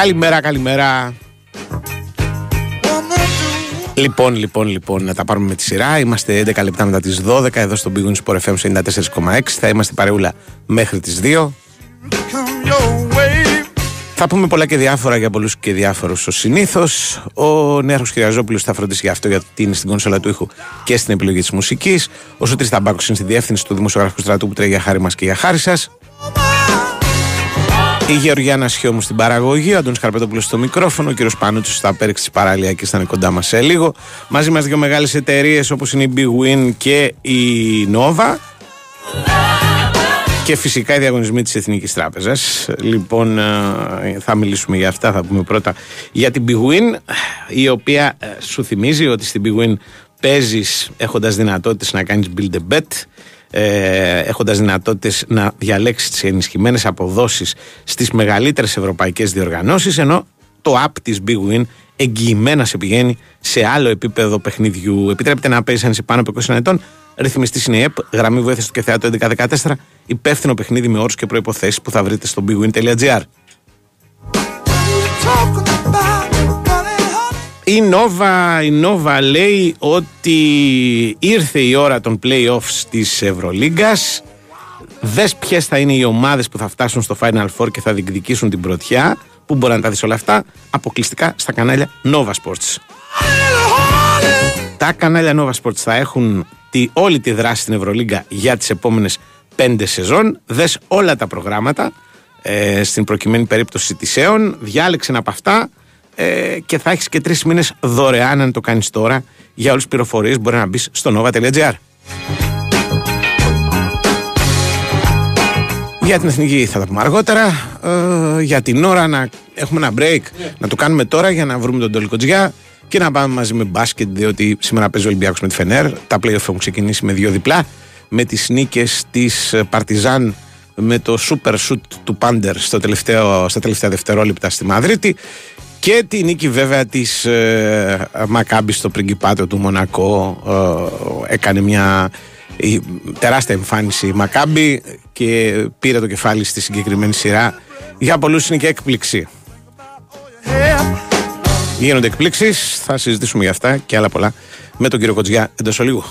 Καλημέρα, καλημέρα. Λοιπόν, λοιπόν, λοιπόν, να τα πάρουμε με τη σειρά. Είμαστε 11 λεπτά μετά τις 12 εδώ στο Big Sport FM 94,6. Θα είμαστε παρεούλα μέχρι τις 2. Θα πούμε πολλά και διάφορα για πολλούς και διάφορους ω συνήθως. Ο Νέαρχος Κυριαζόπουλος θα φροντίσει για αυτό γιατί είναι στην κονσόλα του ήχου και στην επιλογή της μουσικής. Ο Σωτήρη Ταμπάκος είναι στη διεύθυνση του δημοσιογραφικού στρατού που τρέχει για χάρη μας και για χάρη σας. Η Γεωργιάνα Σιώμου στην παραγωγή, ο Αντώνης Καρπετόπουλος στο μικρόφωνο, ο κύριος Πάνουτσο στα πέριξη της παραλίας και ήταν κοντά μας σε λίγο. Μαζί μας δύο μεγάλες εταιρείες όπως είναι η Big Win και η Nova. Και φυσικά οι διαγωνισμοί της Εθνικής Τράπεζας. Λοιπόν, ε, θα μιλήσουμε για αυτά, θα πούμε πρώτα για την Big Win, η οποία ε, σου θυμίζει ότι στην Big Win παίζεις έχοντας δυνατότητες να κάνεις build a bet, ε, έχοντας δυνατότητες να διαλέξεις τις ενισχυμένες αποδόσεις στις μεγαλύτερες ευρωπαϊκές διοργανώσεις, ενώ το app της Big Win εγγυημένα σε πηγαίνει σε άλλο επίπεδο παιχνιδιού. Επιτρέπεται να παίζεις αν είσαι πάνω από 20 ετών. Ρυθμιστής είναι η ΕΠ, γραμμή βοήθειας του και θεάτου 1114. Υπεύθυνο παιχνίδι με όρους και προποθέσει που θα βρείτε στο bigwin.gr. Η Nova, η Nova λέει ότι ήρθε η ώρα των playoffs της Ευρωλίγκας. Δες ποιες θα είναι οι ομάδες που θα φτάσουν στο Final Four και θα διεκδικήσουν την πρωτιά. Πού μπορεί να τα δεις όλα αυτά; Αποκλειστικά στα κανάλια Nova Sports. Τα κανάλια Nova Sports θα έχουν τη, όλη τη δράση στην Ευρωλίγκα για τις επόμενες πέντε σεζόν. Δες όλα τα προγράμματα ε, στην προκειμένη περίπτωση της ΕΟΝ. Διάλεξε ένα από αυτά ε, και θα έχεις και τρεις μήνες δωρεάν αν το κάνεις τώρα. Για όλες τις πληροφορίες μπορεί να μπεις στο nova.gr. Για την εθνική θα τα πούμε αργότερα. Ε, για την ώρα να έχουμε ένα break, να το κάνουμε τώρα για να βρούμε τον Τόλικο Τζιά και να πάμε μαζί με μπάσκετ, διότι σήμερα παίζει ο Ολυμπιακός με τη Φενέρ. Τα playoff έχουν ξεκινήσει με δύο διπλά. Με τις νίκες της Παρτιζάν με το super shoot του Πάντερ στο τελευταίο, στα τελευταία δευτερόλεπτα στη Μαδρίτη και τη νίκη βέβαια της ε, Μακάμπης στο πριγκιπάτο του Μονακό ε, έκανε μια τεράστια εμφάνιση η Μακάμπη και πήρε το κεφάλι στη συγκεκριμένη σειρά για πολλούς είναι και έκπληξη Γίνονται εκπλήξεις, θα συζητήσουμε για αυτά και άλλα πολλά με τον κύριο Κοτζιά εντός ολίγου.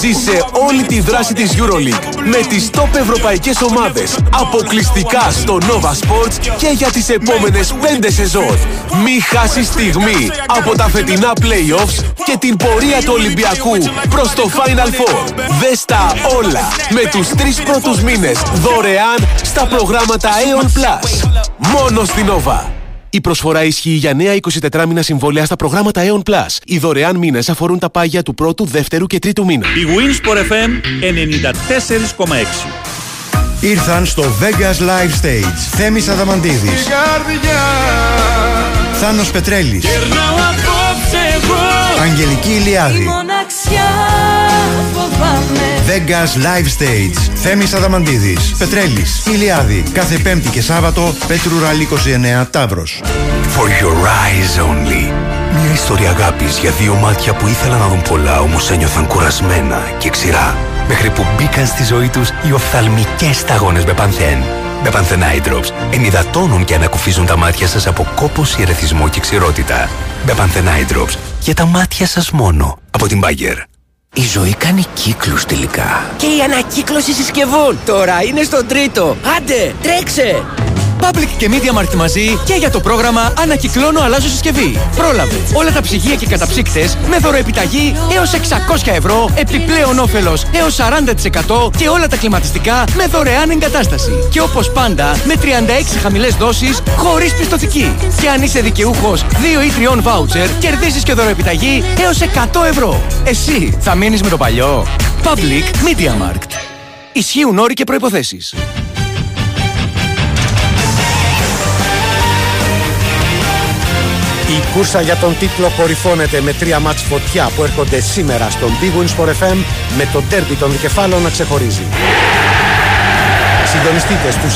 Ζήσε όλη τη δράση της EuroLeague με τις top ευρωπαϊκές ομάδες αποκλειστικά στο Nova Sports και για τις επόμενες 5 σεζόν. Μη χάσει στιγμή από τα φετινά playoffs και την πορεία του Ολυμπιακού προς το Final Four. Δες τα όλα με τους τρεις πρώτους μήνες δωρεάν στα προγράμματα Aeon Plus. Μόνο στην Nova. Η προσφορά ισχύει για νέα 24 μήνα συμβόλαια στα προγράμματα Aeon Plus. Οι δωρεάν μήνες αφορούν τα πάγια του πρώτου, δεύτερου και τρίτου μήνα. Η Winsport FM 94,6 Ήρθαν στο Vegas Live Stage. Θέμης Αδαμαντίδης. Θάνος Πετρέλης. Αγγελική Ηλιάδη Vegas Live Stage. Θέμης Αδαμαντίδης Πετρέλης Ηλιάδη Κάθε Πέμπτη και Σάββατο Πέτρου Ραλή 29 Ταύρος. For your eyes only. Μια ιστορία αγάπης για δύο μάτια που ήθελαν να δουν πολλά όμως ένιωθαν κουρασμένα και ξηρά. Μέχρι που μπήκαν στη ζωή τους οι οφθαλμικές σταγόνες με πανθέν. Με Eye Drops ενυδατώνουν και ανακουφίζουν τα μάτια σας από κόπωση, ερεθισμό και ξηρότητα. Με Eye Drops για τα μάτια σας μόνο από την Bagger. Η ζωή κάνει κύκλους τελικά. Και η ανακύκλωση συσκευών τώρα είναι στο τρίτο. Άντε, τρέξε! Public και Media Markt μαζί και για το πρόγραμμα Ανακυκλώνω αλλάζω συσκευή. Πρόλαβε όλα τα ψυγεία και καταψύκτες με δωροεπιταγή έως 600 ευρώ, επιπλέον όφελος έως 40% και όλα τα κλιματιστικά με δωρεάν εγκατάσταση. Και όπως πάντα με 36 χαμηλές δόσεις χωρίς πιστοτική. Και αν είσαι δικαιούχος 2 ή 3 voucher κερδίσεις και δωροεπιταγή έως 100 ευρώ. Εσύ θα μείνεις με το παλιό. Public Media Markt. Ισχύουν όροι και προϋποθέσεις. Η κούρσα για τον τίτλο κορυφώνεται με τρία μάτς φωτιά που έρχονται σήμερα στον Big Wins for FM με το τέρπι των δικεφάλων να ξεχωρίζει. Συντονιστείτε στους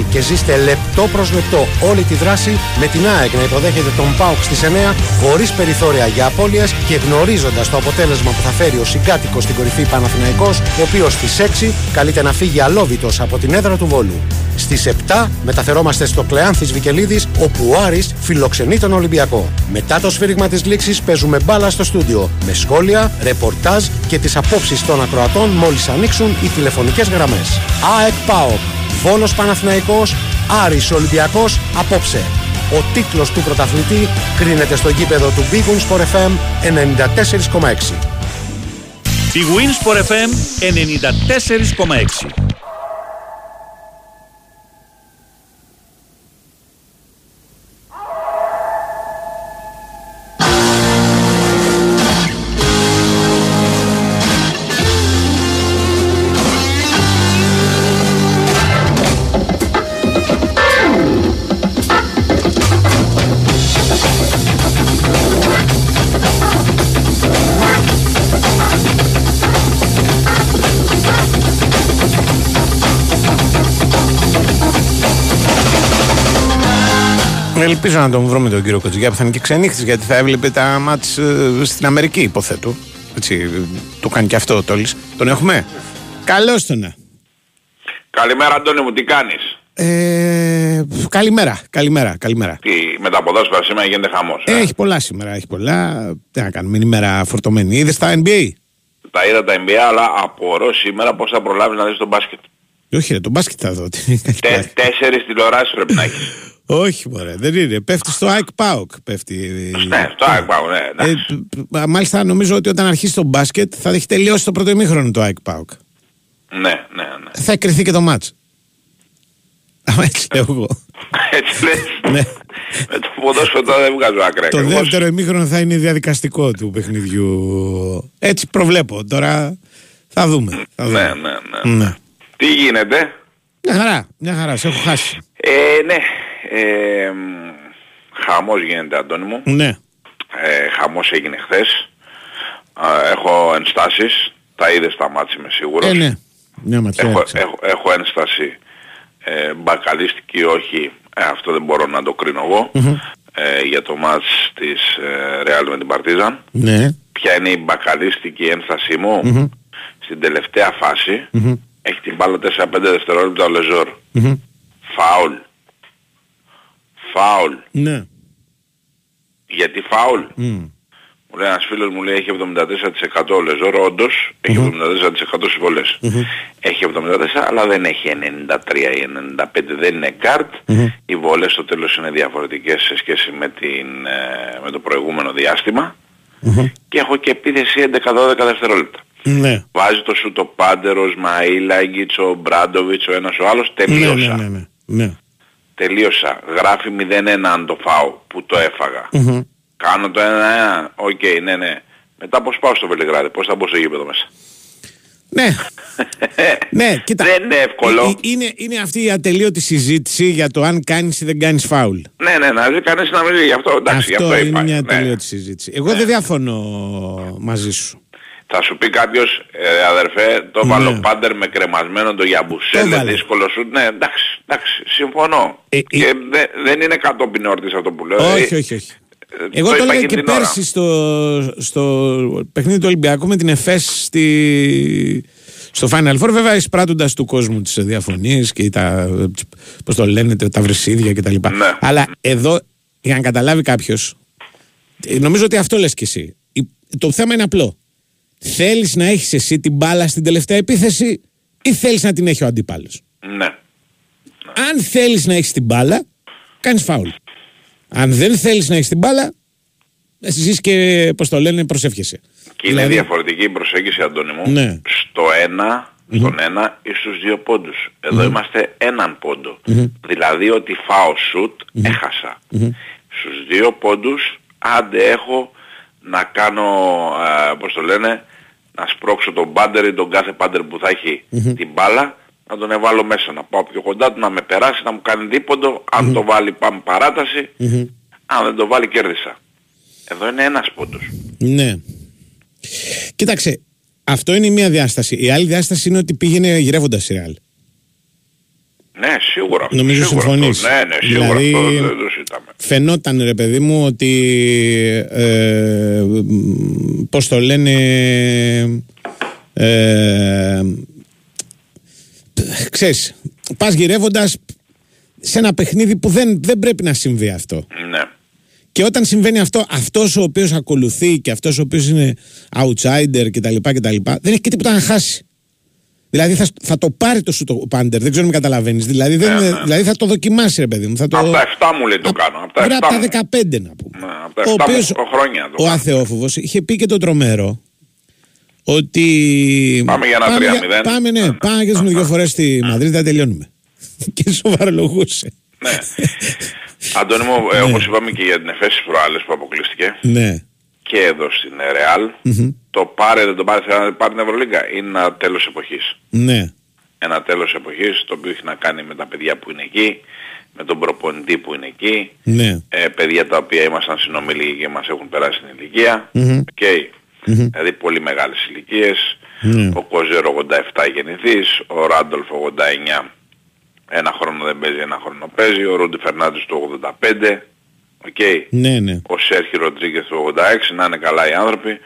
94,6 και ζήστε λεπτό προς λεπτό όλη τη δράση με την ΑΕΚ να υποδέχεται τον ΠΑΟΚ στις 9 χωρίς περιθώρια για απώλειες και γνωρίζοντας το αποτέλεσμα που θα φέρει ο συγκάτοικος στην κορυφή Παναθηναϊκός ο οποίος στις 6 καλείται να φύγει αλόβητος από την έδρα του Βόλου. Στις 7 μεταφερόμαστε στο Κλεάνθης Βικελίδης όπου ο Άρης φιλοξενεί τον Ολυμπιακό. Μετά το σφύριγμα της λήξης παίζουμε μπάλα στο στούντιο με σχόλια, ρεπορτάζ και τις απόψεις των ακροατών μόλις ανοίξουν οι τηλεφωνικές γραμμές. ΑΕΚ ΠΑΟΚ, Βόλος Παναθηναϊκός, Άρης Ολυμπιακός απόψε. Ο τίτλος του πρωταθλητή κρίνεται στο γήπεδο του Big Wins Sport FM 94,6. Big Wins Sport FM 94,6. Ελπίζω να τον βρούμε τον κύριο Κοτζιά που θα είναι και ξενύχτη γιατί θα έβλεπε τα μάτς ε, στην Αμερική, υποθέτω. Έτσι, το κάνει και αυτό ο Τόλης. Τον έχουμε. Καλώς τον. να. Καλημέρα Αντώνη μου, τι κάνεις; Ε, καλημέρα, καλημέρα, καλημέρα. Τι, με τα ποδόσφαιρα σήμερα γίνεται χαμός. ε; Έχει πολλά σήμερα, έχει πολλά. Τι να κάνουμε, είναι ημέρα φορτωμένη. Είδες τα NBA. Τα είδα τα NBA, αλλά απορώ σήμερα πώς θα προλάβεις να δεις τον μπάσκετ. Όχι, ρε, τον μπάσκετ θα δω. Τε, τέσσερις τηλεοράσεις πρέπει να έχεις. Όχι, μωρέ, δεν είναι. Πέφτει στο Ike Pauk. Πέφτει. ναι, στο Ike Pauk, ναι. Ε, εντάξει. π- μάλιστα, νομίζω ότι όταν αρχίσει το μπάσκετ θα έχει τελειώσει το πρώτο ημίχρονο το Ike Pauk. ναι, ναι, ναι. Θα εκκριθεί και το μάτς. Α, έτσι λέω εγώ. Έτσι λες. Ναι. Με το ποδόσφαιρο τώρα δεν βγάζω άκρη Το ακριβώς. δεύτερο ημίχρονο θα είναι διαδικαστικό του παιχνιδιού. Έτσι προβλέπω. Τώρα θα δούμε. Θα δούμε. Ναι, ναι, ναι. Ναι. Τι γίνεται; Μια χαρά, μια χαρά, σε έχω χάσει. Ε, ναι. Ε, μ, χαμός γίνεται Αντώνη μου. Ναι. Ε, χαμός έγινε χθες. Α, έχω ενστάσεις. Τα είδες τα μάτια είμαι σίγουρος. Ε, ναι. Μια ματιά. Έχω, έριξα. έχω, έχω ένσταση ε, μπακαλίστικη όχι, ε, αυτό δεν μπορώ να το κρίνω εγώ, ε, για το μάτς της ε, Real με την Παρτίζαν. Ναι. Ποια είναι η μπακαλίστικη ένστασή μου στην τελευταία φάση, έχει την μπάλα 4-5 δευτερόλεπτα ο Λεζόρ. Μμμ. Φάουλ. Φάουλ. Ναι. Γιατί φάουλ; Μμ. Μου λέει ένας φίλος μου λέει έχει 74% ο Λεζόρ, όντως έχει 74% στις βολές. Έχει 74% αλλά δεν έχει 93 ή 95, δεν είναι καρτ. Οι βολές στο τέλος είναι διαφορετικές σε σχέση με, την, ε, με το προηγούμενο διάστημα. Και έχω και επίθεση 11-12 δευτερόλεπτα. Ναι. Βάζει το σουτ ο Πάντερ, ο Σμαΐλαγκιτς, ο Ομπράντοβιτς, ο ένας ο άλλος, Ναι, τελείωσα. ναι, ναι, ναι. ναι. Τελείωσα. Γράφει 0-1 αν το φάω που το έφαγα. Κάνω το 1-1. Οκ, ναι, ναι. Μετά πώς πάω στο Βελιγράδι, πώς θα μπω στο γήπεδο μέσα. Ναι. ναι, κοίτα. Δεν είναι εύκολο. Ε, ε, Είναι, είναι αυτή η ατελείωτη συζήτηση για το αν κάνεις ή δεν κάνεις φάουλ. Ναι, ναι, να ζει κανείς να μην ζει. Γι' αυτό, εντάξει, γι' Αυτό αυτό είναι υπάρχει. μια ναι. ατελείωτη συζήτηση. Εγώ δεν διαφωνώ μαζί σου. Θα σου πει κάποιος, ε, αδερφέ, το βάλω Ναι. πάντερ με κρεμασμένο το γιαμπουσέλε, βάλε. δύσκολο σου. Ναι, εντάξει, εντάξει, συμφωνώ. Ε, ε, και δε- δεν είναι κατόπιν όρτης αυτό που λέω. όχι, Ε, όχι, όχι. ε, Εγώ το, είπα έλεγα εκείνη και την ώρα. πέρσι στο, στο παιχνίδι του Ολυμπιακού με την ΕΦΕΣ στη, στο Final Four, βέβαια εισπράττοντας του κόσμου τις διαφωνίες και τα, πώς το λένε, τα βρυσίδια κτλ. Ναι. Αλλά εδώ, για να καταλάβει κάποιος, νομίζω ότι αυτό λες και εσύ. Η- Το θέμα είναι απλό. Θέλεις να έχεις εσύ την μπάλα στην τελευταία επίθεση ή θέλεις να την έχει ο αντίπαλος. Ναι. Αν θέλεις να έχεις την μπάλα, κάνεις φάουλ. Αν δεν θέλεις να έχεις την μπάλα, ζεις και, πώς το λένε, προσεύχεσαι. Και είναι Δηλαδή- διαφορετική η προσέγγιση, Αντώνη μου, Ναι. στο ένα, στον ένα ή στους δύο πόντους. Εδώ είμαστε έναν πόντο. Δηλαδή ότι φάω σουτ, έχασα. Στους δύο πόντους, άντε έχω να κάνω, α, πώς το λένε, να σπρώξω τον πάντερ ή τον κάθε πάντερ που θα έχει την μπάλα, να τον εβάλω μέσα, να πάω πιο κοντά του, να με περάσει, να μου κάνει δίποντο, αν το βάλει πάμε παράταση, αν δεν το βάλει κέρδισα. Εδώ είναι ένας πόντος. Ναι. Κοίταξε, αυτό είναι η μία διάσταση. Η άλλη διάσταση είναι ότι πήγαινε γυρεύοντας η Ρεάλ. Ναι, σίγουρα. αυτό, Νομίζω σίγουρα συμφωνείς. αυτό. Ναι, ναι, σίγουρα Δηλαδή- αυτό δεν το συζητάμε. Φαινόταν ρε παιδί μου ότι ε, μ, πώς το λένε ε, ξέρεις πας γυρεύοντας σε ένα παιχνίδι που δεν, δεν πρέπει να συμβεί αυτό. Ναι. και όταν συμβαίνει αυτό αυτός ο οποίος ακολουθεί και αυτός ο οποίος είναι outsider κτλ, κτλ δεν έχει και τίποτα να χάσει Δηλαδή θα, θα το πάρει το σου το πάντερ, δεν ξέρω αν με καταλαβαίνεις. Δηλαδή, δεν, Ναι, ναι. δηλαδή θα το δοκιμάσει, ρε παιδί μου. Θα το... Από τα 7 μου λέει το κάνω. Από τα Ωραία, 7 από μου. τα 15 να πούμε. Ναι, από τα Ο 7 μου οποίος- χρόνια το Ο κάνω. Αθεόφοβος είχε πει και το τρομερό ότι. Πάμε για ένα πάμε 3-0. Πάμε, ναι, πάμε και ζούμε δύο φορές στη Μαδρίτη, θα τελειώνουμε. και σοβαρολογούσε. Ναι. Αντώνη μου, ε, όπως είπαμε και για την εφέση προάλλες που αποκλείστηκε ναι. Και εδώ στην Ρεάλ, το πάρε δεν το πάρε, θέλει να πάρει την Ευρωλίγκα. Είναι ένα τέλος εποχής. Ναι. Ένα τέλος εποχής το οποίο έχει να κάνει με τα παιδιά που είναι εκεί, με τον προπονητή που είναι εκεί, Ναι. ε, παιδιά τα οποία ήμασταν συνομήλικοι και μας έχουν περάσει την ηλικία. Οκ. Δηλαδή πολύ μεγάλες ηλικίες. Ναι. Ο Κοζέρ ο 87 γεννηθείς, ο Ράντολφ 89 ένα χρόνο δεν παίζει, ένα χρόνο παίζει, ο Ρούντι Φερνάντεθ του 85, οκ. Ναι, ναι. Ο Σέρχι Ροντρίγκες του 86, να είναι καλά οι άνθρωποι,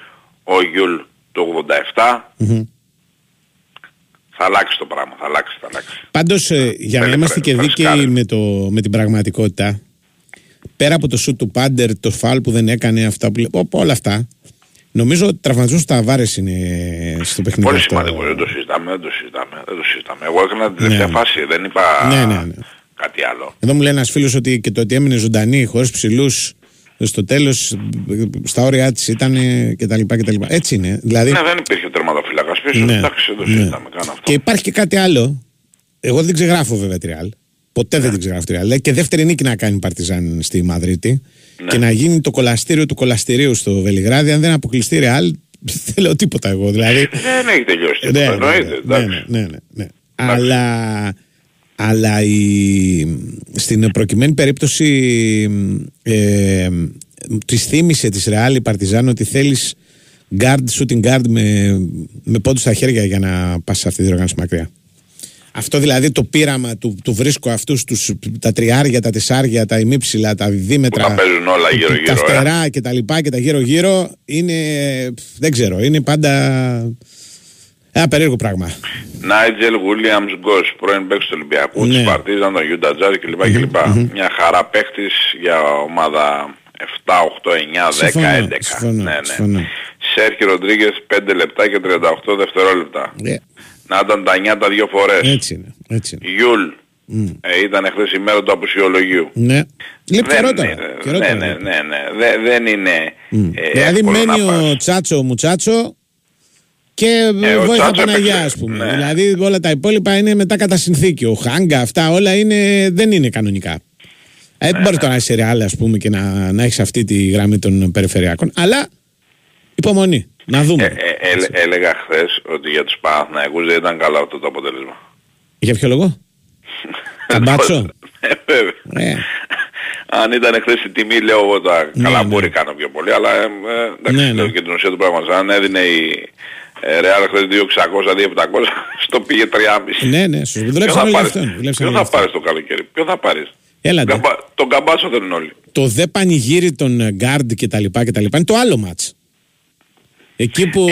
ο Γιούλ του 87. Θα αλλάξει το πράγμα, θα αλλάξει, θα αλλάξει. Πάντως, για να Πέντε είμαστε και φορές, δίκαιοι φρεσκάρες. με, το, με την πραγματικότητα, πέρα από το σουτ του Πάντερ, το φάουλ που δεν έκανε, αυτά που, λέ- ό- όλα αυτά, νομίζω ότι ο τραυματισμός του Ταβάρε είναι στο παιχνίδι. Πολύ αυτό. σημαντικό, δεν το συζητάμε, δεν το συζητάμε, δεν το συζητάμε. Εγώ έκανα την τελευταία Ναι. φάση, δεν είπα Ναι, ναι, ναι. Κάτι άλλο. Εδώ μου λέει ένας φίλος ότι και το ότι έμεινε ζωντανή, χωρίς ψηλούς, στο τέλος, στα όρια της ήταν κτλ, κτλ. Έτσι είναι. Δηλαδή, Ναι, δεν υπήρχε τερματοφύλακας πίσω, Ναι, εντάξει, δεν το ναι. συζητάμε καν αυτό. Και υπάρχει και κάτι άλλο. Εγώ δεν την ξεγράφω βέβαια τη Ρεάλ. Ποτέ Ναι. δεν την ξεγράφω τη Ρεάλ. Και δεύτερη νίκη να κάνει η Παρτιζάν στη Μαδρίτη. Ναι. Και να γίνει το κολαστήριο του κολαστηρίου στο Βελιγράδι. Αν δεν αποκλειστεί η Ρεάλ, δεν λέω τίποτα εγώ. Δηλαδή, Δεν έχει τελειώσει ναι, τίποτα, ναι, εννοείται, ναι, εντάξει. ναι, ναι, ναι, ναι. Αλλά, αλλά η, στην προκειμένη περίπτωση ε, της θύμισε της Ρεάλ η Παρτιζάν ότι θέλεις guard, shooting guard με, με πόντους στα χέρια για να πας σε αυτή τη διοργάνωση μακριά. Αυτό δηλαδή το πείραμα του, του βρίσκω αυτούς τους, τα τριάρια, τα τεσσάρια, τα ημίψηλα, τα δίμετρα, Που τα παίζουν όλα γύρω-γύρω, τα ε. φτερά και τα λοιπά και τα γύρω-γύρω είναι, δεν ξέρω, είναι πάντα ένα περίεργο πράγμα. Νάιτζελ Γουίλιαμς Γκος, πρώην παίκτης του Ολυμπιακού, Ναι. της Παρτίζαν, των Γιούτα Τζαζ κλπ. κλπ. Μια χαρά παίκτης για ομάδα 7, 8, 9, 10, Συμφωνώ, 11. συμφωνώ, ναι, ναι. συμφωνώ. Σέρχι Ροντρίγκες 5 λεπτά και 38 δευτερόλεπτα. Ε, Να ήταν τα 9 τα δύο φορές. έτσι είναι. Έτσι είναι. Γιούλ ε, ήταν χθες η μέρα του απουσιολογίου. Ναι. Λείπει Δεν καιρό είναι, τώρα. Καιρό ναι, τώρα ναι, λείπει. ναι, ναι. Δε- δεν είναι ε, Δηλαδή εύκολο μένει να πας. ο Τσάτσο Μουτσάτσο και Ε, ο Βόηθα Τσάτσο Παναγιά έπαιξε. ας πούμε. Ναι. Δηλαδή όλα τα υπόλοιπα είναι μετά κατά συνθήκη. Ο Χάγκα αυτά όλα είναι, δεν είναι κανονικά. Ε, δεν μπορείς τώρα να είσαι ρεάλ ας πούμε και να, να έχεις αυτή τη γραμμή των περιφερειακών. Αλλά υπομονή. Να δούμε. Ε, ε, ε, έλεγα χθες ότι για τους Παναθηναϊκούς δεν ήταν καλό αυτό το αποτέλεσμα. Για ποιο λόγο; Καμπάτσο. Ε, βέβαια. Ε, Αν ήταν χθες η τιμή λέω εγώ τα Ναι, καλά ναι. μπορεί κάνω πιο πολύ αλλά ε, ε, εντάξει Ναι, ναι. λέω και την ουσία του πράγματος. Αν έδινε η ε, Real χθες 2.600, 2.700 στο πήγε 3,5. ναι, ναι, σου Ποιο δουλέψαν θα όλοι πάρεις, αυτόν. δουλέψαν ποιο όλοι θα αυτόν. πάρεις το καλοκαίρι, ποιο θα πάρεις; Έλατε. Καμπα- Τον καμπάσο θέλουν όλοι. το δε πανηγύρι των ε, guard και τα λοιπά και τα λοιπά είναι το άλλο μάτς. Εκεί που ο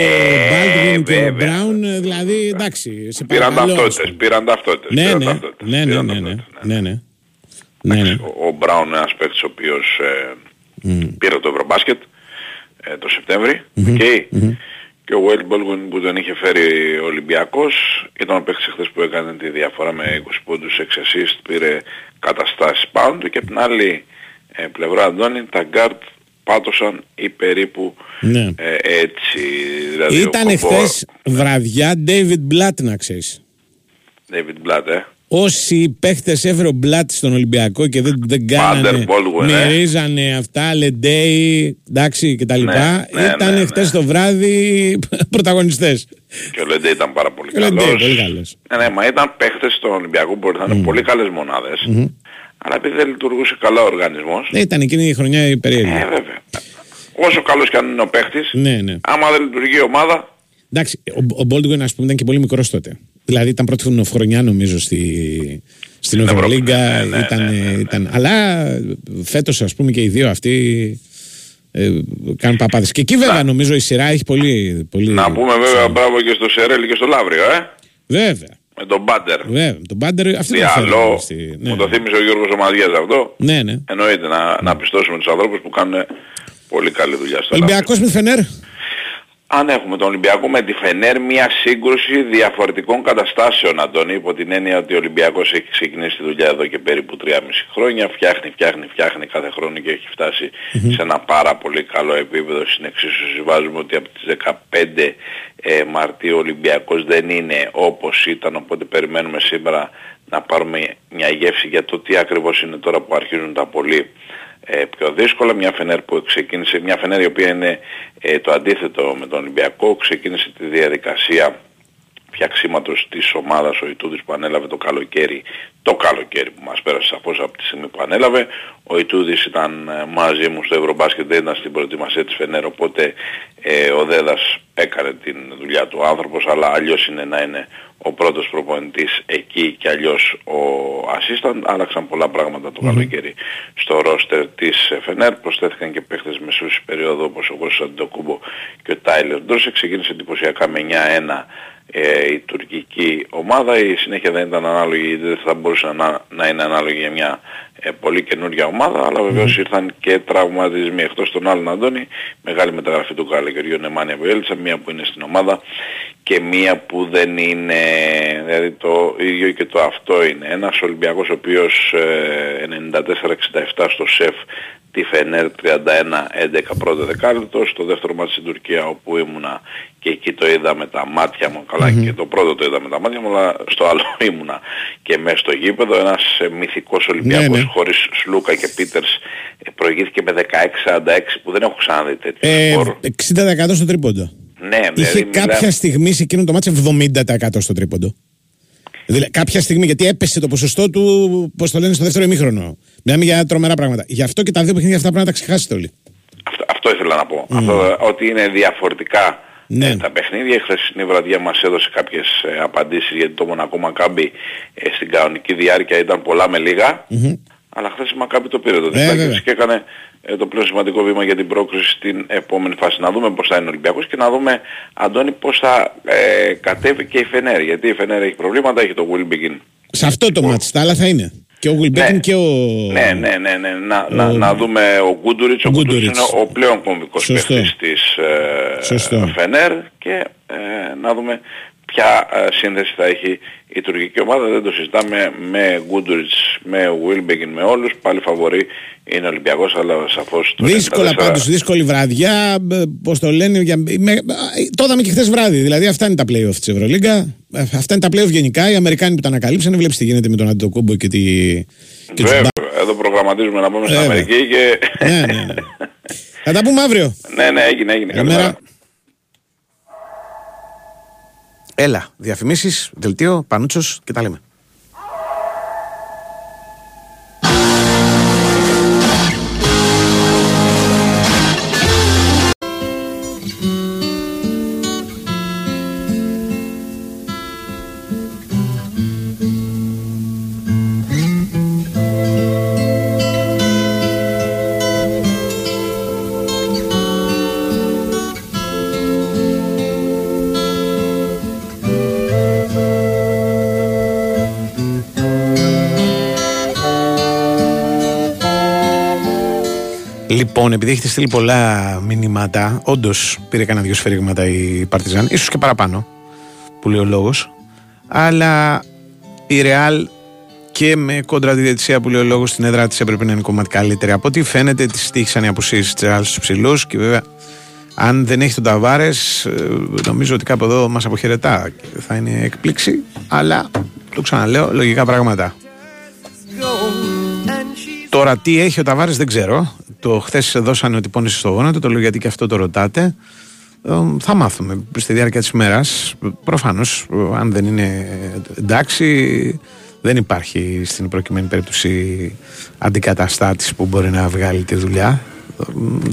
Baldwin και ο Ε, βέβαια. Brown, ε, δηλαδή εντάξει, σε Πήραν παρακαλώ, ας ταυτότητες, πούμε. πήραν ταυτότητες. Ναι, πήραν ναι, ταυτότητες, ναι, ναι, πήραν ναι, ναι, ταυτότητες, ναι, ναι. Ναι, ναι. Ο, ο Μπράουν είναι ένας παίκτης ο οποίος ε, πήρε το Ευρωμπάσκετ ε, το σεπτεμβρη οκ. Και ο Γουέιντ Μπόλντγουιν που τον είχε φέρει ο Ολυμπιακός ήταν ο παίκτης χθες που έκανε τη διαφορά με 20 πόντους 6 assist, πήρε καταστάσεις πάνω του και από την άλλη ε, πλευρά Αντώνη τα γκαρντ πάτωσαν ή περίπου Ναι. ε, έτσι. Δηλαδή Ήταν ο εχθές βραδιά David Blatt να ξέρεις. David Blatt, ε. Όσοι παίχτες έφερε ο Μπλάτ στον Ολυμπιακό και δεν, δεν κάνανε, Baldwin, ε. μυρίζανε αυτά, Λεντέι, εντάξει και τα λοιπά, ναι, ήταν ναι, χτες ναι. το βράδυ πρωταγωνιστές. Και ο Λέντε ήταν πάρα πολύ Και ο Λέντε, καλός. πολύ καλός. Ναι, ναι, μα ήταν παίχτες στον Ολυμπιακό που μπορεί να είναι πολύ καλές μονάδες. Αλλά επειδή δεν λειτουργούσε καλά ο οργανισμός, Ναι, ήταν εκείνη η χρονιά η περίεργη. ε, βέβαια. Όσο καλός και αν είναι ο παίχτης, Ναι, ναι. άμα δεν λειτουργεί η ομάδα, Εντάξει, ο, ο Baldwin ας πούμε ήταν και πολύ μικρός τότε. Δηλαδή ήταν πρώτη χρονιά νομίζω στη, στην Ευρωλίγκα. ναι, ναι, ήταν, ναι, ναι, ναι. ήταν, αλλά φέτος, ας πούμε, και οι δύο αυτοί ε, κάνουν παπάδες. Και εκεί βέβαια νομίζω η σειρά έχει πολύ. πολύ Να πούμε βέβαια μπράβο και στο Σερέλ και στο Λαύριο, ε. Βέβαια. Με τον Μπάντερ. Βέβαια. Τον Πάντερ αυτή Τι το άλλο, φέρνει στη- ναι, μου το θύμισε ο Γιώργος Ομαδιάς αυτό. ναι, ναι. Εννοείται να, να πιστώσουμε τους ανθρώπους που κάνουν πολύ καλή δουλειά στο Λαύριο. Ολυμπιακό με τη Φενέρ. Αν έχουμε τον Ολυμπιακό με τη Φενέρ μια σύγκρουση διαφορετικών καταστάσεων Αντώνη υπό την έννοια ότι ο Ολυμπιακός έχει ξεκινήσει τη δουλειά εδώ και περίπου 3,5 χρόνια φτιάχνει, φτιάχνει, φτιάχνει κάθε χρόνο και έχει φτάσει σε ένα πάρα πολύ καλό επίπεδο. Στην εξίσωση βάζουμε ότι από τις 15 ε, Μαρτίου ο Ολυμπιακός δεν είναι όπως ήταν οπότε περιμένουμε σήμερα να πάρουμε μια γεύση για το τι ακριβώς είναι τώρα που αρχίζουν τα πολύ ε, πιο δύσκολα. Μια Φενέρ που ξεκίνησε, μια Φενέρ η οποία είναι ε, το αντίθετο με τον Ολυμπιακό, ξεκίνησε τη διαδικασία φτιαξίματος της ομάδας ο Ιτούδης που ανέλαβε το καλοκαίρι, το καλοκαίρι που μας πέρασε σαφώς από τη στιγμή που ανέλαβε. Ο Ιτούδης ήταν ε, μαζί μου στο Ευρωμπάσκετ, δεν ήταν στην προετοιμασία της Φενέρ, οπότε ε, ο Δέδας έκανε την δουλειά του άνθρωπος, αλλά αλλιώς είναι να είναι ο πρώτος προπονητής εκεί και αλλιώς ο assistant. Άλλαξαν πολλά πράγματα το καλοκαίρι στο ρόστερ της ε, Φενέρ. Προσθέθηκαν και παίχτες μεσούς περίοδο όπως ο Κώστας Αντοκούμπο και ο Τάιλερ Ντρόσε. Ξεκίνησε εντυπωσιακά με 9-1 ε, η τουρκική ομάδα. Η συνέχεια δεν ήταν ανάλογη, δεν θα μπορούσε να, να είναι ανάλογη για μια ε, πολύ καινούργια ομάδα, αλλά βεβαίως ήρθαν και τραυματισμοί εκτός των άλλων Αντώνη. Μεγάλη μεταγραφή του καλοκαιριού Νεμάνια Βουέλτσα, μία που είναι στην ομάδα και μία που δεν είναι, δηλαδή το ίδιο και το αυτό είναι. Ένας Ολυμπιακός ο οποίος ε, 94-67 στο ΣΕΦ τη Φενέρ 31-11 πρώτο δεκάλεπτο, στο δεύτερο μάτι στην Τουρκία όπου ήμουνα και εκεί το είδα με τα μάτια μου, καλά και το πρώτο το είδα με τα μάτια μου, αλλά στο άλλο ήμουνα και μέσα στο γήπεδο, ένας ε, μυθικός Ολυμπιακός Ναι, ναι. χωρίς Σλούκα και Πίτερς ε, προηγήθηκε με 16-46 που δεν έχω ξαναδεί τέτοιο Ε, σκορ. 60% στο τρίποντο. Ναι, Είχε δηλαδή κάποια μιλάμε- στιγμή σε εκείνο το μάτσο 70% στο τρίποντο. Δηλαδή, κάποια στιγμή, γιατί έπεσε το ποσοστό του, πώς το λένε, στο δεύτερο ημίχρονο. Μιλάμε για τρομερά πράγματα. Γι' αυτό και τα δύο παιχνίδια αυτά πρέπει να τα ξεχάσετε όλοι. Αυτό, αυτό ήθελα να πω. Αυτό, ότι είναι διαφορετικά Ναι. ε, τα παιχνίδια. Η χθεσινή βραδιά μας έδωσε κάποιες ε, απαντήσεις γιατί το Μονακό Μακάμπι ε, στην κανονική διάρκεια ήταν πολλά με λίγα. Αλλά χθες η Μακάμπι το πήρε το διπλάκι βέβαια. και έκανε ε, το πλέον σημαντικό βήμα για την πρόκριση στην επόμενη φάση. Να δούμε πώς θα είναι ο Ολυμπιακός και να δούμε, Αντώνη, πώς θα ε, κατέβει και η Φενέρ. Γιατί η Φενέρ έχει προβλήματα, έχει το Wilbekin Σε αυτό το μάτσο, τα άλλα θα είναι. Και ο Γουλμπέκιν Ναι. και ο. Ναι, ναι, ναι, ναι. Να, να, να δούμε ο Γκούντουριτς. Ο Γκούντουριτς Γκούντουριτς. είναι ο πλέον κομβικός Σωστό. παίκτης της ε, Σωστό. Φενέρ και ε, να δούμε ποια ε, σύνδεση θα έχει η τουρκική ομάδα. Δεν το συζητάμε με Γκούντουριτς, με Wilbekin, με όλους. Πάλι φαβορεί είναι ο Ολυμπιακός, αλλά σαφώς το Δύσκολα 94 πάντως, δύσκολη βραδιά. Πώς το λένε. Για, με, το είδαμε και χθες βράδυ. Δηλαδή, αυτά είναι τα playoff της Ευρωλίγκα. Ε, Αυτά είναι τα playoff γενικά. Οι Αμερικάνοι που τα ανακαλύψανε, βλέπεις τι γίνεται με τον Αντιτοκούμπο και, τη, και τους Βέβαια, μπα- εδώ προγραμματίζουμε να πάμε στην Βέβαια. Αμερική και... Ναι, ναι, ναι. Θα τα πούμε αύριο. ναι, ναι, έγινε, έγινε. Καλημέρα. Καλημέρα. Έλα, διαφημίσεις, δελτίο, πανούτσος και τα λέμε. Λοιπόν, επειδή έχετε στείλει πολλά μηνύματα, όντως πήρε κανένα δύο σφαιρίγματα η Παρτιζάν, ίσως και παραπάνω, που λέει ο λόγος. Αλλά η Ρεάλ και με κόντρα τη διαιτησία που λέει ο λόγος στην έδρα της έπρεπε να είναι κομματικά καλύτερη. Από ό,τι φαίνεται, της τύχησαν οι απουσίε της Ρεάλ στους ψηλούς και βέβαια, αν δεν έχει τον Ταβάρες, νομίζω ότι κάπου εδώ μας αποχαιρετά. Και Θα είναι εκπλήξη, αλλά το ξαναλέω, λογικά πράγματα. Τώρα τι έχει ο Ταβάρες δεν ξέρω. Το χθες δώσανε ότι πόνισε στο γόνατο, το λέω γιατί και αυτό το ρωτάτε. Ε, θα μάθουμε στη διάρκεια της ημέρας. Προφανώς, αν δεν είναι εντάξει, δεν υπάρχει στην προκειμένη περίπτωση αντικαταστάτης που μπορεί να βγάλει τη δουλειά. Ε,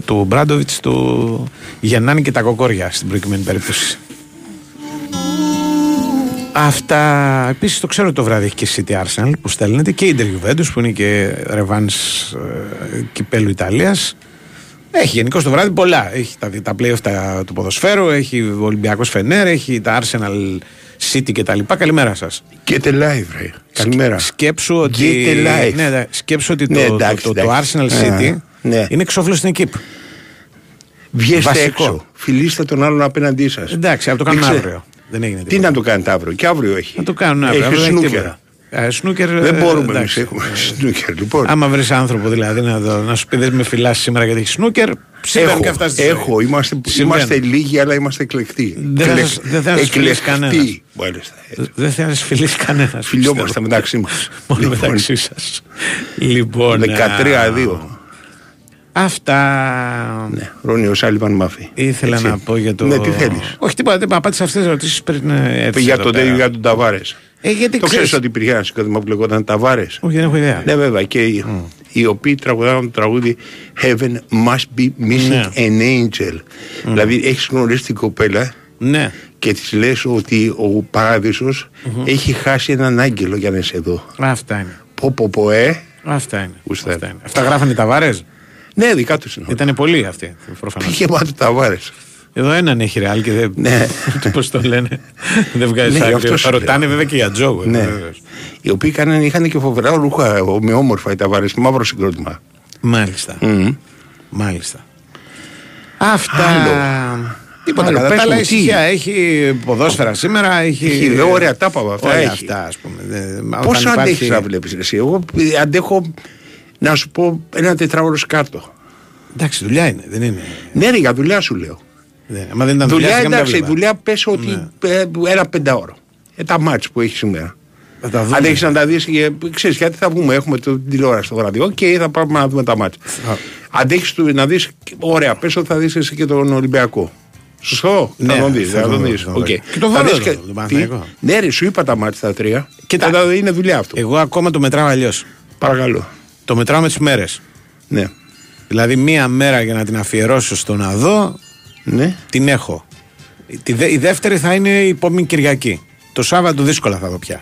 Του Μπράντοβιτς του γεννάνε και τα κοκόρια στην προκειμένη περίπτωση. Αυτά. Επίσης το ξέρω το βράδυ έχει και City Arsenal που στέλνετε και η Inter Juventus που είναι και ρεβάν κυπέλου Ιταλίας. Έχει γενικώ το βράδυ πολλά. Έχει τα, τα playoff τα, του ποδοσφαίρου, έχει ο Ολυμπιακός Φενέρ, έχει τα Arsenal City κτλ. Καλημέρα σας. Και live, ρε. Καλημέρα. Σκέψου ότι, Get live. ναι, ναι, σκέψου ότι Ναι, το, εντάξει, το, το, το εντάξει. Arsenal Α, City ναι. είναι εξώφυλλο στην εκείπ. Βγαίνετε Βασικό. έξω. Φιλήστε τον άλλον απέναντί σας. Εντάξει, να το κάνουμε αύριο. Δεν έγινε Τι τίποτα. να το κάνετε αύριο; Και αύριο έχει. Να το κάνουν αύριο. Έχει αύριο δεν έχει σνούκερ. τίποτα. Ε, σνούκερ. Δεν ε, μπορούμε να εντάξει. έχουμε σνούκερ. Λοιπόν, Άμα βρεις άνθρωπο δηλαδή να, το, να σου πει δεν με φυλάσει σήμερα γιατί έχεις σνούκερ, συμβαίνουν έχω, και αυτά στη ζωή. έχω. Είμαστε, Συμβαίνουν. είμαστε λίγοι, αλλά είμαστε εκλεκτοί. Δεν θα Εκλεκ- σας- δεν θα σας φιλήσει εκλεκτοί. κανένας. Μάλιστα. Δεν θέλει να σε φιλήσει κανένας. Φιλιόμαστε μεταξύ μας. Μόνο μεταξύ σας. Λοιπόν. 13-2. Αυτά. Ναι, Ρόνιο Σάλιβαν Μάφη. Ήθελα Έτσι. να πω για το. Ναι, τι θέλεις; Όχι τίποτα, δεν απάντησα αυτές τις ερωτήσεις πριν ε, έρθεις Για εδώ τον πέρα. τέτοιο για τον Ταβάρες. Ε, γιατί Το ξέρεις ξέρεις- ότι υπήρχε ένα συγκρότημα που λεγόταν Ταβάρες; Όχι, δεν έχω ιδέα. Ναι, βέβαια. Και οι, οι οποίοι τραγουδάγαν το τραγούδι Heaven must be missing Ναι. an angel. Δηλαδή έχεις γνωρίσει την κοπέλα Ναι. και της λες ότι ο παράδεισος έχει χάσει έναν άγγελο για να είσαι εδώ. Αυτά είναι. Πω πω πω ε. Αυτά είναι. Γουστάρι. Αυτά, είναι. Αυτά γράφανε οι ταβάρες; Ναι, δικά τους είναι. Ήταν πολλοί αυτοί. Προφανώς. Είχε μάθει Ταβάρε. Εδώ έναν έχει ρεάλ και δεν. Ναι. Πώς το λένε. δεν βγάζει Ναι, άκρη. αυτό σου Θα ρωτάνε λέω. βέβαια και για τζόγο. Ναι. βεβαίως. Οι οποίοι κάνανε, είχαν και φοβερά ρούχα ομοιόμορφα οι Ταβάρε, μαύρο συγκρότημα. Μάλιστα. Μμμ. Μάλιστα. Αυτά. Άλλο. Τίποτα Άλλο, κατά πες τα άλλα μου, τι. ησυχία. Έχει ποδόσφαιρα σήμερα. Έχει, Έχει, δε, ωραία τάπα αυτά Ωραία έχει. αυτά, ας πούμε. Δεν- όταν Πόσο υπάρχει- αντέχει να βλέπεις εσύ; Εγώ ε, αντέχω να σου πω ένα τετράωρο σκάρτο. Εντάξει, δουλειά είναι. Δεν είναι. Ναι, ρε, για δουλειά σου λέω. Δεν, άμα δεν ήταν Δουλειά, δουλειά, σιγά μην τα εντάξει, βλέπα. Ναι. δουλειά πες ότι ε, ένα πεντάωρο. Ε, τα ματς που έχεις σήμερα. Θα τα δούμε. Αν έχεις να τα δεις, ξέρεις γιατί θα βγούμε, έχουμε το την τηλεόραση στο βράδυ. Οκ, θα πάμε να δούμε τα ματς. Αντέχει να δει, ωραία, πες ότι θα δεις εσύ και τον Ολυμπιακό. Σωστό, Ναι, θα τον δεις. θα Θα το τον δω, δεις. θα το Οκ. δω. Και το Θα Βόλο δεις το και- δω, τον τι; Παναθηναϊκό. Ναι, ρε, σου είπα τα ματς τα τρία. Κοίτα. Κοίτα, είναι δουλειά αυτό. Εγώ ακόμα το μετράω αλλιώς. Παρακαλώ. Το μετράω με τις μέρες. Ναι. Δηλαδή, μία μέρα για να την αφιερώσω στο να δω, Ναι. την έχω. Τη δε- η δεύτερη θα είναι η επόμενη Κυριακή. Το Σάββατο δύσκολα θα δω πια.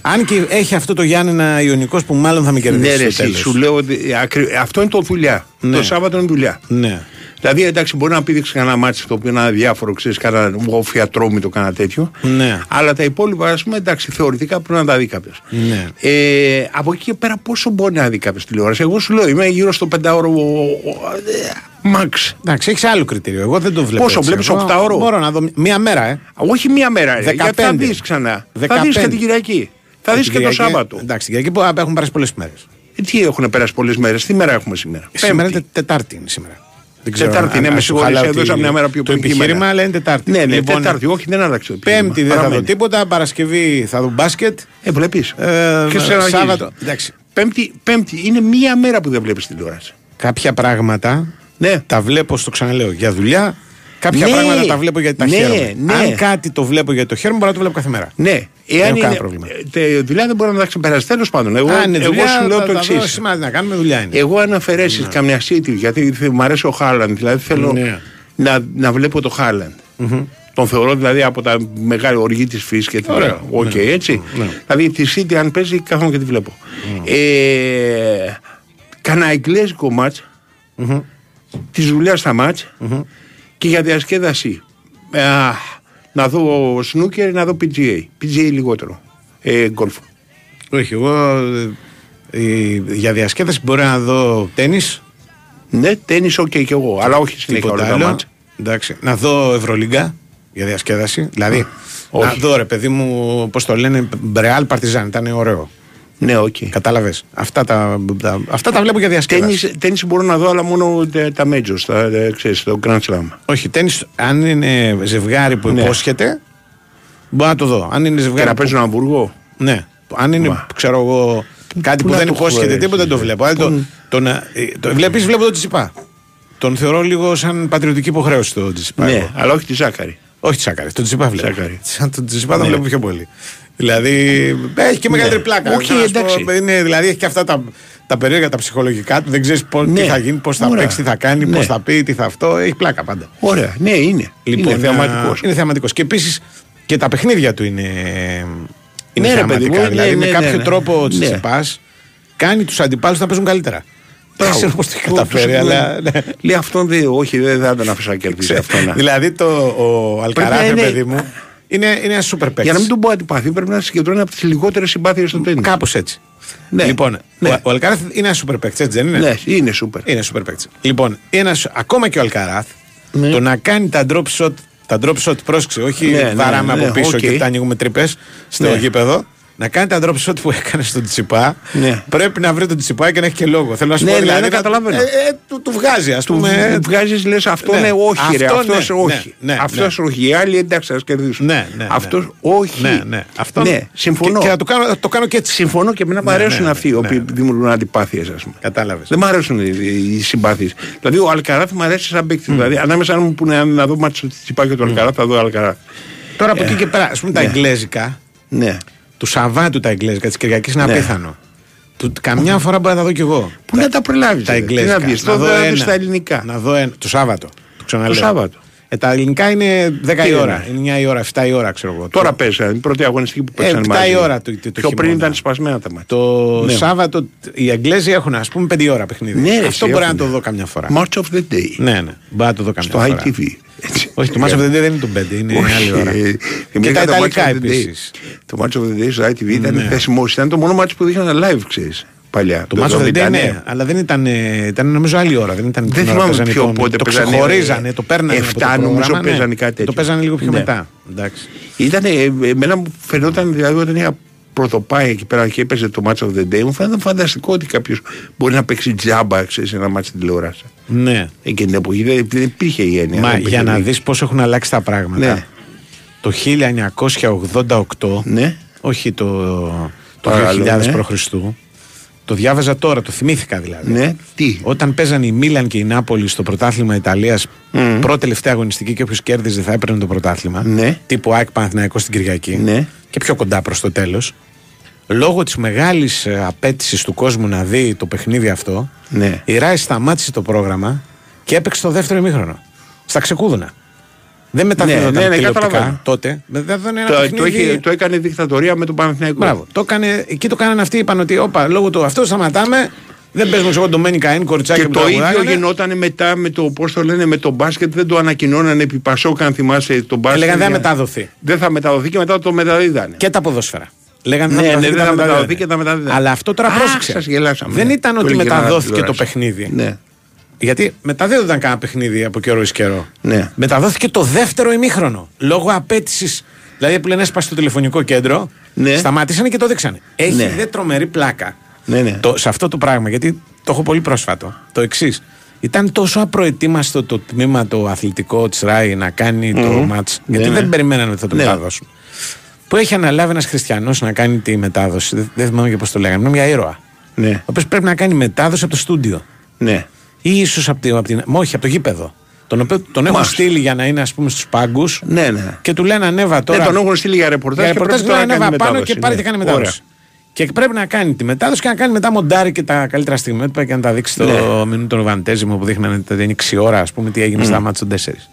Αν και έχει αυτό το Γιάννενα Ιωνικός που μάλλον θα με κερδίσει. Ναι, ρε, στο εσύ, τέλος. σου λέω ότι ακρι- αυτό είναι το δουλειά. Ναι. Το Σάββατο είναι δουλειά. Ναι. Δηλαδή, εντάξει, μπορεί να πήδηξει κανένα μάτι το οποίο είναι αδιάφορο, ξέρεις, κανένα οφιατρόμητο, κανένα τέτοιο. Ναι. Αλλά τα υπόλοιπα, ας πούμε, εντάξει, θεωρητικά πρέπει να τα δει κάποιο. Ναι. Ε, από εκεί και πέρα, πόσο μπορεί να δει κάποιο τηλεόραση; Εγώ σου λέω, είμαι γύρω στο πεντάωρο. Μαξ. Εντάξει, έχεις άλλο κριτήριο. Εγώ δεν το βλέπω. Πόσο, έτσι. βλέπεις, Εγώ οκτάωρο; Μπορώ να δω μία μέρα, ε. Όχι μία μέρα, ρε, 15. γιατί θα δεις ξανά. Θα δεις και 15. την Κυριακή. Θα δεις Την και το Κυριακή- Σάββατο. Εντάξει, την Κυριακή που έχουν περάσει πολλές μέρες. Ε, τι έχουν περάσει πολλές μέρες, τι μέρα έχουμε σήμερα; Σήμερα Πέμπτη. είναι Τετάρτη είναι σήμερα. Δεν Τετάρτη, αν- ναι, αν με σου συγχωρείς, χαλάω έδωσα τη- μια μέρα πιο Το πριν επιχείρημα, κείμενα. αλλά είναι Τετάρτη. Ναι, ναι, Λοιπόν, Τετάρτη, όχι, δεν άλλαξε το επιχείρημα. Πέμπτη δεν θα δω Παραμένει. τίποτα. Παρασκευή θα δω μπάσκετ. Ε, βλέπεις. Ε, και σε Σάββατο. Εντάξει. Πέμπτη, πέμπτη είναι μία μέρα που δεν βλέπεις τηλεόραση. Κάποια πράγματα Ναι. τα βλέπω στο ξαναλέω για δουλειά. Κάποια Ναι, πράγματα τα βλέπω γιατί τα ναι, χαίρομαι. ναι. Αν κάτι το βλέπω γιατί το χαίρομαι, μπορώ να το βλέπω κάθε μέρα. Ναι, έχω εάν κανένα είναι. πρόβλημα. ε, τε- δουλειά δεν μπορεί να τα ξεπεράσει. Τέλος πάντων, εγώ, Αν είναι εγώ δουλειά, σου λέω θα το τα δω εξής. Σήμερα τι να κάνουμε, δουλειά είναι. Εγώ αν αφαιρέσεις καμιά City, γιατί θε- μου αρέσει ο Χάλαντ, δηλαδή θέλω Ναι. να, να βλέπω τον Χάαλαντ Τον θεωρώ δηλαδή από τα μεγάλη ορμή της φύσης και την Ωραίο. Οκ, Ναι. έτσι. Δηλαδή τη City, αν παίζει, κάθομαι και τη βλέπω. Ε, Κανένα εγγλέζικο ματς της δουλειάς στα ματς και για διασκέδαση. Ε, α, να δω σνούκερ, να δω PGA. PGA λιγότερο. Ε, γκολφ. Όχι, εγώ ε, ε, για διασκέδαση μπορεί να δω τένις. Ναι, τένις, οκ και εγώ. Αλλά όχι συνέχεια Τίποτα όλα τα άλλο. ματς. Εντάξει. Να δω Ευρωλίγκα για διασκέδαση. Δηλαδή, να όχι. δω ρε παιδί μου, πώς το λένε, Ρεάλ Παρτιζάν. Ήταν ωραίο. Ναι, οκ. Κατάλαβες. Αυτά τα, τα, αυτά τα βλέπω για διασκέδαση. Τένις, τένις μπορώ να δω, αλλά μόνο τα, τα majors, τα, τα, ξέρεις, το Grand Slam. Όχι, τένις, αν είναι ζευγάρι που Ναι. υπόσχεται, μπορώ να το δω. Αν είναι Και ζευγάρι. να που- παίζουν Αμβούργο. Ναι. Αν είναι, Μα. ξέρω εγώ, κάτι πού που να δεν το υπόσχεται χωρέσεις, τίποτα, δεν το ρε. βλέπω. Αν το, τον, ε, το, βλέπεις, βλέπω τον Τσιτσιπά. Τον θεωρώ λίγο σαν πατριωτική υποχρέωση το Τσιτσιπά. Ναι, εγώ. αλλά όχι τη Σάκκαρη. Όχι Σάκκαρη, τον Τσιτσιπά βλέπω. Σάκκαρη. Σαν τον Τσιτσιπά τον Ναι. βλέπω πιο πολύ. Δηλαδή έχει και μεγαλύτερη πλάκα. Όχι, Να σου εντάξει. πω, είναι, δηλαδή έχει και αυτά τα, τα περίεργα, τα ψυχολογικά του. Δεν ξέρεις Ναι. τι θα γίνει, πώς θα Ωραία. παίξει, τι θα κάνει, Ναι. πώς θα πει, τι θα αυτό. Έχει πλάκα πάντα. Ωραία, ναι, είναι. Λοιπόν, είναι θεαματικός. α, Είναι θεαματικός. Και επίσης Και τα παιχνίδια του είναι. Είναι Ναι, ρε, παιδί θεαματικά. μου, δηλαδή, ναι, με ναι, κάποιο ναι. τρόπο ο Ναι. Τσιτσιπάς κάνει τους αντιπάλους να παίζουν καλύτερα. Δεν Μπράβο. ξέρω πώ το έχει Το- καταφέρει, το- αλλά. ναι. Λέει αυτόν δεν, όχι, δεν θα τον αφήσω να κερδίσει αυτό. να. Δηλαδή το, ο Αλκαράθ, να ρε είναι- παιδί μου, είναι, είναι ένας σούπερ παίκτης. Για να μην τον πω αντιπαθή, πρέπει να συγκεντρώνει από τις λιγότερες συμπάθειες στο τένις. Κάπως έτσι. Ναι. Λοιπόν, Ναι. ο, ο Αλκαράθ είναι ένας σούπερ παίκτης, έτσι δεν είναι; Ναι, είναι σούπερ. Είναι σούπερ παίκτης. Λοιπόν, ένας, ακόμα και ο Αλκαράθ, Ναι. το να κάνει τα drop shot, τα drop shot πρόσεξε, όχι Ναι, ναι, βαράμε ναι, από πίσω οκ. και τα ανοίγουμε τρύπες στο Ναι. γήπεδο. Να κάνει τα drop shot που έκανε στον Τσιτσιπά. Ναι. Πρέπει να βρει τον Τσιτσιπά και να έχει και λόγο. Θέλω να σου Ναι, πω ναι, δηλαδή. ναι, να- καταλαβαίνω. Ε, ε, του, του βγάζει, ας Του πούμε. βγάζεις, λες αυτό Ναι. ναι, όχι, ρε. Αυτό Αυτός ναι, όχι. ναι, ναι, Αυτό όχι. Οι άλλοι εντάξει, ας κερδίσουν. Ναι, ναι, ναι. Αυτός όχι. Ναι, ναι. Αυτό, Ναι, συμφωνώ. Και, και να το κάνω, το κάνω και έτσι. Συμφωνώ και εμένα μου Ναι, αρέσουν ναι, αυτοί οι ναι, οποίοι ναι. δημιουργούν αντιπάθειες, ας πούμε. Κατάλαβες. Δεν μου αρέσουν οι, οι συμπάθειες. Δηλαδή ο Αλκαράθ μου αρέσει σαν παίκτης. Δηλαδή ανάμεσα αν μου πούνε να δω μάτσο τη Τσιπά και του Αλκαράθ, θα δω Αλκαράθ. Τώρα από εκεί και πέρα, ας πούμε τα ναι. εγγλέζικα, Ναι. Του Σαββάτου τα εγγλέζικα, της Κυριακής είναι Ναι. απίθανο. Του, καμιά φορά μπορεί να τα δω κι εγώ. Πού να τα προλάβεις. Τα εγγλέζικα. Να δεις, Να το δω δω ένα. στα ελληνικά. Να δω ένα. Το Σάββατο. Το ξαναλέω. Το Σάββατο. Ε, τα ελληνικά είναι 10 Τι η είναι; ώρα. Είναι 9 η ώρα, 7 η ώρα, ξέρω εγώ. Τώρα το, παίζανε, η πρώτη αγωνιστική που Ε, παίξαν επτά μαζί. η ώρα το- το Πιο πριν χειμώνα. ήταν σπασμένα τα μάτια. το Ναι. Σάββατο οι Εγγλέζοι έχουν ας πούμε 5 η ώρα παιχνίδι. Ναι, ρε, Αυτό εσύ μπορεί να έχουν. το δω καμιά φορά. Match of the day. Ναι, ναι. Μπορεί να το δω καμιά Στο φορά. ITV. Έτσι. Όχι, το Match of the Day δεν είναι το 5, είναι Όχι, άλλη ώρα. ε, Και εμείς τα είχαμε το Ιταλικά Match of the Day. επίσης. Το Match of the Day στο ITV ήταν Ναι. θεσμό. Ήταν το μόνο match που δείχναν live, ξέρεις. Παλιά. Το Match of the Day 79. ναι, αλλά δεν ήταν, ε, ήταν νομίζω άλλη ώρα. Δεν, ήταν Δεν την ώρα θυμάμαι παίζανε ποιο το- πότε Το παίζανε, ξεχωρίζανε, το παίρνανε. από το εφτά νομίζω πρόγραμμα, ναι. παίζανε κάτι Το τέτοιο. παίζανε λίγο πιο Ναι. μετά. Εντάξει. Ήταν, εμένα μου φαινόταν δηλαδή όταν είχα πρωτοπάει εκεί πέρα και έπαιζε το Match of the Day, μου φαίνονταν φανταστικό ότι κάποιος μπορεί να παίξει τζάμπα ξέρεις, σε ένα μάτσο τηλεόραση. Ναι. Εκείνη την εποχή δεν, δεν υπήρχε η έννοια. Μα δεν υπήρχε για να η- δεις πώς έχουν αλλάξει τα πράγματα. Ναι. Το 1988, Ναι. όχι το, το Παρακαλώ, 2000 ναι. π.Χ. Το διάβαζα τώρα, το θυμήθηκα δηλαδή. Ναι, τι; Όταν παίζανε η Μίλαν και η Νάπολη στο πρωτάθλημα Ιταλίας, Μμμ. πρώτη τελευταία αγωνιστική και όποιος κέρδιζε θα έπαιρνε το πρωτάθλημα. Ναι. Τύπου ΑΕΚ Παναθηναϊκός στην Κυριακή. Ναι. Και πιο κοντά προς το τέλος. Λόγω της μεγάλης απέτησης του κόσμου να δει το παιχνίδι αυτό, Ναι. η Ράι σταμάτησε το πρόγραμμα και έπαιξε το δεύτερο ημίχρονο. Στα ξεκούδουνα. Δεν μεταδίδονταν ναι, ναι, τηλεοπτικά καταλαβαίνω. τότε. Μεταδίδονταν ένα Το, το, παιχνίδι. είχε- το έκανε δικτατορία με τον Παναθηναϊκό. Μπράβο. Το έκανε, εκεί το κάνανε αυτοί. Είπαν ότι όπα, λόγω του αυτό σταματάμε. Δεν παίζουμε εγώ το Μένικα Ιν, κοριτσάκι Και που το ίδιο τραγουδάγανε. γινόταν μετά με το, πώς το λένε, με το μπάσκετ, δεν το ανακοινώνανε επί Πασόκ, αν θυμάσαι το μπάσκετ. Έλεγαν δεν θα για- μεταδοθεί. Δεν θα μεταδοθεί και μετά το μεταδίδανε. Και τα ποδόσφαιρα. Λέγανε Ναι, θα ναι, μεταδοθεί, δεν θα μεταδίδανε. μεταδοθεί και τα μεταδίδανε. Αλλά αυτό τώρα Α, πρόσεξε. σας γελάσαμε, Δεν ναι. ήταν Το ότι έλεγε ένα μεταδόθηκε το τηλεόραση. παιχνίδι. Ναι. Γιατί μεταδίδονταν κανένα παιχνίδι από καιρό εις καιρό. Ναι. Μεταδόθηκε το δεύτερο ημίχρονο. Λόγω απέτησης. Δηλαδή που λένε έσπασε το τηλεφωνικό κέντρο. Ναι. Σταματήσανε και το δείξανε. Έχει Ναι. δε τρομερή πλάκα. Ναι, ναι. Το, σε αυτό το πράγμα, γιατί το έχω πολύ πρόσφατο. Το εξής. Ήταν τόσο απροετοίμαστο το τμήμα το αθλητικό της ΡΑΗ να κάνει το Μμμ. μάτς Ναι, γιατί ναι. δεν περιμένανε ότι θα το Ναι. μεταδώσουν. Που έχει αναλάβει ένας χριστιανός να κάνει τη μετάδοση. Δεν, δεν θυμάμαι και πώς το λέγανε. Είναι μια ήρωα. Ναι. Ο οποίος πρέπει να κάνει μετάδοση από το στούντιο. Ναι. Ή ίσως από, την- από την. μα όχι, από το γήπεδο. Τον οποίο τον έχουν Μάλιστα. στείλει για να είναι, ας πούμε, στους πάγκους. Ναι, ναι. Και του λένε ανέβα τώρα. Ναι, τον έχουν στείλει για ρεπορτάζ για και ρεπορτάζ πρέπει του λένε τώρα να ανέβα κάνει πάνω μετάδοση, και πάρει ναι. και κάνει μετάδοση. Και πρέπει να κάνει τη μετάδοση και να κάνει μετά μοντάρι και τα καλύτερα στιγμιότυπα και να τα δείξει στο Ναι. μηνύ των Βαντέζιμο που δείχνανε ότι είναι 6 ώρα, ας πούμε, τι έγινε στα μάτια των 4.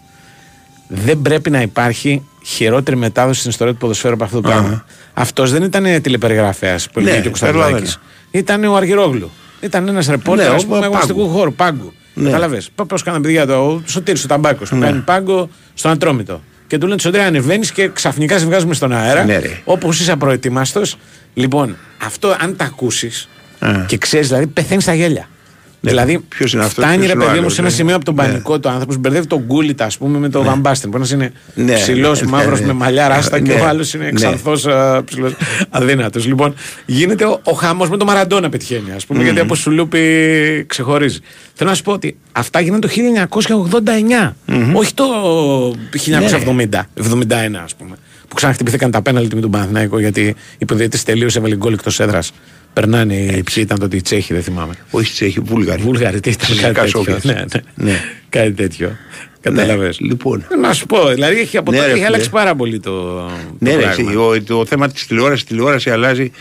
Δεν πρέπει να υπάρχει χειρότερη μετάδοση στην ιστορία του ποδοσφαίρου από αυτό το πράγμα. Αυτός δεν ήταν τηλεπεριγραφέα που έλεγε Ναι, και ο Κωνσταντινάκης. καταλαβαίνω. Ήταν ο Αργυρόγλου. Ήταν ένας ρεπόρτερ Ναι, ας ο πούμε, Πάγκου. αγωνιστικού χώρου, πάγκου. Ναι. Κατάλαβε. Πώ κάνανε παιδιά το ο Σωτήρης ο Ταμπάκο που κάνει πάγκο στον Ατρόμητο. Και του λένε Σωτήρη ανεβαίνεις και ξαφνικά σε βγάζουμε στον αέρα. Ναι, ρε. Όπω είσαι απροετοίμαστο. Λοιπόν, αυτό αν τα ακούσεις Α. και ξέρεις, δηλαδή πεθαίνεις στα γέλια. Ναι, δηλαδή, ποιος είναι αυτός, φτάνει ποιος ρε είναι ο παιδί μου άλλος, σε ένα ναι. σημείο από τον Ναι. πανικό το άνθρωπος, μπερδεύει τον Γκούλιτα, ας πούμε, με τον Βαν Μπάστεν. Που ένας είναι Ναι, ψηλός, ναι, μαύρος ναι. με μαλλιά ράστα και Ναι, ο άλλος είναι ναι. ξανθό ψηλός αδύνατος. Λοιπόν, γίνεται ο, ο χαμός με τον Μαραντόνα πετυχαίνει, ας πούμε, γιατί από Σουλούπι ξεχωρίζει. Θέλω να σου πω ότι αυτά γίνανε το 1989, όχι το 1970, 71 ας πούμε. Που ξαναχτυπηθήκαν τα πέναλτι με τον Παναθηναϊκό γιατί η υποδιετή τελείωσε, έβαλε γκολ εκτός έδρας. Περνάνε οι ποιοι ήταν τότε οι Τσέχοι, δεν θυμάμαι. Όχι Τσέχοι, Βούλγαροι. Βούλγαροι, τι ήταν Φυσικά κάτι τέτοιο. Σόβιετ. Ναι, ναι. Ναι. Κάτι τέτοιο. Καταλαβες. Λοιπόν. Να σου πω, δηλαδή έχει, από Ναι, τότε ρε, έχει φίλε. αλλάξει πάρα πολύ το, το Ναι, ρε, πράγμα. εσύ, ο- το θέμα της τηλεόρασης, η τηλεόραση αλλάζει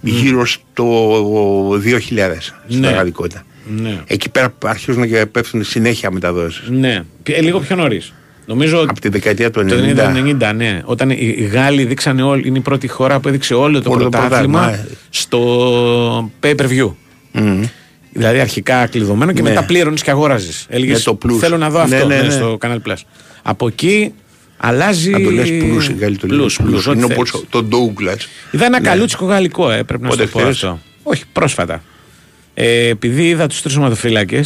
γύρω στο 2000 στην Ναι. πραγματικότητα. Ναι. Εκεί πέρα αρχίζουν και πέφτουν συνέχεια μεταδόσεις. Ναι, ε, λίγο πιο νωρίς. Νομίζω Από τη δεκαετία του το 90. 90, ναι. Όταν οι οι Γάλλοι δείξανε όλη, είναι η πρώτη χώρα που έδειξε όλο το Όλο το πρωτάθλημα πρωτάθλημα, ε. στο pay per view. Μμμ. Δηλαδή αρχικά κλειδωμένο και Ναι. μετά πλήρωνες και αγόραζες. Έλεγες Ναι, το plus. Θέλω να δω Ναι, αυτό ναι, ναι, ναι. στο Canal Plus. Από εκεί αλλάζει. Αν το λες πλους, οι Γάλλοι το λένε Plus, plus, πλους. ό,τι Είναι θέλεις. όπως το Douglas. Είδα ένα Ναι. καλούτσικο γαλλικό, ε, πρέπει να Πότε σου το πω χθες; αυτό. Όχι, πρόσφατα. Ε, επειδή είδα τους τρεις σωματοφύλακες,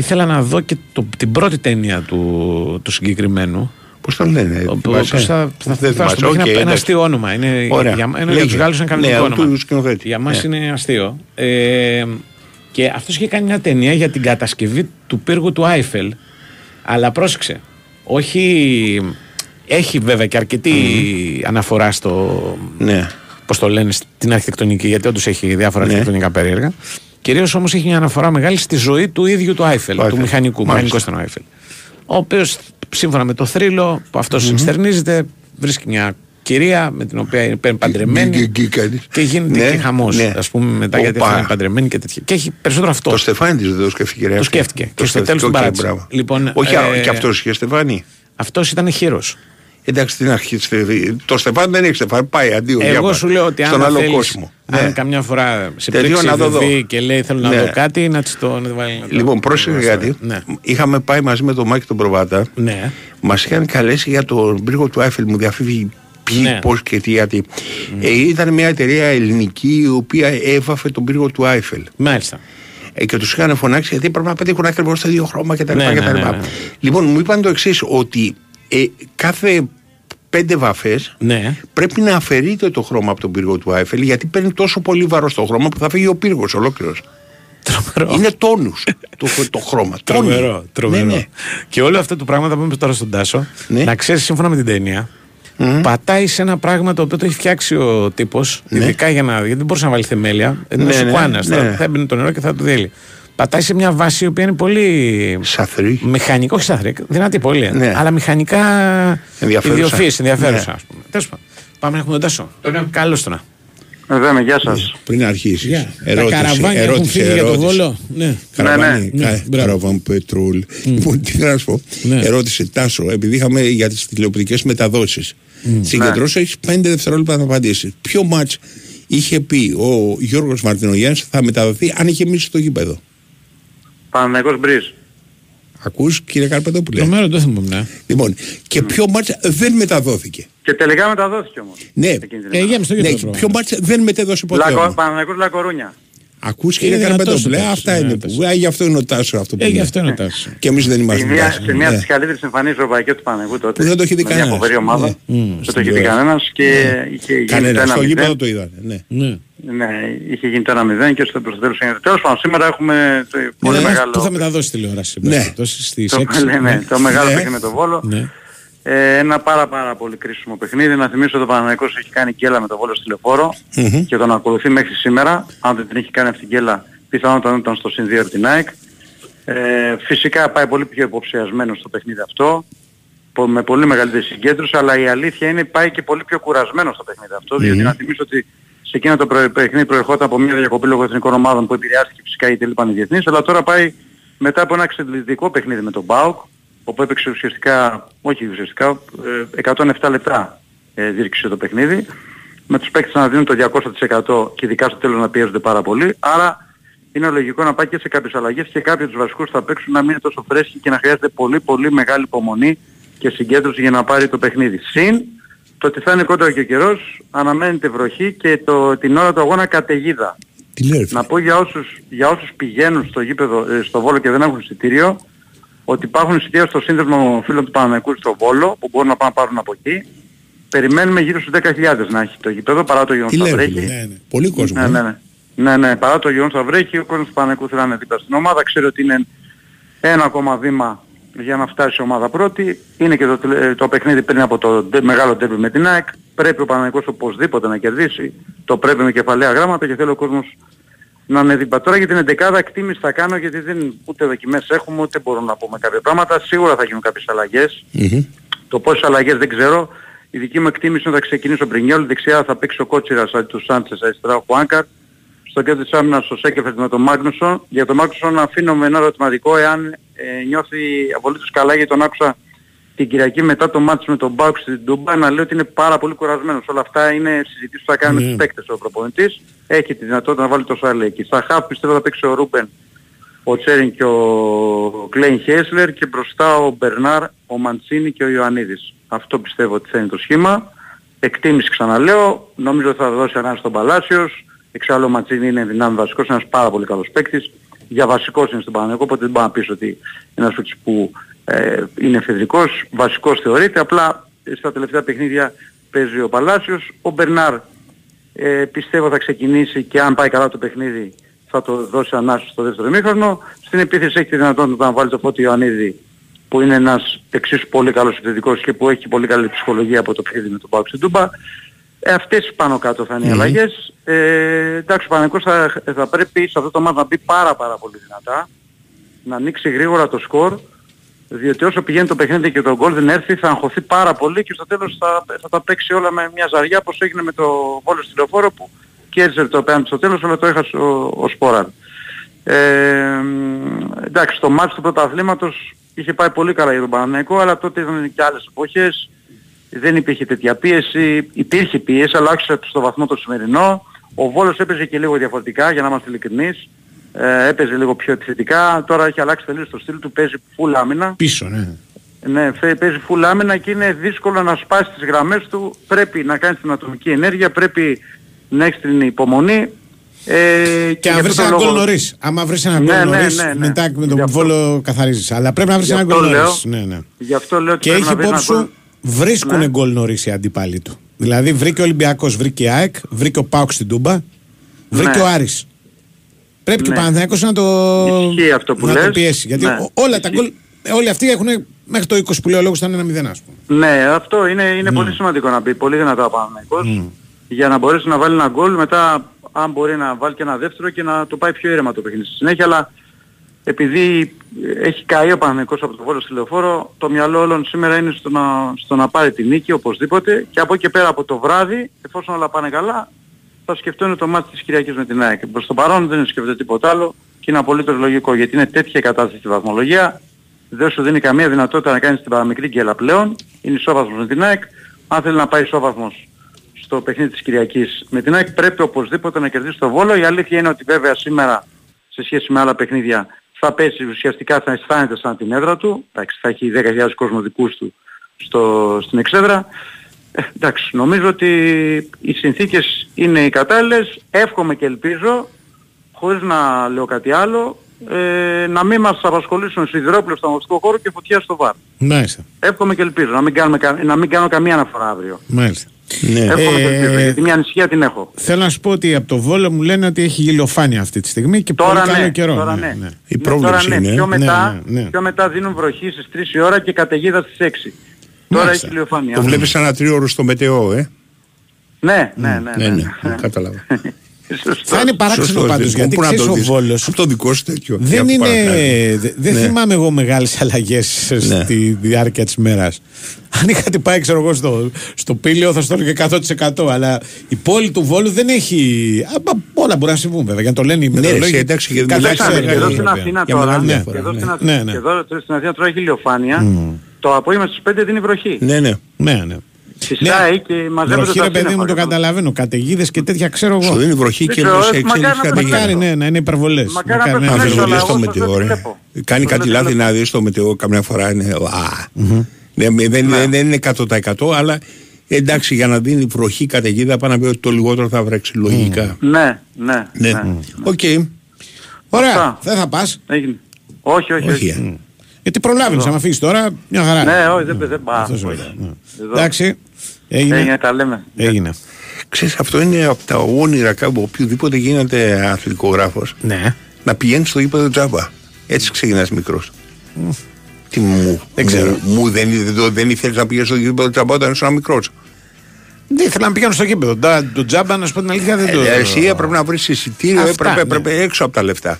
ήθελα να δω και το, την πρώτη ταινία του, του συγκεκριμένου. Πώς το λένε, Ο- θυμάσαι; πώς θα, θα, Δεν θα, θα σου θυμάσαι. πω, έχει Οκ, ένα, ένα εντάξει. αστείο όνομα. Είναι, Ωραία. για, είναι, για Λέγε. τους Γάλλους είναι κανονικό Ναι, όνομα. του σκηνοθέτης. Για μας Ναι. είναι αστείο. Ε, και αυτός είχε κάνει μια ταινία για την κατασκευή του πύργου του Άιφελ. Αλλά πρόσεξε. Όχι. Έχει βέβαια και αρκετή αναφορά στο. Ναι. Πώς το λένε, στην αρχιτεκτονική, γιατί όντως έχει διάφορα Ναι. αρχιτεκτονικά περίεργα. Κυρίως όμως έχει μια αναφορά μεγάλη στη ζωή του ίδιου του Άιφελ, Του του Άιφελ. μηχανικού. Μάλιστα. Μηχανικός ήταν ο Άιφελ. Ο οποίος σύμφωνα με το θρύλο που αυτός ενστερνίζεται, βρίσκει μια κυρία με την οποία είναι παντρεμένη. Γκ- γκ- γκ- κάνεις. Και γίνεται Ναι, και χαμός. ναι. Ας πούμε μετά γιατί Οπα. θα είναι παντρεμένη και τέτοια. Και έχει περισσότερο αυτό. Το Στεφάνι της δεν το σκέφτηκε. ρε, Το αυτή. σκέφτηκε. Και στο σκέφτηκε, τέλος τον οκ, παράτησε. μπράβο. Λοιπόν, Όχι, α, ε, και αυτός είχε Στεφάνι. Αυτός ήταν χείρος. Εντάξει, στην αρχή. στε- Το Στεφάνι δεν έχει Στεφάνι. Πάει αντίο. Εγώ διάβα. σου λέω ότι Στον αν άλλο θέλεις, κόσμο. αν Ναι. καμιά φορά σε Τελείω πρίξει να το δω. παιδί και λέει θέλω να Ναι. δω κάτι, να της το να τη βάλει. να το- Λοιπόν, πρόσεχε να το- κάτι. Ναι. Είχαμε πάει μαζί με τον Μάκη τον Προβάτα. Ναι. Μας είχαν καλέσει για τον πύργο του Άιφελ. Μου διαφύγει ποιοι, Ναι. πώς και τι, γιατί. Ε, ήταν μια εταιρεία ελληνική η οποία έβαφε τον πύργο του Άιφελ. Μάλιστα. Ε, και τους είχαν φωνάξει γιατί έπρεπε να πετύχουν ακριβώς το ίδιο χρώμα κτλ. Ναι, ναι, κτλ. ναι, ναι. Λοιπόν, μου είπαν το εξής, ότι ε, κάθε πέντε βαφές Ναι. πρέπει να αφαιρείται το χρώμα από τον πύργο του Άιφελ γιατί παίρνει τόσο πολύ βάρος το χρώμα που θα φύγει ο πύργος ολόκληρος. Τρομερό. Είναι τόνους το, το χρώμα. Τρομερό, Τόνοι. τρομερό. Ναι, ναι. Και όλο αυτό το πράγμα θα πούμε τώρα στον Τάσο. Ναι. Να ξέρεις, σύμφωνα με την ταινία, πατάει σε ένα πράγμα το οποίο το έχει φτιάξει ο τύπος, ειδικά για να. γιατί δεν μπορούσε να βάλει θεμέλια. Είναι Ναι, ναι, ναι, σουκουάνα. ναι. Θα, θα έμπαινε το νερό και θα το διέλει. Πατάει σε μια βάση η οποία είναι πολύ. Σαθρή. Μηχανικό, όχι σαθρή, δυνατή πολύ. ε. Ναι. Αλλά μηχανικά Ενδιαφέρουσα. ιδιοφύης, ενδιαφέρουσα, Ναι. ας πούμε. Τέλος πάντων. Πάμε να έχουμε τον Τάσο. Καλώς τώρα. Βέβαια, γεια σας. Πριν αρχίσεις. Γεια. Τα καραβάνια έχουν φύγει για το Βόλο. Ναι. Καραβάνι, Ναι, κα- μπράβο. καραβάν πετρόλ. Λοιπόν, τι θέλω να σου πω. Ναι. Ερώτησε Τάσο, επειδή είχαμε για τις τηλεοπτικές μεταδόσεις. Συγκεντρώσω, έχεις πέντε δευτερόλεπτα να απαντήσεις. Ποιο μάτς είχε πει ο Γιώργος Μαρτινογιάννης θα μεταδοθεί αν είχε μείνει στο γήπεδο; Παναγικός Μπρίζ. Ακούς κύριε Καρπετόπουλε; Το μέρο το θυμάμαι. ναι. Λοιπόν, και ποιο μάτς δεν μεταδόθηκε. Και τελικά μεταδόθηκε όμως. Ναι, Εκείνη την Ε, ημέρα. για στο ναι γήπεδο. ποιο μάτς δεν μετέδωσε ποτέ. Λακο, όμως. Παναγικός Λακορούνια. Ακούς κύριε Είναι δυνατός Καρπετόπουλε, ο Τάσος, αυτά είναι δυνατός. που. Α, γι' αυτό είναι ο Τάσος αυτό που Ε, γι' είναι. αυτό είναι ο Τάσος. Και εμείς δεν Σε είμαστε μια, Τάσο. σε μια Ναι. από τις καλύτερες εμφανίσεις ευρωπαϊκές του Παναγικού τότε. Που δεν το έχει δει Με Μια κανένας. φοβερή ομάδα. Ναι. Δεν το Στην έχει δει τηλεόραση. κανένας και είχε γίνει Κανένας. το Στο 1-0. γήπεδο το είδανε. Ναι. Ναι. Ναι, είχε γίνει το 1-0 και στο τέλος έγινε. Τέλος πάντων, σήμερα έχουμε το πολύ Ναι, μεγάλο... Που θα μεταδώσει τηλεόραση. Ναι. Ναι. Στις το, 6. ναι, ναι, το μεγάλο Ναι. παιχνίδι με τον Βόλο. Ναι. Ε, ένα πάρα πάρα πολύ κρίσιμο παιχνίδι. Να θυμίσω ότι ο Παναγικός έχει κάνει γκέλα με τον Βόλο στη λεωφορο Μμμ. και τον ακολουθεί μέχρι σήμερα. Αν δεν την έχει κάνει αυτή την γκέλα, πιθανότατα ήταν στο συν 2 από την ΑΕΚ. Ε, φυσικά πάει πολύ πιο υποψιασμένο στο παιχνίδι αυτό, πο- με πολύ μεγαλύτερη συγκέντρωση, αλλά η αλήθεια είναι πάει και πολύ πιο κουρασμένο στο παιχνίδι αυτό, διότι να θυμίσω ότι σε εκείνο το προ- παιχνίδι προερχόταν από μια διακοπή λόγω εθνικών ομάδων που επηρεάστηκε φυσικά γιατί έλειπαν οι διεθνείς, αλλά τώρα πάει μετά από ένα εξαιρετικό παιχνίδι με τον ΠΑΟΚ, όπου έπαιξε ουσιαστικά, όχι ουσιαστικά, ε, 107 λεπτά ε, διήρξε το παιχνίδι, με τους παίκτες να δίνουν το 200% και ειδικά στο τέλος να πιέζονται πάρα πολύ, άρα είναι λογικό να πάει και σε κάποιες αλλαγές και κάποιοι από τους βασικούς που θα παίξουν να μην είναι τόσο φρέσκοι και να χρειάζεται πολύ πολύ μεγάλη υπομονή και συγκέντρωση για να πάρει το παιχνίδι. Συν το ότι θα είναι κόντρα και ο καιρός, αναμένεται βροχή και το, την ώρα του αγώνα καταιγίδα. Τι λέει, Να πω για όσους, για όσους πηγαίνουν στο γήπεδο, ε, στο Βόλο και δεν έχουν εισιτήριο, ότι υπάρχουν εισιτήρια στο σύνδεσμο φίλων του Παναναϊκού στο Βόλο, που μπορούν να πάνε να πάρουν από εκεί. Περιμένουμε γύρω στους 10.000 να έχει το γήπεδο, παρά το γεγονός Τι ότι θα λέει, βρέχει. φίλε; Ναι, ναι. Πολύ κόσμο. Ναι, ε. ναι, ναι. Ναι, ναι, παρά το γεγονός θα βρέχει, ο κόσμος του Πανεκού θέλει να είναι δίπλα στην ομάδα. Ξέρει ότι είναι ένα ακόμα βήμα για να φτάσει η ομάδα πρώτη. Είναι και το, τελε- το παιχνίδι πριν από το ντε- μεγάλο τέρμι με την ΑΕΚ. Πρέπει ο Παναγικός οπωσδήποτε να κερδίσει. Το πρέπει με κεφαλαία γράμματα και θέλει ο κόσμος να είναι δίπλα. Τώρα για την 11 εκτίμηση θα κάνω γιατί δεν, ούτε δοκιμές έχουμε ούτε μπορούμε να πούμε κάποια πράγματα. Σίγουρα θα γίνουν κάποιες αλλαγές. Μμμ. Το πόσες αλλαγές δεν ξέρω. Η δική μου εκτίμηση είναι ότι θα ξεκινήσει ο Μπρινιόλ, δεξιά θα παίξει ο Κότσιρας αντί του Σάντσες, αριστερά ο Χουάνκαρ. Στο κέντρο της άμυνας ο Σένκεφελντ με τον Μάγνουσον. Για τον Μάγνουσον αφήνω με ένα ερωτηματικό εάν ε, νιώθει απολύτως καλά γιατί τον άκουσα την Κυριακή μετά το ματς με τον ΠΑΟΚ στην Τούμπα να λέει ότι είναι πάρα πολύ κουρασμένος. Όλα αυτά είναι συζητήσεις που θα κάνει με Ναι. τους παίκτες ο προπονητής. Έχει τη δυνατότητα να βάλει τόσο άλλο εκεί. Στα χαφ πιστεύω θα παίξει ο Ρούμπεν, ο Τσέριν και ο Κλαϊνχάισλερ και μπροστά ο Βερνάρ, ο Μαντσίνι και ο Ιωαννίδης. Αυτό πιστεύω ότι θα είναι το σχήμα. Εκτίμηση ξαναλέω, νομίζω ότι θα δώσει ανάγκη στον Παλάσιος. Εξάλλου ο Μαντσίνη είναι δυνάμει βασικός, ένας πάρα πολύ καλός παίκτης. Για βασικός είναι στον Παναγενικό, οπότε δεν μπορεί να πεις ότι είναι ένας παίκτης που ε, είναι εφεδρικός, βασικός θεωρείται, απλά ε, στα τελευταία παιχνίδια παίζει ο Παλάσιος. Ο Μπερνάρ ε, πιστεύω θα ξεκινήσει και αν πάει καλά το παιχνίδι θα το δώσει ανάσχεση στο δεύτερο μήχρονο. Στην επίθεση έχει τη δυνατότητα να βάλει το Φώτη Ιωαννίδη που είναι ένας εξίσου πολύ καλός επιθετικός και που έχει πολύ καλή ψυχολογία από το παιχνίδι με τον Πάουξ στην Τούμπα. Ε, αυτές πάνω κάτω θα είναι οι αλλαγές. Ε, εντάξει, ο Παναγικός θα, θα πρέπει σε αυτό το μάτι να μπει πάρα πάρα πολύ δυνατά, να ανοίξει γρήγορα το σκορ, διότι όσο πηγαίνει το παιχνίδι και το γκολ δεν έρθει θα αγχωθεί πάρα πολύ και στο τέλος θα, θα τα παίξει όλα με μια ζαριά όπως έγινε με το Βόλο στη Λεωφόρο που κέρδισε το πέναντι στο τέλος αλλά το έχασε ο, ο Σπόραν. Ε, εντάξει, το μάτς του πρωταθλήματος είχε πάει πολύ καλά για τον Παναθηναϊκό, αλλά τότε ήταν και άλλες εποχές. Δεν υπήρχε τέτοια πίεση, υπήρχε πίεση, αλλά όχι στο βαθμό το σημερινό. Ο Βόλος έπαιζε και λίγο διαφορετικά, για να είμαστε ειλικρινείς. Ε, έπαιζε λίγο πιο επιθετικά, τώρα έχει αλλάξει τελείως το στυλ του, παίζει full άμυνα. Πίσω, ναι. Ναι, φε- παίζει full άμυνα και είναι δύσκολο να σπάσει τις γραμμές του. Πρέπει να κάνεις την ατομική ενέργεια, πρέπει να έχεις την υπομονή. Ε, Και αν γι' βρεις αυτό ένα το γκολ λόγο- νωρίς. Άμα βρεις ένα Ναι, γκολ ναι, νωρίς, ναι, ναι. μετά με Γι' τον αυτό- βόλο καθαρίζεις. Αλλά πρέπει να βρεις Γι' ένα αυτό γκολ νωρίς. λέω- Ναι, ναι. Γι' αυτό λέω ότι Και πρέπει έχει να βρει ένα υπόψη γκολ. σου, βρίσκουν Ναι. γκολ νωρίς οι αντίπαλοι του. Δηλαδή βρήκε ο Ολυμπιακός, βρήκε η ΑΕΚ, βρήκε ο Πάουκ στην Τούμπα, βρήκε Ναι. ο Άρης. Πρέπει και ο Ναι. Παναθηναϊκός να το, Ισχύει αυτό που να το λες. πιέσει. Γιατί Ναι. ο- όλα τα γκολ, ε, όλοι αυτοί έχουν μέχρι το 20 που λέει ο λόγος ήταν ένα μηδέν ας πούμε. Ναι, αυτό είναι, είναι πολύ σημαντικό να πει. Πολύ δυνατά ο Παναθηναϊκός. Για να μπορέσει να βάλει ένα γκολ μετά αν μπορεί να βάλει και ένα δεύτερο και να το πάει πιο ήρεμα το παιχνίδι στη συνέχεια. Αλλά επειδή έχει καεί ο Παναθηναϊκός από το Βόλος στη Λεωφόρο, το μυαλό όλων σήμερα είναι στο να, στο να πάρει τη νίκη οπωσδήποτε και από εκεί και πέρα από το βράδυ, εφόσον όλα πάνε καλά, θα σκεφτούν το μάτι της Κυριακής με την ΑΕΚ. Προς το παρόν δεν σκέφτεται τίποτα άλλο και είναι απολύτως λογικό γιατί είναι τέτοια η κατάσταση στη βαθμολογία. Δεν σου δίνει καμία δυνατότητα να κάνεις την παραμικρή γκέλα πλέον. Είναι ισόβαθμος με την ΑΕΚ. Αν θέλει να πάει ισόβαθμος στο παιχνίδι της Κυριακής με την ΑΕΚ πρέπει οπωσδήποτε να κερδίσει το Βόλο. Η αλήθεια είναι ότι βέβαια σήμερα σε σχέση με άλλα παιχνίδια θα πέσει ουσιαστικά θα αισθάνεται σαν την έδρα του. Εντάξει, θα έχει 10.000 κόσμο δικούς του στο, στην εξέδρα. Ε, εντάξει, νομίζω ότι οι συνθήκες είναι οι κατάλληλες. Εύχομαι και ελπίζω, χωρίς να λέω κάτι άλλο, ε, να μην μας απασχολήσουν σιδηρόπλαιο στο αγωνιστικό χώρο και φωτιά στο βάρ. Μάλιστα. Εύχομαι και ελπίζω να μην, κάνουμε, κα- να μην κάνω καμία αναφορά αύριο. Μάλιστα. Ναι. Εύχομαι και Ε, ελπίζω, γιατί μια ανησυχία την έχω. Θέλω να σου πω ότι από το Βόλο μου λένε ότι έχει γελιοφάνεια αυτή τη στιγμή και Τώρα πολύ καλό ναι, καιρό. τώρα ναι, ναι. ναι. Η Ναι, πρόβλεψη τώρα ναι, είναι. Πιο μετά, Ναι, ναι, ναι. πιο μετά δίνουν βροχή στις 3 η ώρα και καταιγίδα στις 6. Τώρα Μάλιστα. έχει ηλιοφάνεια. Το βλέπεις ένα τρίωρο στο μετεό, ε. Ναι, ναι, ναι. Ναι, ναι, κατάλαβα. Σωστό. Θα είναι παράξενο Σωστό, πάντως δεν- γιατί πού να ξέρεις το ο δεις. Βόλο. Από το δικό σου τέτοιο. Δεν Για είναι. παρακάτω. δε- Δεν Ναι. θυμάμαι εγώ μεγάλες αλλαγές στη διάρκεια της μέρας. Αν είχατε πάει, ξέρω εγώ, στο, στο πύλιο θα στο έλεγε 100%. Αλλά η πόλη του Βόλου δεν έχει. Α, όλα μπορεί να συμβούν βέβαια. Για να το λένε οι Ναι, ρε, μετεωρολόγοι. εσύ, εντάξει, γιατί Καλά μιλάς για ξέρουν, Και εδώ μεγάλη στην βέβαια. Αθήνα Για τώρα, μεγάλη και διαφορά, εδώ ναι. στην Αθήνα- Ναι, ναι. και εδώ στην Αθήνα τώρα έχει ηλιοφάνεια. Το απόγευμα στις 5 δίνει βροχή. Ναι, ναι. Ναι, ναι. Φυσάει και μαζεύονται Βροχή, τα ρε παιδί μου, σύννεφα. το καταλαβαίνω. Καταιγίδες και τέτοια ξέρω Σου εγώ. δίνει βροχή Δεν και ξέρω, ενώ σε μακάρι να εξέλιξη το καταιγίδα. Μακάρι ναι, να είναι υπερβολές. Μακάρι να το Αν Ναι, δεν αλλά δουλεύει εγώ στο σας μετεό, δεν ρε. βλέπω. Κάνει Σας κάτι δεν λάθη βλέπω. να δεις στο μετεό καμιά φορά είναι. α. Δεν δεν- δεν- δεν είναι 100% αλλά εντάξει για να δίνει βροχή καταιγίδα πάνω να πει ότι το λιγότερο θα βρέξει λογικά. Ναι, ναι, Ναι. ναι. Οκ. Ωραία, Αυτά. δεν θα πας. Έγινε. Όχι, όχι, Όχι. Όχι. ε. Γιατί προλάβεις, άμα φύγεις τώρα, μια χαρά. Ναι, όχι, δεν δεν πάω. Αυτό σου όχι. λέω, ναι. Εδώ. Εντάξει, έγινε. Έγινε, τα λέμε. Έγινε. Ξέρεις αυτό είναι από τα όνειρα κάπου οποιοδήποτε γίνεται αθλητικογράφος Ναι. να πηγαίνει στο γήπεδο τζάμπα. Έτσι ξεκινάς μικρός. Τι μου, Δεν ξέρω. Μου, μου δεν, δεν, δεν ήθελες να πηγαίνεις στο γήπεδο τζάμπα όταν ήσουν μικρός. Δεν ήθελα να πηγαίνω στο γήπεδο. Τα- Το τζάμπα, να σου πω την αλήθεια, δεν το. Ε, εσύ έπρεπε να βρεις εισιτήριο, Αυτά, έπρεπε, ναι. έπρεπε έξω από τα λεφτά.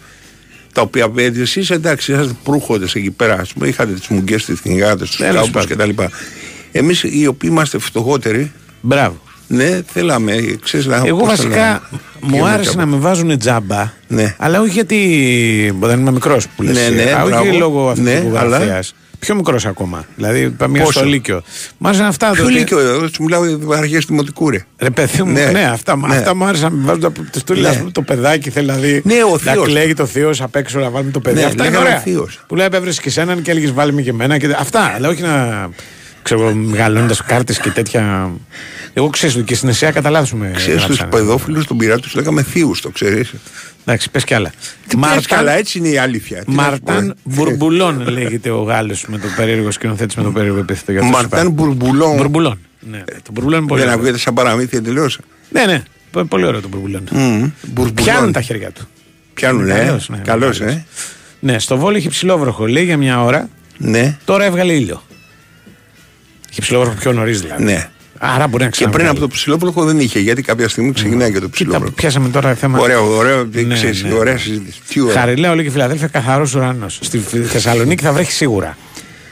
Τα οποία ε, εσείς εντάξει, είσαστε προύχοντες εκεί πέρα, ας πούμε, είχατε τις μουγκές, τις κυνηγάτες, τους Τέλος κάμπους πάντων. κτλ. Εμείς οι οποίοι είμαστε φτωχότεροι, Μπράβο. ναι, θέλαμε, ε, ξέρεις, να, Εγώ πώς το βασικά λένε, μου πηγαίνουμε άρεσε τζάμπα. να με βάζουν τζάμπα. Ναι. Αλλά όχι γιατί. Όταν ήμουν μικρός που λες, Ναι, ναι, α, όχι μπράβο. λόγω Ναι, αθλητικού αλλά- γραφείας. Πιο μικρός ακόμα. Δηλαδή, μία Πόσο; στο Λύκειο. Μάζανε αυτά. Ποιο το- λύκειο, εγώ σου μιλάω για αρχέ δημοτικού ρε. Ρε παιδί μου, Ναι. ναι, αυτά, Ναι. αυτά μου άρεσαν. Μου βάζουν από τη στούλη, Ναι. ας πούμε, το παιδάκι θέλει να δει. Ναι, ο να θείος. κλαίγει το θείο απ' έξω να βάλουμε το παιδί. Ναι, αυτά είναι λέγαμε ωραία. θείος. Που λέει έβρεσαι και σέναν και έλεγες βάλει με και εμένα. Και... Αυτά, αλλά όχι να. Ξέρω μεγαλώνοντας κάρτες και τέτοια. Εγώ ξέρω και στην Εσία κατά λάθο με. Ξέρεις τους γράψανε. παιδόφιλους των πειράτων τους λέγαμε θείους, το ξέρεις. Εντάξει, πες κι άλλα. Τι πες καλά, έτσι είναι η αλήθεια. Τι να σου πω, Μαρτάν ε. Μπουρμπουλόν λέγεται ο Γάλλος με το περίεργο σκηνοθέτη με το περίεργο επίθετο. για αυτό σου Μαρτάν είπα. Μπουρμπουλόν. Μπουρμπουλόν. Ναι, το Μπουρμπουλόν είναι πολύ Δεν ωραίο. ακούγεται σαν παραμύθια εντελώ. Ναι, ναι, πο- πολύ ωραίο το Μπουρμπουλόν. Πιάνουν τα χέρια του. Πιάνουν, Είναι ε. καλός, ναι, Καλός, καλός. ε. Ναι, στο Βόλο είχε ψηλόβροχο, λέει για μια ώρα. Ναι. Τώρα έβγαλε ήλιο. Είχε ψηλόβροχο πιο νωρίς δηλαδή. Ναι. Άρα μπορεί να Και πριν ξαναβγάλει. από το ψηλόβροχο δεν είχε, γιατί κάποια στιγμή ξεκινάει και το Κοίτα, ψηλόβροχο. πιάσαμε τώρα θέμα. Ωραίο, ωραίο, Ναι, ξέρεις, ναι. ωραία συζήτηση. Τι ωραία. Χαριλέο λέει και Φιλαδέλφια καθαρός ουρανός. Στη Θεσσαλονίκη θα βρέχει σίγουρα.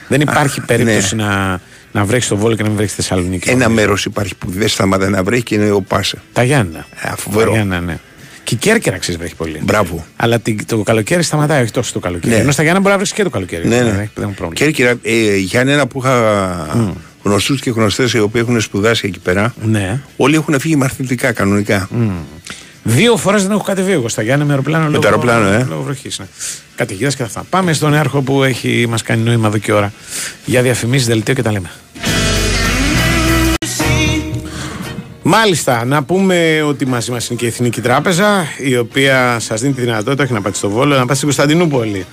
Δεν υπάρχει περίπτωση να, να βρέχεις στο Βόλο και να μην βρέχεις στη Θεσσαλονίκη. ναι. Ένα μέρος υπάρχει που δεν σταματάει να βρέχει και είναι ο Πάσα. Τα Γιάννα. Α, φοβερό. Τα Γιάννα, ναι. Και η Κέρκυρα ξέρεις βρέχει πολύ. Μπράβο. Αλλά την- το καλοκαίρι σταματάει, όχι τόσο το καλοκαίρι. Ναι. Ενώ στα Γιάννα μπορεί να βρει και το καλοκαίρι. Ναι, Δεν ναι. έχει- δεν έχει πρόβλημα. Κέρκυρα, ε, για ένα που είχα γνωστούς και γνωστές οι οποίοι έχουν σπουδάσει εκεί πέρα, Ναι. όλοι έχουν φύγει μαθητικά κανονικά. Δύο φορές δεν έχω κατεβεί εγώ στα Γιάννα με αεροπλάνο. Με λόγω- το αεροπλάνο, ε. Λόγω βροχής. Ναι. Καταιγίδας και αυτά. Πάμε στον έρχο που έχει, μας κάνει νόημα εδώ και ώρα. Για διαφημίσεις, δελτίο και τα λέμε. Μάλιστα, να πούμε ότι μαζί μας είναι και η Εθνική Τράπεζα, η οποία σας δίνει τη δυνατότητα, όχι να πάτε στο Βόλο, να πάτε στην Κωνσταντινούπολη.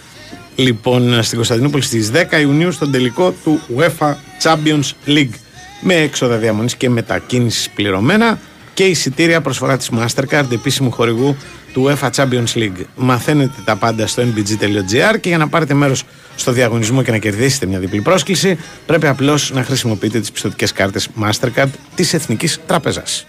Λοιπόν, στην Κωνσταντινούπολη στις 10 Ιουνίου στον τελικό του UEFA Champions League. Με έξοδα διαμονής και μετακίνησης πληρωμένα και εισιτήρια προσφορά της Mastercard, επίσημου χορηγού του UEFA Champions League. Μαθαίνετε τα πάντα στο nbg.gr και για να πάρετε μέρος στο διαγωνισμό και να κερδίσετε μια διπλή πρόσκληση, πρέπει απλώς να χρησιμοποιείτε τις πιστοτικές κάρτες Mastercard της Εθνικής Τράπεζας.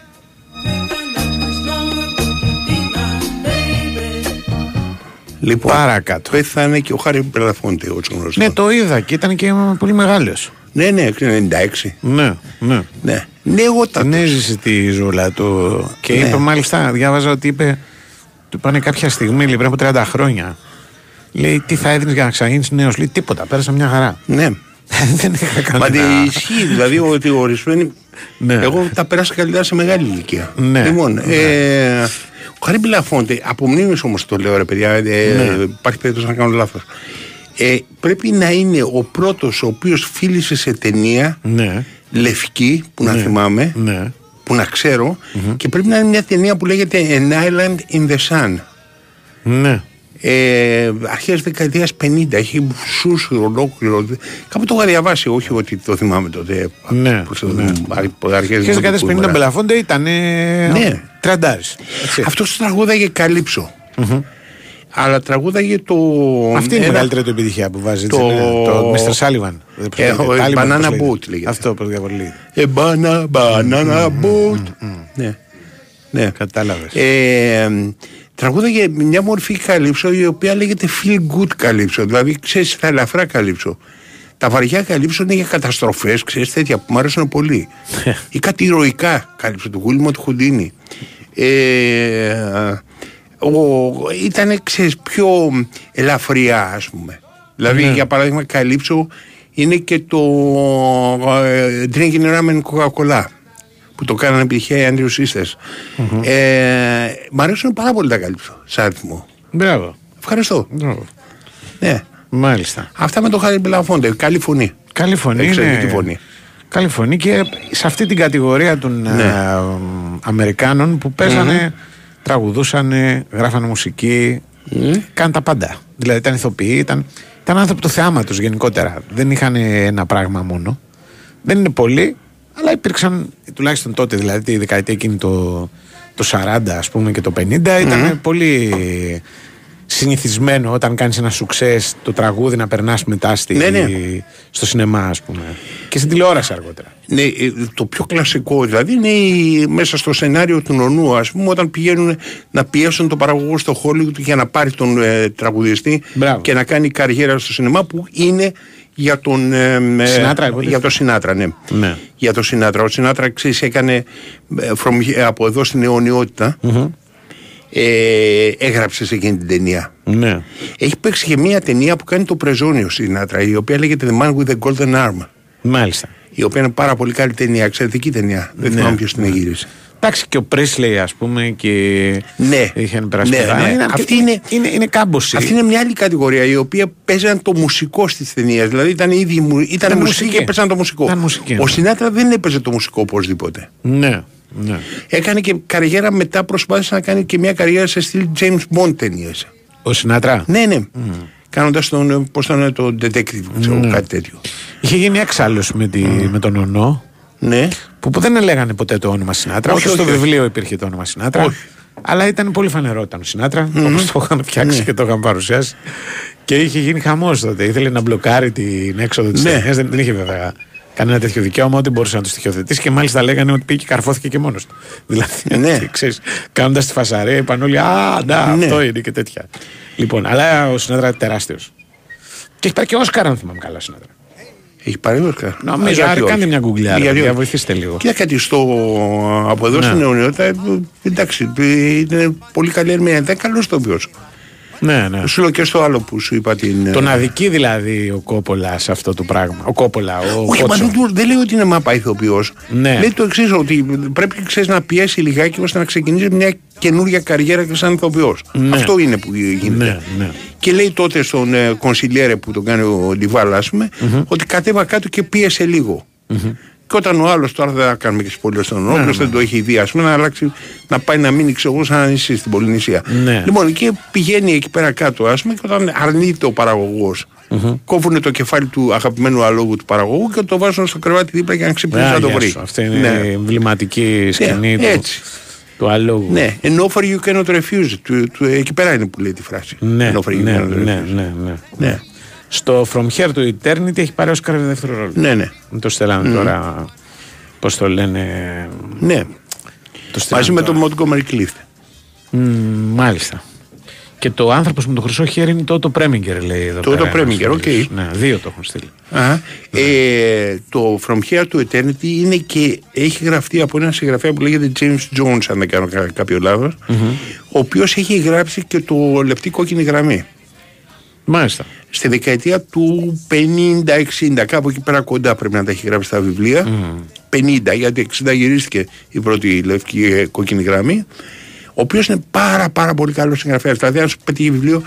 Λοιπόν, Παρακάτω. πέθανε και ο Χάρη Μπελαφόντε, όσο γνωστό. Ναι, το είδα και ήταν και πολύ μεγάλος. ναι, ναι, 96. Ναι, ναι. Ναι, ναι, εγώ τα Την έζησε τη ζούλα του. Και Ναι. είπε, μάλιστα, διάβαζα ότι είπε. Του είπανε κάποια στιγμή, λέει, πριν από 30 χρόνια. Λέει, τι θα έδινες για να ξαναγίνεις νέος; Λέει, τίποτα, πέρασα μια χαρά. Ναι. Δεν είχα Μα κανένα. τι ισχύει, δηλαδή ότι ορισμένοι. Ναι. Εγώ τα πέρασα καλύτερα σε μεγάλη ηλικία. Ναι. Λοιπόν, ε, ο Χάρη Μπελαφόντε, από μνήμης όμως το λέω ρε παιδιά, ε, Ναι. υπάρχει περίπτωση να κάνω λάθος. Ε, πρέπει να είναι ο πρώτος ο οποίος φίλησε σε ταινία Ναι, λευκή, που να Ναι. θυμάμαι, ναι. που να ξερω και πρέπει να είναι μια ταινία που λέγεται An Island in the Sun. Ναι. Ε, αρχές δεκαετίας 50 έχει σούσει ολόκληρο κάπου το είχα διαβάσει όχι ότι το θυμάμαι τότε Ναι, Πώς το- ναι. από αρχές Και στι δεκαετίε δημοτικού 50 ήμουνα. Μπελαφόντε ήταν. Ναι. Τραντάρις. αυτός τραγούδαγε καλύψω αλλά τραγούδαγε το Αυτή είναι η ένα- μεγαλύτερη του επιτυχία που βάζει. το- Το, το Mr. Sullivan. Δεν Ε, ο Taliban, Banana πώς λέγεται. Boat λέγεται. Αυτό πώ διαβολεί. Ε, banana, banana boat. Ναι. Ναι. Κατάλαβες. Ε, τραγούδαγε μια μορφή καλύψω η οποία λέγεται feel good καλύψω. Δηλαδή ξέρεις τα ελαφρά καλύψω. Τα βαριά καλύψω είναι για καταστροφές, ξέρεις τέτοια που μου αρέσουν πολύ. ή κάτι ηρωικά καλύψω του Γούλμο του Χουντίνη. Ε, ο, ήταν ξέρεις πιο ελαφριά ας πούμε. Δηλαδή Ναι. για παράδειγμα καλύψω είναι και το ε, Drinking Ramen Coca-Cola που το κάνανε επιτυχία οι Andrew Sisters. Ε, μ' αρέσουν πάρα πολύ τα καλύψω σαν αριθμό. Μπράβο. Ευχαριστώ. Μπράβο. Ναι. Μάλιστα. Αυτά με το Χάρη Μπελαφόντε. Καλή φωνή. Καλή φωνή. Εξαιρετική είναι- φωνή. Καλή φωνή και σε αυτή την κατηγορία των Ναι. ε, Αμερικάνων που παίζανε, τραγουδούσαν, γράφανε μουσική, κάναν τα πάντα. Δηλαδή ήταν ηθοποιοί, ήταν, ήταν άνθρωποι του θεάματος γενικότερα. Δεν είχαν ένα πράγμα μόνο. Δεν είναι πολλοί, αλλά υπήρξαν τουλάχιστον τότε, δηλαδή τη δεκαετία εκείνη το, το 40 ας πούμε και το 50 ήταν πολύ συνηθισμένο όταν κάνεις ένα σουξές το τραγούδι να περνάς μετά στη, Ναι, ναι. στο σινεμά ας πούμε και στην τηλεόραση αργότερα. Ναι, ε, το πιο κλασικό δηλαδή είναι η- μέσα στο σενάριο του νονού, ας πούμε, όταν πηγαίνουν να πιέσουν τον παραγωγό στο Hollywood για να πάρει τον ε, τραγουδιστή Μπράβο. και να κάνει καριέρα στο σινεμά που είναι για τον ε, ε, Σινάτρα, εγώ για τον Σινάτρα, ναι. Ναι. Για τον Σινάτρα. Ο Σινάτρα, ξέρεις, έκανε ε, from- ε, από εδώ στην αιωνιότητα ε, έγραψε σε εκείνη την ταινία. Ναι. Έχει παίξει και μια ταινία που κάνει το Πρεζόνιο στην Άτρα, η οποία λέγεται The Man with the Golden Arm. Μάλιστα. Η οποία είναι πάρα πολύ καλή ταινία, εξαιρετική ταινία. Δεν Ναι. θυμάμαι ποιος την γύρισε. Εντάξει και ο Πρέσλεϊ ας πούμε και Ναι. είχαν περάσει Ναι, πολλά. ναι. Είναι, Αυτή είναι, είναι- είναι, είναι κάμποση. Αυτή είναι μια άλλη κατηγορία η οποία παίζαν το μουσικό στις ταινίες. Δηλαδή ήταν, ήδη, μου- ήταν, Ήταν μουσική μουσική. και παίζαν το μουσικό. Ήταν μουσική, Ο ναι. Σινάτρα δεν έπαιζε το μουσικό οπωσδήποτε. Ναι, ναι. Έκανε και καριέρα μετά, προσπάθησε να κάνει και μια καριέρα σε στυλ James Bond ταινίες. Ο Σινάτρα; Ναι, ναι. Κάνοντας τον, πώς τον, τον detective, ξέρω, Ναι. κάτι τέτοιο. Είχε γίνει έξαλλο με, τη, με τον Ονό. Ναι. Που, που δεν έλεγανε ποτέ το όνομα Σινάτρα. Όχι, Όχι, στο όχι, όχι. βιβλίο υπήρχε το όνομα Σινάτρα. Όχι. Αλλά ήταν πολύ φανερό ήταν ο Σινάτρα, όπως το είχαν φτιάξει Ναι. και το είχαν παρουσιάσει. Και είχε γίνει χαμός τότε. Ήθελε να μπλοκάρει την έξοδο της Ναι. ταινίας. Δεν, δεν είχε βέβαια κανένα τέτοιο δικαίωμα, ότι μπορούσε να το στοιχειοθετήσει και μάλιστα λέγανε ότι πήγε και καρφώθηκε και μόνος του. Δηλαδή, Ναι. ξέρεις, κάνοντας τη φασαρία, είπαν όλοι Α, να, Ναι. αυτό είναι και τέτοια. Λοιπόν, αλλά ο Σινάτρα τεράστιος. Και έχει πάρει και Όσκαρ, αν θυμάμαι καλά, ο Σινάτρα. Έχει πάρει Όσκαρ; Νομίζω, Γιατί άρη, όχι. κάντε μια γκουγκλιάρα, Γιατί παιδιά, όχι. βοηθήστε λίγο. Κοίτα κάτι στο, από εδώ Ναι. στην αιωνιότητα, ε, εντάξει, ε, είναι πολύ καλή ερμηνεία. Δεν καλό το ποιος. Ναι, ναι. Σου λέω και στο άλλο που σου είπα την. ε, Τον αδικεί δηλαδή ο Κόπολας σε αυτό το πράγμα. Ο Κόπολα, ο Όχι, μα Κότσο. δεν, του- δεν λέει ότι είναι μάπα ηθοποιός. Ναι. Λέει το εξής, ότι πρέπει ξέρεις, να πιέσει λιγάκι ώστε να ξεκινήσει μια καινούργια καριέρα και σαν ηθοποιός. Ναι. Αυτό είναι που γίνεται. Ναι, ναι. Και λέει τότε στον ε, κονσιλιέρε που τον κάνει ο Ντιβάλ, ας πούμε, ότι κατέβα κάτω και πίεσε λίγο. Και όταν ο άλλος, τώρα δεν θα κάνουμε και σπολίο στον Ναι, όποιο ναι. δεν το έχει δει, ας πούμε, να αλλάξει, να πάει να μείνει ξέρω εγώ σαν ένα νησί στην Πολυνησία. Ναι. Λοιπόν, και πηγαίνει εκεί πέρα κάτω, ας πούμε, και όταν αρνείται ο παραγωγός, κόβουν το κεφάλι του αγαπημένου αλόγου του παραγωγού και το βάζουν στο κρεβάτι δίπλα για να ξυπνήσει Α, να το γεια βρει. σου. Αυτή είναι Ναι. η εμβληματική σκηνή του, έτσι. του αλόγου. Ναι, an offer you cannot refuse. Του, του, εκεί πέρα είναι που λέει τη φράση. Ναι, An offer you ναι, cannot ναι, refuse. ναι, ναι. Ναι. Στο From Here to Eternity έχει πάρει Όσκαρ δεύτερο ρόλο. Ναι, ναι. Μην το στέλνανε Μμ. τώρα. Πώς το λένε. Ναι. Το στέλνανε Μαζί με τώρα. τον Montgomery Clift. Μμ, μάλιστα. Και το άνθρωπος με το χρυσό χέρι είναι το το Πρέμιγκερ, λέει εδώ. Το πέρα Otto ένας Preminger, οκ. φίλος. Ναι, δύο το έχουν στείλει. Α, ε, το From Here to Eternity είναι και έχει γραφτεί από έναν συγγραφέα που λέγεται James Jones, αν δεν κάνω κα- κάποιο λάθος, ο οποίος έχει γράψει και το λεπτή κόκκινη γραμμή. Μάλιστα. Στη δεκαετία του 50-60, κάπου εκεί πέρα κοντά πρέπει να τα έχει γράψει στα βιβλία. 50, γιατί 60 γυρίστηκε η πρώτη λευκή ε, κόκκινη γραμμή. Ο οποίος είναι πάρα πάρα πολύ καλός συγγραφέας. Δηλαδή, αν σου πετύχει βιβλίο,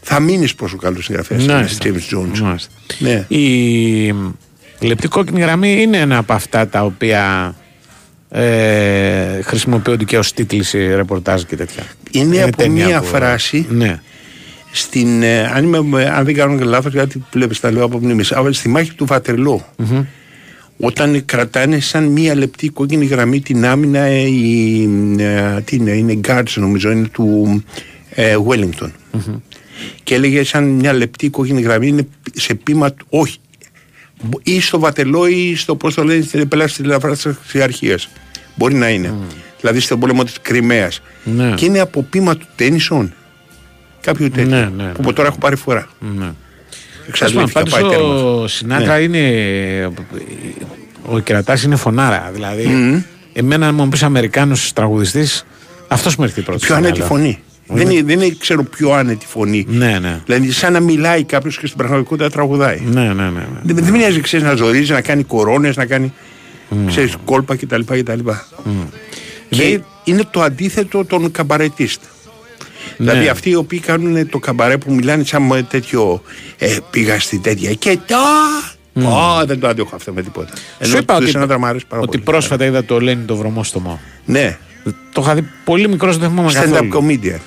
θα μείνεις πόσο καλός συγγραφέας είναι Μάλιστα. James Jones. Μάλιστα. Ναι. Η λεπτή κόκκινη γραμμή είναι ένα από αυτά τα οποία ε, χρησιμοποιούνται και ως τίτλοι σε ρεπορτάζ και τέτοια. Είναι από ταινία μία που- φράση Ναι. Στην, ε, αν, είμαι, αν δεν κάνω λάθος, γιατί βλέπεις τα λέω από μνήμης, αλλά στη μάχη του βατερλο Όταν κρατάνε σαν μία λεπτή κόκκινη γραμμή την άμυνα, ε, η, ε, τι είναι, είναι guards νομίζω, είναι του ε, Wellington. Και έλεγε σαν μια λεπτή κόκκινη γραμμή είναι σε πείμα, του- όχι, μπο- ή στο βατελό ή στο πώς το λένε στην επέλαση της ελαφρά τη αρχεία. Μπορεί να είναι. Δηλαδή στον πόλεμο της Κρυμαίας. Ναι. Και είναι από πείμα του Τένισον. Κάποιο τέτοιο. Ναι, ναι, που από τώρα έχω πάρει φορά. Ναι. Εξαντλήθηκα, Πάντως πάει τέρμα. ο Σινάτρα Ναι. είναι. Ο Κερατάς είναι φωνάρα. Δηλαδή, εμένα, αν μου πεις Αμερικάνος τραγουδιστής, αυτός μου έρχεται πρώτο. Πιο στο άνετη μυαλό. φωνή. Δεν είναι, δεν είναι, ξέρω, πιο άνετη φωνή. Ναι, ναι. Δηλαδή, σαν να μιλάει κάποιος και στην πραγματικότητα τραγουδάει. Ναι, ναι, ναι. ναι. Δεν, δεν μοιάζει, ξέρεις, να ζορίζει, να κάνει κορώνες, να κάνει ξέρεις, κόλπα κτλ. κτλ. Και είναι το αντίθετο των καμπαρετίστ. Ναι. Δηλαδή αυτοί οι οποίοι κάνουν το καμπαρέ που μιλάνε σαν με τέτοιο ε, πήγα στη τέτοια και το. Ω, δεν το αντέχω αυτό με τίποτα. Σου είπα του ότι, Σινάτρα μ' αρέσει πάρα ότι πολύ. πρόσφατα είδα το Λένι το βρωμόστομο. Ναι. Το είχα δει πολύ μικρός, δεν θυμάμαι Stand-up καθόλου. comedian.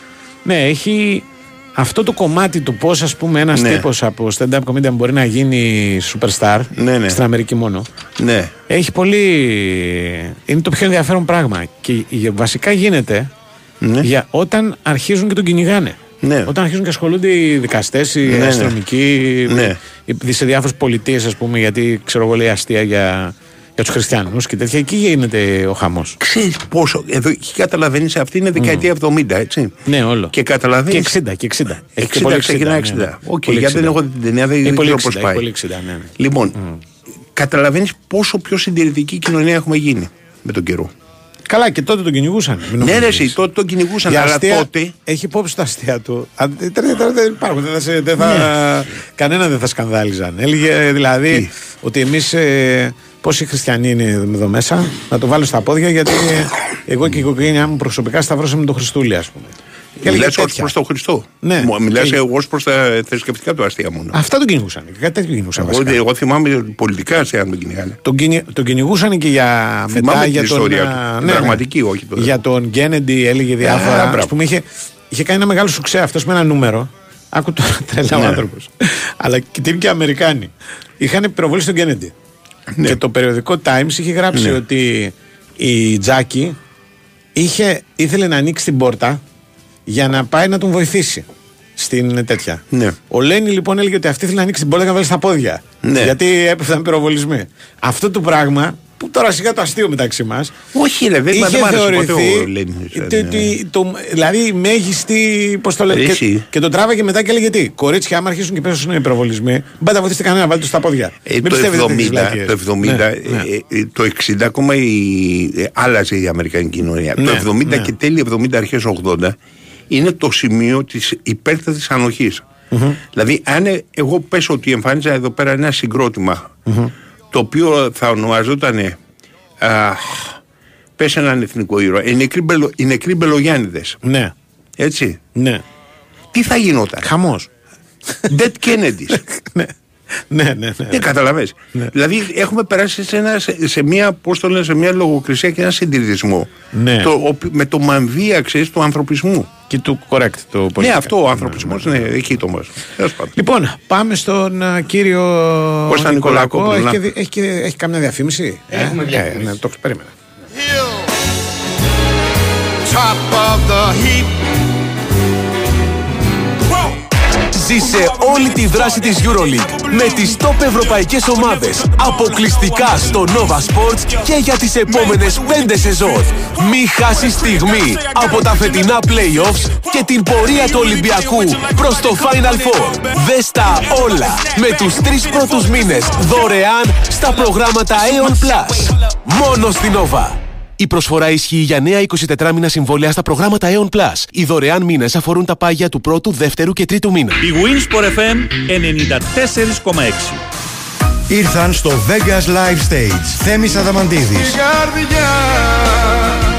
Ναι, έχει αυτό το κομμάτι του πώς ας πούμε ένας Ναι. τύπος από stand-up comedian μπορεί να γίνει superstar Ναι, ναι. στην Αμερική μόνο. Ναι. Έχει πολύ. Είναι το πιο ενδιαφέρον πράγμα. Και γε- βασικά γίνεται Ναι. για όταν αρχίζουν και τον κυνηγάνε. Ναι. Όταν αρχίζουν και ασχολούνται οι δικαστές, οι Ναι, ναι. αστυνομικοί, Ναι. οι- σε διάφορες πολιτείες, ας πούμε, γιατί ξέρω εγώ λέει αστεία για, για τους χριστιανούς και τέτοια. Εκεί γίνεται ο χαμός. Ξέρεις πόσο. Εδώ καταλαβαίνεις, αυτή είναι δεκαετία 70, έτσι. Ναι, όλο. Και καταλαβαίνει. Και 60, και 60. Έχει και 60 πολύ ξεκινάει 60, 60. ναι, ναι. Οκ, Πολύ γιατί δεν 60. έχω δει την ταινία, δεν Έχει δεν πολύ ξέρω 60, πώ έχει πάει. πολύ 60, ναι, ναι. Λοιπόν, καταλαβαίνεις πόσο πιο συντηρητική κοινωνία έχουμε γίνει με τον καιρό. Καλά, και τότε τον κυνηγούσαν. μην Ναι, ρε, νομίζεις. εσύ, τότε τον κυνηγούσαν, Η αλλά αστεία- τότε. Έχει υπόψη τα αστεία του. Αν- Ίντερνετ τώρα δεν υπάρχουν. Δεν θα, σε- δεν θα, Ναι. Κανένα δεν θα σκανδάλιζαν. Έλεγε δηλαδή ότι εμείς. Ε, πόσοι χριστιανοί είναι εδώ μέσα, να το βάλω στα πόδια γιατί εγώ και η οικογένειά μου προσωπικά σταυρώσαμε τον Χριστούλη, ας πούμε. Και έλεγε Μιλάς ως τέτοια. προς τον Χριστό. Ναι. Μου- Μιλάς Και- εγώ ως προς τα θρησκευτικά του αστεία μόνο. Αυτά τον κυνηγούσαν. Και κάτι τέτοιο κυνηγούσαν. Εγώ, βασικά. εγώ θυμάμαι πολιτικά αστεία να τον κυνηγάνε. Τον, κυνη, τον κυνηγούσαν και για μετά Θυμάμαι την για τον. ιστορία α, του. Την πραγματική, όχι το- Για τον Κέννεντι έλεγε διάφορα. μπράβο. Α πούμε, είχε, είχε κάνει ένα μεγάλο σουξέ αυτός με ένα νούμερο. Άκου τώρα τρελά ο Ναι. άνθρωπος. Αλλά και την και οι Αμερικάνοι. Είχαν πυροβολή στον Κέννεντι. Και το περιοδικό Times είχε γράψει Ναι. ότι η Τζάκη είχε, ήθελε να ανοίξει την πόρτα για να πάει να τον βοηθήσει. Στην τέτοια. Ναι. Ο Λένι λοιπόν έλεγε ότι αυτή ήθελε να ανοίξει την πόρτα και να βάλει στα πόδια. Ναι. Γιατί έπεφταν πυροβολισμοί. Αυτό το πράγμα που τώρα σιγά το αστείο μεταξύ μας. Όχι, ρε, δεν είχε δεν μ' άρεσε ποτέ θεωρηθεί. ο Λένιν. το- το- το- δηλαδή η μέγιστη. Πώς το λένε. Και, Εσύ. και το τράβαγε μετά και έλεγε τι. Κορίτσια, άμα αρχίσουν και πέσουν οι πυροβολισμοί, μην πάτε βοηθήσετε κανένα, βάλτε τους στα πόδια. Ε, Μην το, πιστεύετε 70, τέτοιες βλακίες. το 70, Ναι, ε, ναι. ε, το 60 ακόμα η, ε, άλλαζε η Αμερικανική κοινωνία. Ναι, το 70 ναι. και τέλη 70 αρχές 80 είναι το σημείο της υπέρτατης ανοχής. Δηλαδή αν ε, εγώ πέσω ότι εμφάνιζα εδώ πέρα ένα συγκρότημα το οποίο θα ονομαζόταν πες έναν εθνικό ήρωα οι νεκροί, Μπελο, οι νεκροί Μπελογιάννηδες Ναι, έτσι ναι. τι θα γινόταν; Χαμός. Dead Kennedys ναι. Ναι, ναι, ναι. Δεν καταλαβες. Δηλαδή έχουμε περάσει σε, ένα, σε, σε μια, πώς το λένε, σε μια λογοκρισία και ένα συντηρητισμό. Ναι. Το, ο- με το μανδύα, ξέρεις, του ανθρωπισμού. Και του correct το Ναι, πολιτικά. αυτό ο ανθρωπισμός, ναι, εκεί το μας. Τέλος πάντων. Λοιπόν, πάμε στον α, κύριο Κώστα Νικολακό. Νικολακόπουλο, Έχει, να. και, δι- έχει, και, έχει καμιά διαφήμιση; Έχουμε ε, διαφήμιση. ναι, το περίμενα. Top of the heap. Ζήσε όλη τη δράση της EuroLeague με τις top ευρωπαϊκές ομάδες αποκλειστικά στο Nova Sports και για τις επόμενες 5 σεζόν. Μη χάσεις στιγμή από τα φετινά playoffs και την πορεία του Ολυμπιακού προς το Final Four. Δες τα όλα με τους τρεις πρώτους μήνες δωρεάν στα προγράμματα Aeon Plus. Μόνο στην Nova. Η προσφορά ισχύει για νέα 24 μήνα συμβόλαια στα προγράμματα Aeon Plus. Οι δωρεάν μήνες αφορούν τα πάγια του πρώτου, δεύτερου και τρίτου μήνα. Η Winsport FM 94,6. Ήρθαν στο Vegas Live Stage Θέμης Αδαμαντίδης, Καρδιά.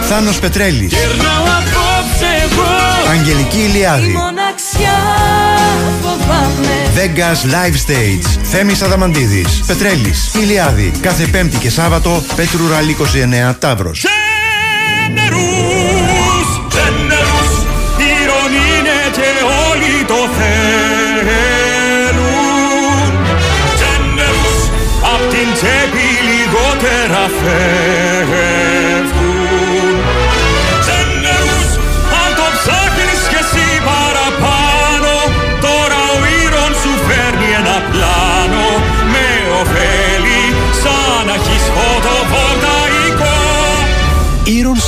Θάνος Πετρέλης, Περνάω απόψε εγώ. Αγγελική Ηλιάδη. Μοναξιά φοβάμαι Vegas Live Stage. Θέμης Αδαμαντίδης, Πετρέλης, Ηλιάδη. Κάθε Πέμπτη και Σάββατο, Πέτρου Ραλή 29, Ταύρος. Τζένερους, τζένερους, ήρων είναι και όλοι το θέλουν. Τζένερους, απ' την τσέπη λιγότερα φεύγουν.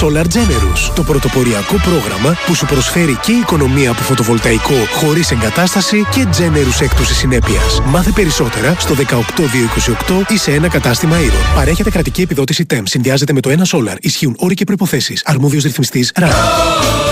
Solar Generous, το πρωτοποριακό πρόγραμμα που σου προσφέρει και οικονομία από φωτοβολταϊκό χωρίς εγκατάσταση και Generous έκπτωση συνέπειας. Μάθε περισσότερα στο 18228 ή σε ένα κατάστημα Iron. Παρέχεται κρατική επιδότηση TEM. Συνδυάζεται με το ένα Solar. Ισχύουν όροι και προϋποθέσεις. Αρμόδιος ρυθμιστής RAN.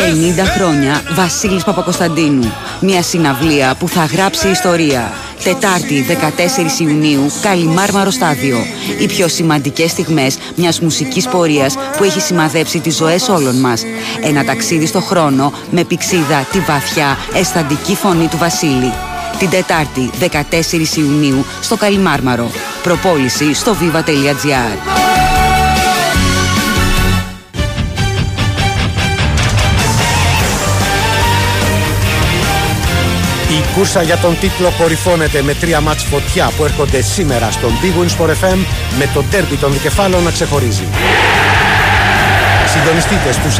50 χρόνια Βασίλης Παπακοσταντίνου. Μια συναυλία που θα γράψει ιστορία. Τετάρτη 14 Ιουνίου, Καλιμάρμαρο Στάδιο. Οι πιο σημαντικές στιγμές μιας μουσικής πορείας που έχει σημαδέψει τις ζωές όλων μας. Ένα ταξίδι στο χρόνο με πηξίδα τη βαθιά, αισθαντική φωνή του Βασίλη. Την Τετάρτη 14 Ιουνίου στο Καλιμάρμαρο. Προπόληση στο viva.gr. κούρσα για τον τίτλο κορυφώνεται με τρία μάτς φωτιά που έρχονται σήμερα στον Big Wins Sport FM με το τέρμπι των δικεφάλων να ξεχωρίζει. Συντονιστείτε στους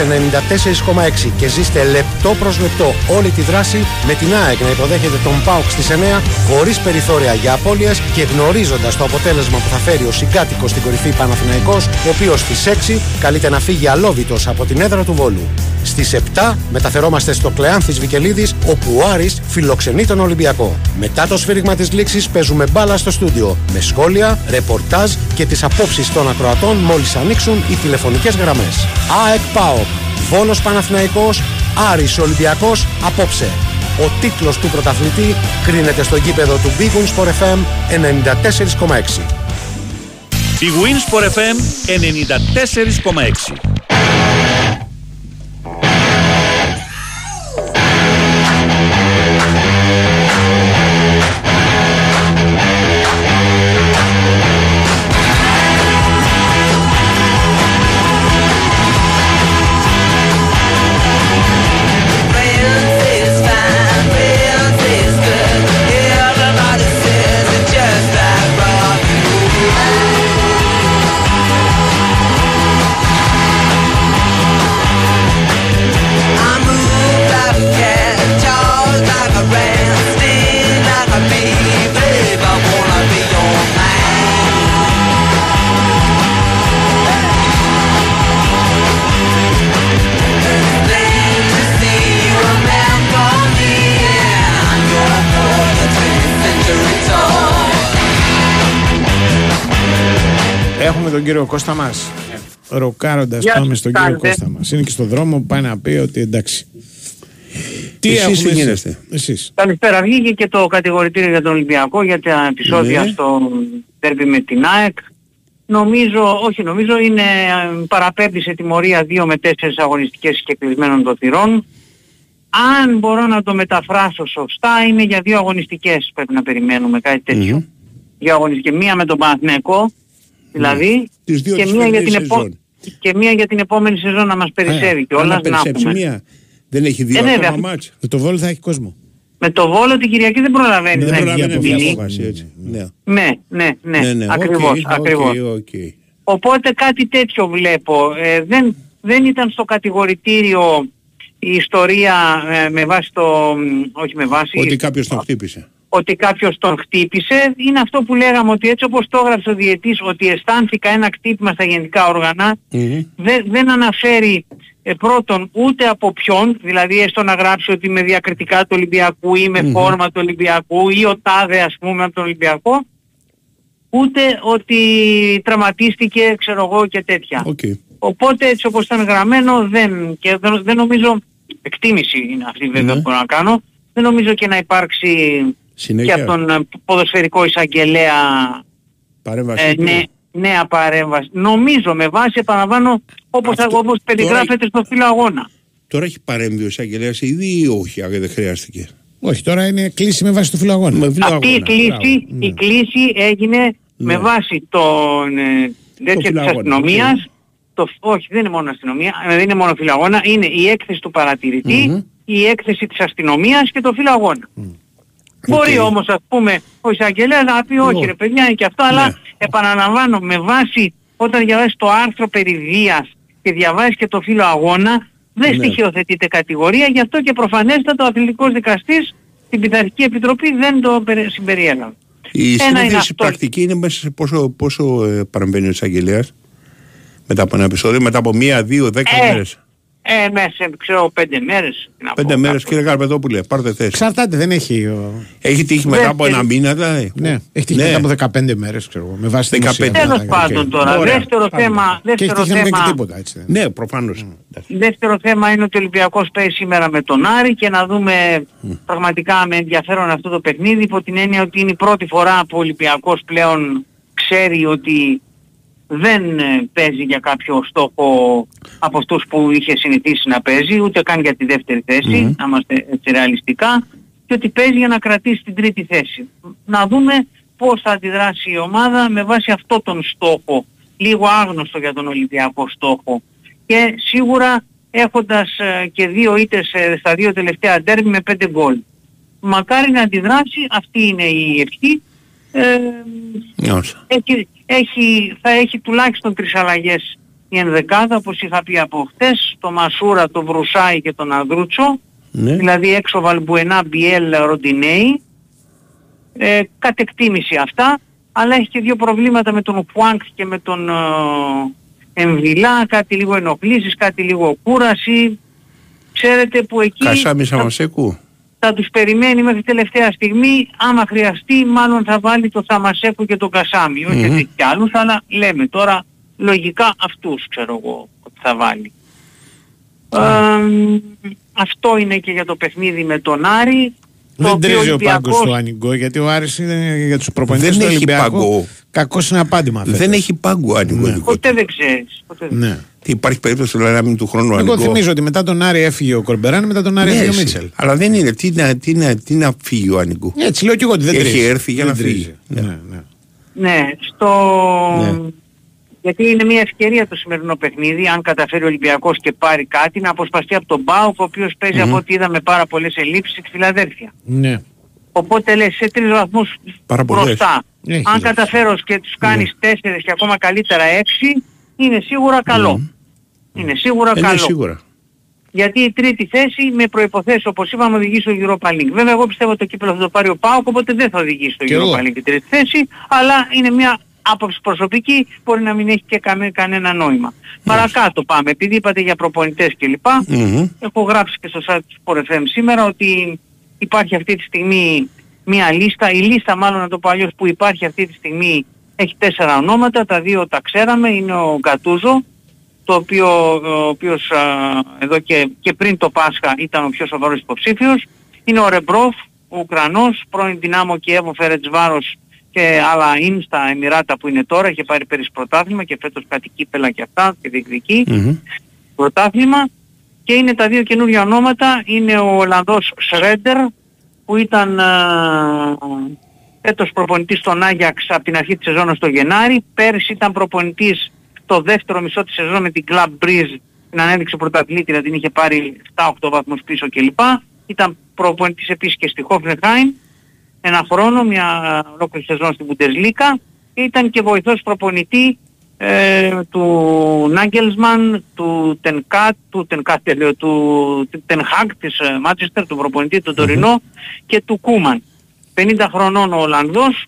94,6 και ζήστε λεπτό προς λεπτό όλη τη δράση με την ΑΕΚ να υποδέχεται τον ΠΑΟΚ στις 9 χωρίς περιθώρια για απώλειες και γνωρίζοντας το αποτέλεσμα που θα φέρει ο συγκάτοικος στην κορυφή Παναθηναϊκός ο οποίος στις 6 καλείται να φύγει αλόβητος από την έδρα του Βόλου. Στις 7 μεταφερόμαστε στο Κλεάνθης Βικελίδης, όπου ο Άρης φιλοξενεί τον Ολυμπιακό. Μετά το σφύριγμα της λήξης παίζουμε μπάλα στο στούντιο, με σχόλια, ρεπορτάζ και τις απόψεις των ακροατών μόλις ανοίξουν οι τηλεφωνικές γραμμές. ΑΕΚ ΠΑΟΚ, Βόλος Παναθηναϊκός, Άρης Ολυμπιακός, απόψε. Ο τίτλος του πρωταθλητή κρίνεται στο γήπεδο του Big Win Sport FM 94,6. Η Winsport FM 94,6. Κώστα μας. Ροκάροντας, Γεια πάμε σας, στον κύριο κάνετε. Κώστα μας. Είναι και στο δρόμο που πάει να πει ότι εντάξει. Τι Εσείς έχουμε τι γίνεστε; Εσείς. Καλησπέρα. Βγήκε και το κατηγορητήριο για τον Ολυμπιακό για τα επεισόδια Ναι. στο τέρπι με την ΑΕΚ. Νομίζω, όχι νομίζω, είναι ε, παραπέμπει σε τιμωρία 2 με 4 αγωνιστικές και κλεισμένων των θυρών. Αν μπορώ να το μεταφράσω σωστά, είναι για δύο αγωνιστικές πρέπει να περιμένουμε κάτι τέτοιο. Δύο αγωνιστικές. Μία με τον Παναθηναϊκό, δηλαδή, Ναι. Τις δύο και, της μία για την φετινής επο- σεζόν. και μία για την επόμενη σεζόν να μας περισσεύει και Αν όλα να να περισσέψει έχουμε. μία. Δεν έχει δύο Ε, βέβαια. ακόμα μάτς. Με το Βόλο θα έχει κόσμο. Με το Βόλο την Κυριακή δεν προλαβαίνει Δεν να έχει προλαβαίνει αυτή η αποβεί. απόφαση έτσι. Ναι. Ναι, ναι, ναι, Ναι, ναι. ακριβώς, Οκ, ακριβώς. OK, OK. Οπότε κάτι τέτοιο βλέπω. Ε, δεν, δεν ήταν στο κατηγορητήριο η ιστορία ε, με βάση το... μ, όχι με βάση... Ότι κάποιος τον χτύπησε. Ότι κάποιος τον χτύπησε. Είναι αυτό που λέγαμε ότι έτσι όπως το έγραψε ο διετής ότι αισθάνθηκα ένα χτύπημα στα γενικά όργανα δεν, δεν αναφέρει ε, πρώτον ούτε από ποιον, δηλαδή έστω να γράψει ότι με διακριτικά του Ολυμπιακού ή με φόρμα του Ολυμπιακού ή ο τάδε ας πούμε από τον Ολυμπιακό, ούτε ότι τραυματίστηκε ξέρω εγώ και τέτοια. Οπότε έτσι όπως ήταν γραμμένο δεν, και δεν, δεν νομίζω, εκτίμηση είναι αυτή βέβαια που μπορώ να κάνω, δεν νομίζω και να υπάρξει Συνέχεια. και από τον ε, ποδοσφαιρικό εισαγγελέα Παρέμβαση. ε, του. νέ, νέα παρέμβαση. Νομίζω με βάση επαναλαμβάνω όπως, όπως περιγράφεται στο φύλλο αγώνα. Τώρα έχει παρέμβει ο εισαγγελέας ήδη ή όχι, αν δεν χρειάστηκε; Όχι, τώρα είναι κλίση με βάση το φιλοαγώνα. Με Αυτή η κλίση, η κλίση έγινε με βάση τον ε, τέτοια της φιλαγώνα, αστυνομίας. Το, όχι, δεν είναι μόνο αστυνομία, ε, δεν είναι μόνο φιλαγώνα, είναι η έκθεση του παρατηρητη η έκθεση της αστυνομίας και το φιλαγώνα. Μπορεί όμως ας πούμε ο εισαγγελέας να πει όχι ρε παιδιά είναι και αυτό, αλλά επαναλαμβάνω με βάση όταν διαβάζεις το άρθρο περί βίας και διαβάζεις και το φύλλο αγώνα δεν Ναι. στοιχειοθετείται κατηγορία, γι' αυτό και προφανέστατα ο αθλητικός δικαστής στην Πειθαρχική Επιτροπή δεν το περι- συμπεριέλαβε. Η Ένα είναι συνήθιση αυτό. πρακτική είναι μέσα σε πόσο, πόσο ε, παρεμβαίνει ο εισαγγελέας; Μετά από ένα επεισόδιο, μετά από μία, δύο, δέκα Ε, μέρες. Ε, μέσα σε ξέρω πέντε μέρες. τι να Πέντε πω, μέρες κάπου. κύριε Καρπεδόπουλε, πάρτε θέση. Εξαρτάται, δεν έχει. ο- Έχει τύχει μετά από Δεύτερη- ένα μήνα δηλαδή. Ναι, έχει τύχει Ναι. μετά από 15 μέρες, ξέρω εγώ. Με βάση 15. Τέλος πάντων τώρα, Ωραία. δεύτερο θέμα, Και έχει δεύτερο τύχει να μην κάνει θέμα, τίποτα έτσι. δεν Ναι, προφανώς. δεύτερο θέμα είναι ότι ο Ολυμπιακός παίζει σήμερα με τον Άρη και να δούμε πραγματικά με ενδιαφέρον αυτό το παιχνίδι υπό την έννοια ότι είναι η πρώτη φορά που ο Ολυμπιακός πλέον ξέρει ότι δεν ε, παίζει για κάποιο στόχο από αυτούς που είχε συνηθίσει να παίζει, ούτε καν για τη δεύτερη θέση, να είμαστε έτσι ρεαλιστικά, και ότι παίζει για να κρατήσει την τρίτη θέση. Να δούμε πώς θα αντιδράσει η ομάδα με βάση αυτό τον στόχο, λίγο άγνωστο για τον Ολυμπιακό στόχο. Και σίγουρα έχοντας ε, και δύο ήττες ε, στα δύο τελευταία ντέρμπι με πέντε γκολ. Μακάρι να αντιδράσει, αυτή είναι η ευχή. Ε, έχει, έχει, θα έχει τουλάχιστον τρεις αλλαγές η ενδεκάδα όπως είχα πει από χτες, το Μασούρα, το Βρουσάη και τον Ανδρούτσο, Ναι. δηλαδή έξω Βαλμπουενά, Μπιέλ, Ροντινέη, ε, κατ' εκτίμηση αυτά, αλλά έχει και δύο προβλήματα με τον Φουάνκ και με τον ε, Εμβιλά, κάτι λίγο ενοχλήσεις, κάτι λίγο κούραση, ξέρετε που εκεί Κασάμι θα, Σαμασέκου. θα τους περιμένει μέχρι τελευταία στιγμή, άμα χρειαστεί μάλλον θα βάλει το Θαμασέκου και τον Κασάμι, όχι Μμμ. mm και άλλους, αλλά λέμε τώρα λογικά αυτούς ξέρω εγώ ότι θα βάλει. Ε, αυτό είναι και για το παιχνίδι με τον Άρη. το Δεν οποίο τρίζει ο Ολυμπιακός- πάγκος του Ανιγκό γιατί ο Άρης είναι για τους προπονητές Δεν του έχει Ολυμπιακού. πάγκο. Κακό είναι απάντημα. Δεν φέτος. έχει πάγκο άνοιγο Ναι. δικό του. Ποτέ δεν ξέρεις. Ποτέ δεν Ναι. Τι υπάρχει περίπτωση δηλαδή να μην του χρόνου Εγώ άνοιγο. θυμίζω ότι μετά τον Άρη έφυγε ο Κορμπεράν, μετά τον Άρη Ναι, έφυγε ο εσύ. Μίτσελ. Αλλά δεν είναι. Τι να, τι να, τι να φύγει ο άνοιγο. Έτσι λέω και εγώ ότι δεν Έχει τρίζει. έρθει για Δεν να τρίζει. φύγει. Ναι, ναι. Ναι, στο... Ναι. Γιατί είναι μια ευκαιρία το σημερινό παιχνίδι, αν καταφέρει ο Ολυμπιακός και πάρει κάτι, να αποσπαστεί από τον Μπάουκ, ο οποίος παίζει Μμμ. από ό,τι είδαμε πάρα πολλές ελλείψεις στη Φιλαδέλφια. ναι. Οπότε λες σε τρεις βαθμούς Πάρα πολλές. μπροστά. Έχεις αν λες. καταφέρω και τους κάνεις τέσσερις και ακόμα καλύτερα έξι, είναι σίγουρα καλό. Είναι σίγουρα Είναι καλό. σίγουρα. Γιατί η τρίτη θέση με προϋποθέσεις όπως είπαμε οδηγεί στο Europa League. Βέβαια εγώ πιστεύω ότι το κύπελο θα το πάρει ο Πάοκ οπότε δεν θα οδηγήσει στο Κι εγώ. Europa League η τρίτη θέση αλλά είναι μια άποψη προσωπική μπορεί να μην έχει και κανέ- κανένα νόημα. Παρακάτω πάμε. Επειδή είπατε για προπονητές κλπ. Μμμ. Έχω γράψει και στο site του Sport FM σήμερα ότι υπάρχει αυτή τη στιγμή μια λίστα, η λίστα μάλλον να το πω αλλιώς που υπάρχει αυτή τη στιγμή έχει τέσσερα ονόματα, τα δύο τα ξέραμε, είναι ο Γκατούζο, το οποίο ο οποίος α, εδώ και, και πριν το Πάσχα ήταν ο πιο σοβαρός υποψήφιος, είναι ο Ρεμπρόφ, ο Ουκρανός, πρώην Δυνάμο και Εύω Φερετσβάρος και άλλα είναι στα Εμμυράτα που είναι τώρα, είχε πάρει πέρυσι πρωτάθλημα και φέτος κάτι κύπελα και αυτά και διεκδικεί. Μμμ. πρωτάθλημα. Και είναι τα δύο καινούργια ονόματα. Είναι ο Ολλανδός Σρέντερ που ήταν α, έτος προπονητής στον Άγιαξ από την αρχή της σεζόν στο Γενάρη. Πέρσι ήταν προπονητής το δεύτερο μισό της σεζόν με την Club Breeze την ανέδειξε πρωταθλήτρια την είχε πάρει 7-8 βαθμούς πίσω κλπ. Ήταν προπονητής επίσης και στη Hoffenheim ένα χρόνο, μια ολόκληρη σεζόν στην Bundesliga. Και ήταν και βοηθός προπονητή ε, του Νάγκελσμαν, του Τενκάτ, του Τενκάτ, ε, λέω, του Τενχάκ της ε, Μάτσεστερ, του προπονητή του Τωρινό και του Κούμαν. 50 χρονών ο Ολλανδός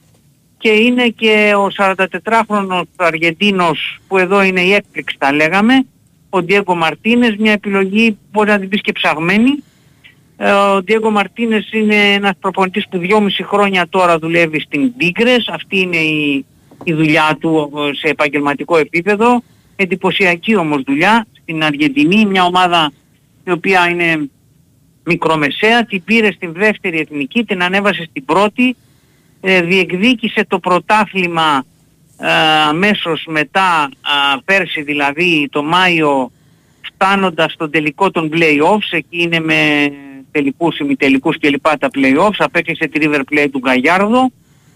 και είναι και ο 44χρονος Αργεντίνος που εδώ είναι η έκπληξη τα λέγαμε, ο Ντιέγκο Μαρτίνες, μια επιλογή μπορεί να την πεις και ψαγμένη. Ε, Ο Ντιέγκο Μαρτίνες είναι ένας προπονητής που δυόμιση χρόνια τώρα δουλεύει στην Tigres. Αυτή είναι η, η δουλειά του ε, σε επαγγελματικό επίπεδο. Εντυπωσιακή όμως δουλειά στην Αργεντινή, μια ομάδα η οποία είναι μικρομεσαία, την πήρε στην δεύτερη εθνική, την ανέβασε στην πρώτη, ε, διεκδίκησε το πρωτάθλημα ε, αμέσως μετά, α, πέρσι δηλαδή, το Μάιο, φτάνοντας στον τελικό των play-offs, εκεί είναι με τελικούς, ημιτελικούς και λοιπά τα play-offs, απέκλεισε τη River Plate του Γκαγιάρδο,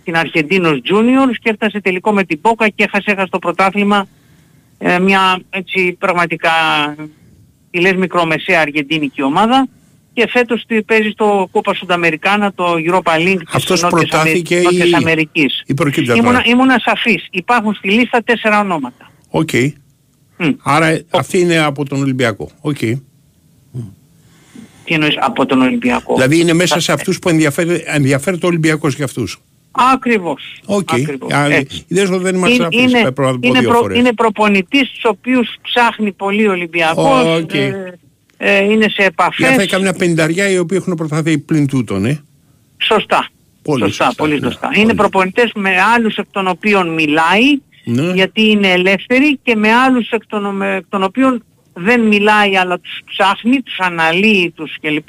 την Αρχεντίνος Juniors και έφτασε τελικό με την Μπόκα και έχασε, έχασε το πρωτάθλημα ε, μια έτσι πραγματικά τη λες μικρομεσαία αργεντίνικη ομάδα και φέτος τη παίζει στο Κόπα Σουνταμερικάνα, το Europa League της Αυτός Νότιας, προτάθηκε Αμερικής, Νότιας ή- Αμερικής. ή προκύπτει από Ήμουνα, τώρα. ήμουνα σαφής. Υπάρχουν στη λίστα τέσσερα ονόματα. Οκ. Άρα αυτή είναι από τον Ολυμπιακό. Οκ. Τι εννοείς από τον Ολυμπιακό; Δηλαδή είναι μέσα σε αυτούς που ενδιαφέρει, ενδιαφέρεται ο Ολυμπιακός για αυτούς. Ακριβώς. Οκ. Ακριβώς. Α, Έτσι. Είδες ότι δεν είμαστε Είναι, σαφείς. είναι, Πρέπει να το πω είναι, δύο προ, φορές. είναι προπονητής τους οποίους ψάχνει πολύ ο Ολυμπιακός. Οκ. ε, ε, είναι σε επαφές. Για θα καμιά πενταριά οι οποίοι έχουν προταθεί πλην τούτων, ε. Σωστά. Πολύ σωστά, σωστά, πολύ ναι. σωστά. Είναι προπονητές με άλλους εκ των οποίων μιλάει, Ναι. γιατί είναι ελεύθεροι και με άλλους εκ των, με- εκ των οποίων δεν μιλάει αλλά τους ψάχνει, τους αναλύει τους κλπ.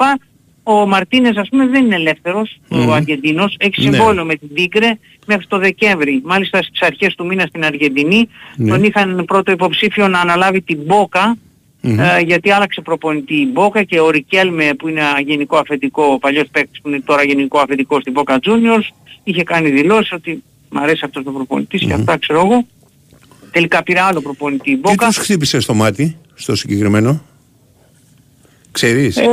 Ο Μαρτίνες ας πούμε δεν είναι ελεύθερος, Μμμ. ο Αργεντίνος, έχει Ναι. συμβόλαιο με την Τίγκρε μέχρι το Δεκέμβρη. Μάλιστα στις αρχές του μήνα στην Αργεντινή Ναι. τον είχαν πρώτο υποψήφιο να αναλάβει την Μπόκα Μμμ. ε, γιατί άλλαξε προπονητή η Μπόκα και ο Ρικέλμε που είναι γενικό αφεντικό, ο παλιός παίκτης που είναι τώρα γενικό αφεντικό στην Μπόκα Juniors είχε κάνει δηλώσεις ότι μ' αρέσει αυτός ο προπονητής και αυτά ξέρω εγώ. Τελικά πήρε άλλο προπονητή η Τι Μπόκα. τους χτύπησε στο μάτι, στο συγκεκριμένο; Ξέρεις; Ε,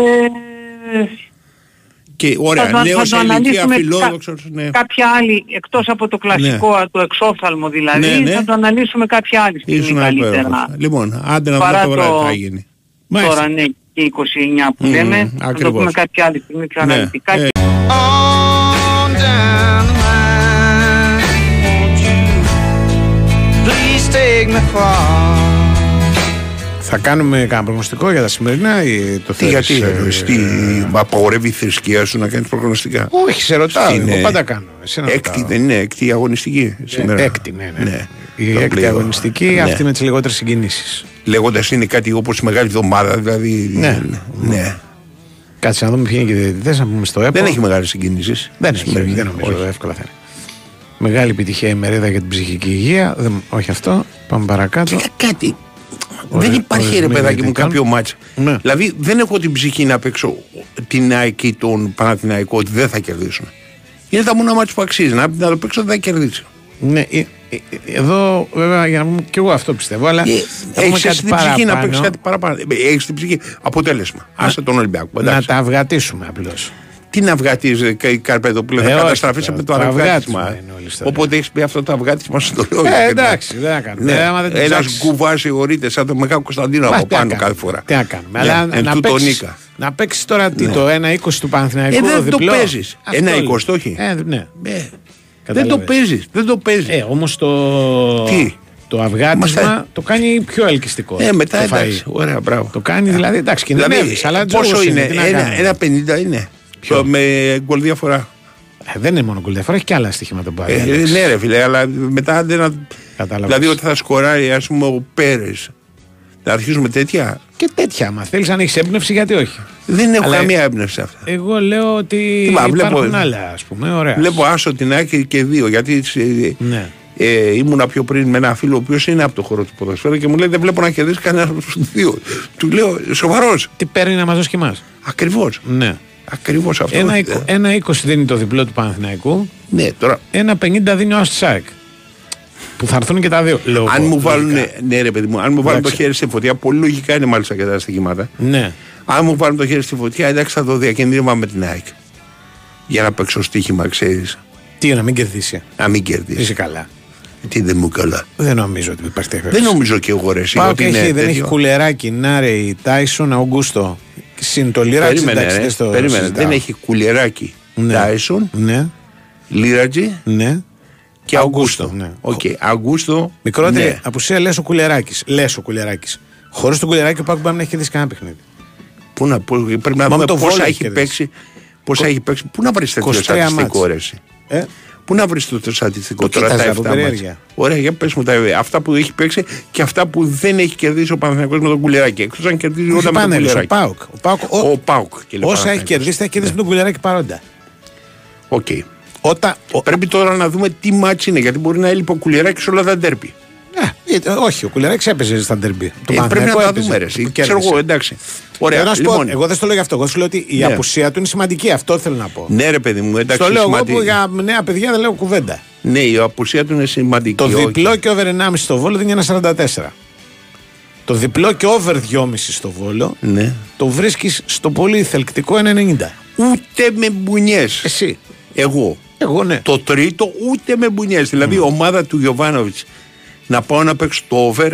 και ωραία, θα το- νέος θα το σε ηλικία αναλύσουμε φιλόδοξος. Ναι. κάποια άλλη, εκτός από το κλασικό, το εξόφθαλμο δηλαδή, Ναι, ναι. θα το αναλύσουμε κάποια άλλη στιγμή Ήσουν καλύτερα. υπέροχος. Λοιπόν, άντε να Παρά δούμε το βράδυ το- τι θα γίνει. Τώρα ναι και 29 που Μμμ, λέμε, θα το ακριβώς. πούμε κάποια άλλη στιγμή πιο Ναι, αναλυτικά. ε, Please take me far; Θα Θα κάνουμε κανένα προγνωστικό για τα σημερινά ή το Τι, θέλεις, γιατί, ε, εννοείς, τι, απαγορεύει η θρησκεία σου να κάνεις προγνωστικά; Όχι, σε ρωτάω. Αυτή Εγώ είναι πάντα κάνω. Εσένα Έκτη ρωτάω. δεν είναι, έκτη αγωνιστική σήμερα; έκτη, ναι, ναι. Η Το έκτη πλέον. αγωνιστική, Ναι. αυτή με τις λιγότερες συγκινήσεις. Λέγοντας είναι κάτι όπως η Μεγάλη Εβδομάδα, δηλαδή. Ναι. ναι. Κάτσε να δούμε ποιοι είναι και οι διαιτητέ, να πούμε στο ΕΠΟ. Δεν έχει μεγάλες συγκινήσεις. Δεν έχει, Σημερινή. δεν νομίζω. Όχι. Εύκολα θα είναι. Μεγάλη επιτυχία η μερίδα για την ψυχική υγεία. Δεν, όχι αυτό. Πάμε παρακάτω. Κάτι. Ωραία, δεν υπάρχει ωραία, ρε μη παιδάκι μου διαιτητών. κάποιο μάτς. Ναι. Δηλαδή δεν έχω την ψυχή να παίξω την ΑΕΚ ή τον Παναθηναϊκό ότι δεν θα κερδίσουν. Είναι τα μόνα μάτς που αξίζει. Να, να το παίξω δεν θα κερδίσει. Ναι, ε, ε, ε, εδώ βέβαια για να πούμε και εγώ αυτό πιστεύω. Αλλά θα πούμε Έχεις κάτι την ψυχή να παραπάνω. παίξεις κάτι παραπάνω. Έχεις την ψυχή. Αποτέλεσμα. Άσε τον Ολυμπιακό. Να εντάξει. τα αυγατήσουμε απλώς. Τι να βγατίζει η Καρπέδο Ε, θα όχι καταστραφεί τώρα, με το το αυγάτισμα. αυγάτισμα είναι όλη η ιστορία. Οπότε έχεις πει αυτό το αυγάτισμα στο λέω. Ε, εντάξει, δεν θα κάνουμε. Ναι. Ε, άμα δεν την Ένας ψάξεις. κουβά θεωρείται σαν το Μεγάλο Κωνσταντίνο Μα, από τι να πάνω κάνουμε, κάθε φορά. Τι να κάνουμε. Ναι, Αλλά εν να τούτο παίξεις, νίκα. να παίξεις τώρα τι, Ναι. το 1-20 του Παναθηναϊκού Ε, δεν το διπλό. παίζεις. Αυτό Ένα λέω. 20 όχι. Ε, ναι. Δεν το Καταλάβες. παίζεις. Δεν το παίζεις. Ε, όμως το... Τι; Το αυγάτισμα Μας- το κάνει πιο ελκυστικό. Ε, μετά το φαΐ. εντάξει. Ωραία, μπράβο. Το κάνει δηλαδή, εντάξει, Δηλαδή, κινδυνεύεις, αλλά πόσο τζόγος είναι, τι να ένα, κάνουμε. ένα 50 είναι. Ποιο; Με γκολ διαφορά. Ε, δεν είναι μόνο γκολ διαφορά, έχει και άλλα στοιχήματα που Ε, πάει. ναι, ρε φίλε, αλλά μετά δεν. να- Κατάλαβες. Δηλαδή ότι θα σκοράρει, ας πούμε, ο Πέρες. Θα αρχίσουμε τέτοια; Και τέτοια, άμα θέλεις, αν έχεις έμπνευση, γιατί όχι. Δεν έχω Αλλά- καμία έμπνευση αυτά. Εγώ λέω ότι Μα, βλέπω- υπάρχουν άλλα, ας πούμε, ωραία. Βλέπω άσο την άκρη και δύο. Γιατί ε, Ναι. ε, ήμουνα πιο πριν με ένα φίλο ο οποίος είναι από το χώρο του ποδοσφαίρου και μου λέει: Δεν βλέπω να κερδίσει κανένας από τους δύο. Του λέω: Σοβαρός. Τι παίρνει να μας δώσει και εμάς. Ακριβώς. Ναι. Ακριβώς αυτό. Ένα, Ε, εικο- ένα 20 δίνει το διπλό του Παναθηναϊκού. Ναι, τώρα. Ένα 50 δίνει ο Αστσάκ. Που θα έρθουν και τα δύο. Λόγω, αν μου βάλουν, λογικά. ναι, ρε παιδί μου, αν μου βάλουν το Εντάξει. χέρι στη φωτιά, πολύ λογικά είναι μάλιστα και τα στοιχήματα. Ναι. Αν μου βάλουν το χέρι στη φωτιά, εντάξει, θα το διακινδύνευα με την ΑΕΚ. Για να παίξω στοίχημα, ξέρεις. Τι να μην κερδίσει. Να μην κερδίσει. Είσαι καλά. Τι δεν μου καλά. Δεν νομίζω ότι υπάρχει τέτοιος. Δεν νομίζω και εγώ ρε. εσύ, Πάω ότι και είναι έχει, δεν έχει τέτοιο. Κουλιεράκη, Ναρέι, Τάισον, Αουγκούστο. Συν το Λιράτζι, Περίμενε, εντάξει, ρε, δεν στο περίμενε. συζητάω. Δεν έχει Κουλιεράκη. Ναι. Τάισον, Ναι, Λιράτζι ναι. και Αγκούστο. ναι. Οκ, Αγκούστο. Μικρότερη ναι. απουσία λες ο Κουλιεράκης. Λες ο Κουλιεράκης. Χωρίς τον Κουλιεράκη ο ΠΑΟΚ μπορεί να έχει κερδίσει κανένα παιχνίδι. Πού να, πού- πρέπει να Μα με δούμε το πόσα Βόλο έχει έχει κερδίσει. παίξει. Πόσα έχει παίξει. Πού να βρεις τέτοιο 23 στατιστικό μάτς. ρε. εσύ; Ε, Πού να βρεις το στατιστικό Το τώρα τα κοίταζα 7 από μάτς; περιέργεια. Ωραία, για πες μου τα αυτά που έχει παίξει και αυτά που δεν έχει κερδίσει ο Παναθηναϊκός με τον Κουλεράκη. Εκτός αν κερδίζει όχι όλα με τον πάνελ, ο Κουλεράκη. Πάουκ. Ο Πάουκ ο- Ο Πάουκ. και λέει όσα έχει Παναθηναϊκός. κερδίσει, θα έχει κερδίσει με τον Κουλεράκη παρόντα. Οκ. Όταν, ο- Πρέπει τώρα να δούμε τι μάτς είναι, γιατί μπορεί να έλειπε ο Κουλεράκη σε όλα τα ντέρπι. Ε, ε, όχι, ο Κουλεράκη έπαιζε στα ντερμπή. Το Ε, πρέπει να Παναθηναϊκό τα έπαιζε, δούμε, ρε. που εσύ. κέρδισε. Ξέρω εγώ, εντάξει. Ωραία, Θέλω να σου πω, λοιπόν. εγώ δεν στο λέω γι' αυτό. Εγώ σου λέω ότι η Ναι. απουσία του είναι σημαντική. Αυτό θέλω να πω. Ναι, ρε παιδί μου, εντάξει. Στο λέω εγώ σημαντικό. που για νέα παιδιά δεν λέω κουβέντα. Ναι, η απουσία του είναι σημαντική. Το όχι. διπλό και over 1,5 στο βόλο δίνει ένα 44. Το διπλό και over 2,5 στο βόλο Ναι. το βρίσκεις στο πολύ θελκτικό 1,90. Ούτε με μπουνιές. Εσύ. Εγώ. Εγώ ναι. Το τρίτο ούτε με μπουνιές. Δηλαδή η ομάδα του Γιωβάνοβιτς να πάω να παίξω το over.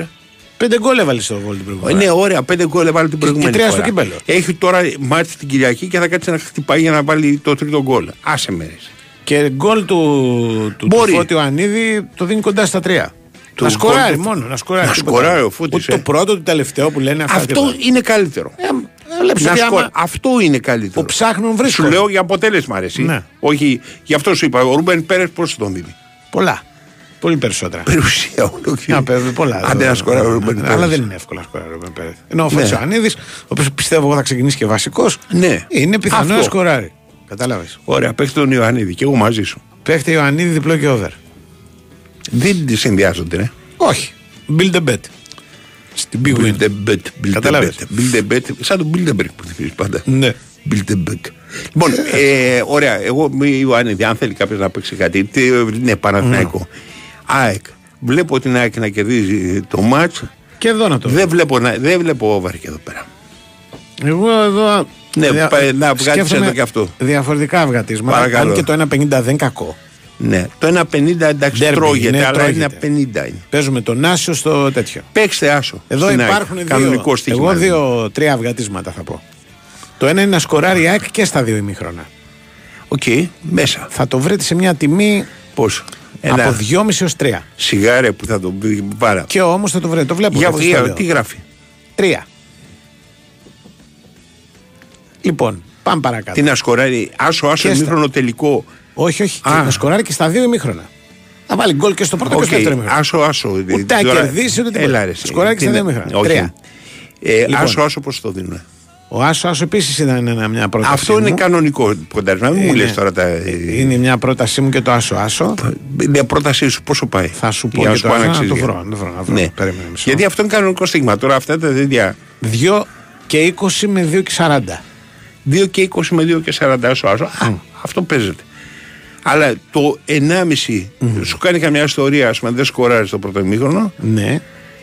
Πέντε γκολ έβαλες στο βόλο την προηγούμενη. Ναι, ωραία, πέντε γκολ έβαλε την προηγούμενη τρία στο φορά. κύπελλο. Έχει τώρα μάτι την Κυριακή και θα κάτσει να χτυπάει για να βάλει το τρίτο γκολ. Άσε με. ρε. Και γκολ του, του, Μπορεί. του Φώτη Ανίδη το δίνει κοντά στα τρία. Του να σκοράρει γκολ του- μόνο. Να σκοράρει, Να τίποτα σκοράρει άλλο. ο Φώτης, Ούτε ε. το πρώτο, το τελευταίο που λένε αυτά. Αυτό τίποτα. είναι καλύτερο. Ε, βλέπεις Να ότι σκο- άμα- Αυτό είναι καλύτερο. Που ψάχνουν Σου βρίσκουν. λέω για αποτέλεσμα, αρέσει. Ναι. Όχι, γι' αυτό σου είπα. Ο Ρούμπεν Πέρες πόσο τον δίνει; Πολλά. Πολύ περισσότερα. Περιουσία όλο και- Να παίρνει πολλά. Άντε να σκοράρει ο Ρούμπεν Αλλά Πέρες. δεν είναι εύκολο να σκοράρει ο Ρούμπεν Πέρες. Ενώ ο Φώτη Ναι. Ανίδη, ο οποίος πιστεύω εγώ θα ξεκινήσει και βασικός, Ναι. είναι πιθανό Αυτό. να σκοράρει. Κατάλαβες. Ωραία, παίχτε τον Ιωαννίδη και εγώ μαζί σου. Παίχτε Ιωαννίδη διπλό και over. Δεν τη συνδυάζονται, ναι. Όχι. Build a bet. Στην big win. Build a bet. Build a Κατάλαβες. bet. Build a bet. Σαν τον Bilderberg που θυμίζει πάντα. Ναι. Bilderberg. Λοιπόν, ε, ωραία, εγώ με Ιωαννίδη, αν θέλει κάποιος να παίξει κάτι, τι, ναι, Παναθηναϊκό. ΑΕΚ. Βλέπω την ΑΕΚ να κερδίζει το μάτς. Και εδώ να το Δεν βλέπω, να, δεν βλέπω over και εδώ πέρα. Εγώ εδώ. Ναι, πάει να βγάλεις σκέφτομαι εδώ και αυτό. Διαφορετικά αυγατίσματα. Παρακαλώ. Αν και το 1,50 δεν είναι κακό. Ναι, το 1,50 εντάξει Derby, τρώγεται, ναι, αλλά τρώγεται. είναι 50 είναι. Παίζουμε τον άσο στο τέτοιο. Παίξτε άσο. Εδώ στην ΑΕΚ. υπάρχουν Κανονικό δύο. στοίχημα. Εγώ δύο-τρία αυγατίσματα θα πω. Το ένα είναι να σκοράρει η ΑΕΚ και στα δύο ημίχρονα. Οκ, μέσα. Θα το βρείτε σε μια τιμή Πόσο. Από 2,5 έως 3. Σιγά ρε που θα τον πει πάρα. Και όμως θα το βρείτε. Το βλέπω. Για, αυτό για- το λέω. τι γράφει. τρία. Λοιπόν, πάμε παρακάτω. Τι να σκοράρει, άσο, άσο, Και στα- ημίχρονο τελικό. Όχι, όχι. Και Α. να σκοράρει και στα δύο ημίχρονα. Θα βάλει γκολ και στο πρώτο και Οκ, στο δεύτερο ημίχρονο. άσο, άσο. Ούτε να κερδίσει, ούτε τίποτα. Έλα, ρε, εσύ. Σκοράρει και στα Τι δύο να- ημίχρονα. όχι. Τρία. Ε, Λοιπόν. Άσο, άσο, πώς το δίνουν. Ο Άσος Άσο επίσης ήταν ένα- μια πρόταση. Αυτό είναι μου. κανονικό ποντάρισμα. Μην μου Είναι- λες τώρα τα. Είναι μια πρότασή μου και το Άσο Άσο. Μια πρότασή σου πόσο πάει; Θα σου πω Για και σου το πω αν Άσο, να το αξίζει. βρω. Να το βρω, να βρω. Ναι. Περίμενε μισό. Γιατί αυτό είναι κανονικό στοίχημα. Τώρα αυτά τα τέτοια. 2 και 20 με 2 και 40. 2 και 20 με 2 και 40 άσο, άσο. Α, αυτό παίζεται. Αλλά το 1,5 σου κάνει καμιά ιστορία, ας πούμε, δεν σκοράρει το πρώτο ημίχρονο Ναι.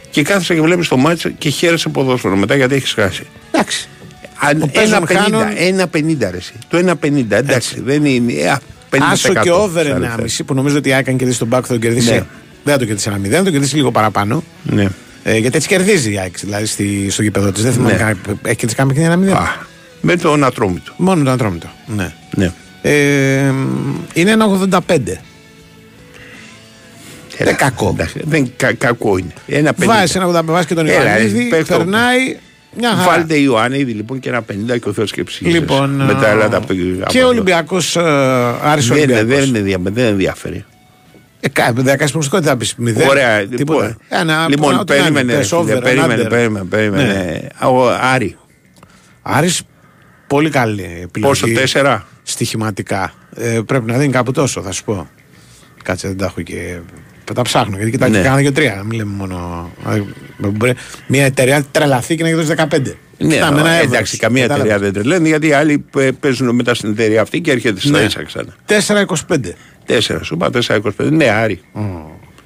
και κάθεσαι και βλέπεις το μάτσο και χαίρεσαι ποδόσφαιρο μετά γιατί έχεις χάσει. Εντάξει. Αν- Το παίζουν, 1,50, χάνουν. 1,50 ρε εσύ. Το 1,50 εντάξει, δεν είναι. ε, α, 50% Άσο και over θα 1,5 που νομίζω ότι η ΑΕΚ αν κερδίσει τον Μπάκ θα τον κερδίσει. Ναι. Δεν θα τον κερδίσει ένα 0, θα τον κερδίσει λίγο παραπάνω. Ναι. Ε, γιατί έτσι κερδίζει η ΑΕΚ δηλαδή στη, στο γήπεδο της. Δεν θυμάμαι Ναι. καν- έχει κερδίσει κανένα παιχνίδι ένα 0. Α, με τον ατρόμητο. Μόνο το ατρόμητο. Ναι. Ναι. Ε, είναι ένα 85. Έλα, Δεν κακό. εντάξει, δεν κα, κακό είναι. Ένα 50. Βάζεις ένα 85 βάζεις και τον Έλα, Ιωαννίδη. παίχτω. Περνάει μια χαρά. Βάλτε Ιωάννη λοιπόν και ένα 50 και ο Θεός και ψυχής. Λοιπόν, Μετά α, έλατε από το Και ο Ολυμπιακός Άρης δεν, είναι- Ολυμπιακός. δεν, είναι δια- δεν ενδιαφέρει. Ε, κα- δεν κάνει προσωπικό, δεν θα πεις μηδέν. Ωραία, τίποτα. λοιπόν, Ένα, λοιπόν ό,τι να είναι, περίμενε, πες, φίλε, over, Ναι. περίμενε, under. περίμενε, περίμενε. Ο Άρη, Άρης πολύ καλή επιλογή. πόσο, τέσσερα; Στοιχηματικά. Ε, πρέπει να δίνει κάπου τόσο, θα σου πω. Κάτσε, δεν τα έχω και. Θα τα ψάχνω γιατί κοιτάξτε, Ναι. ναι. κάνα και τρία. να Μην λέμε μόνο. δηλαδή, μπορεί Μια εταιρεία τρελαθεί και να έχει δώσει 15. Ναι, Κοιτάμε, ένα εύρος. εντάξει, καμία Κατάλαβες. εταιρεία δεν τρελαίνει γιατί οι άλλοι ε, παίζουν μετά στην εταιρεία αυτή και έρχεται στα Ναι. ίσα ξανά. 4,25. Τέσσερα, σου είπα 4-25. Ναι, Άρη.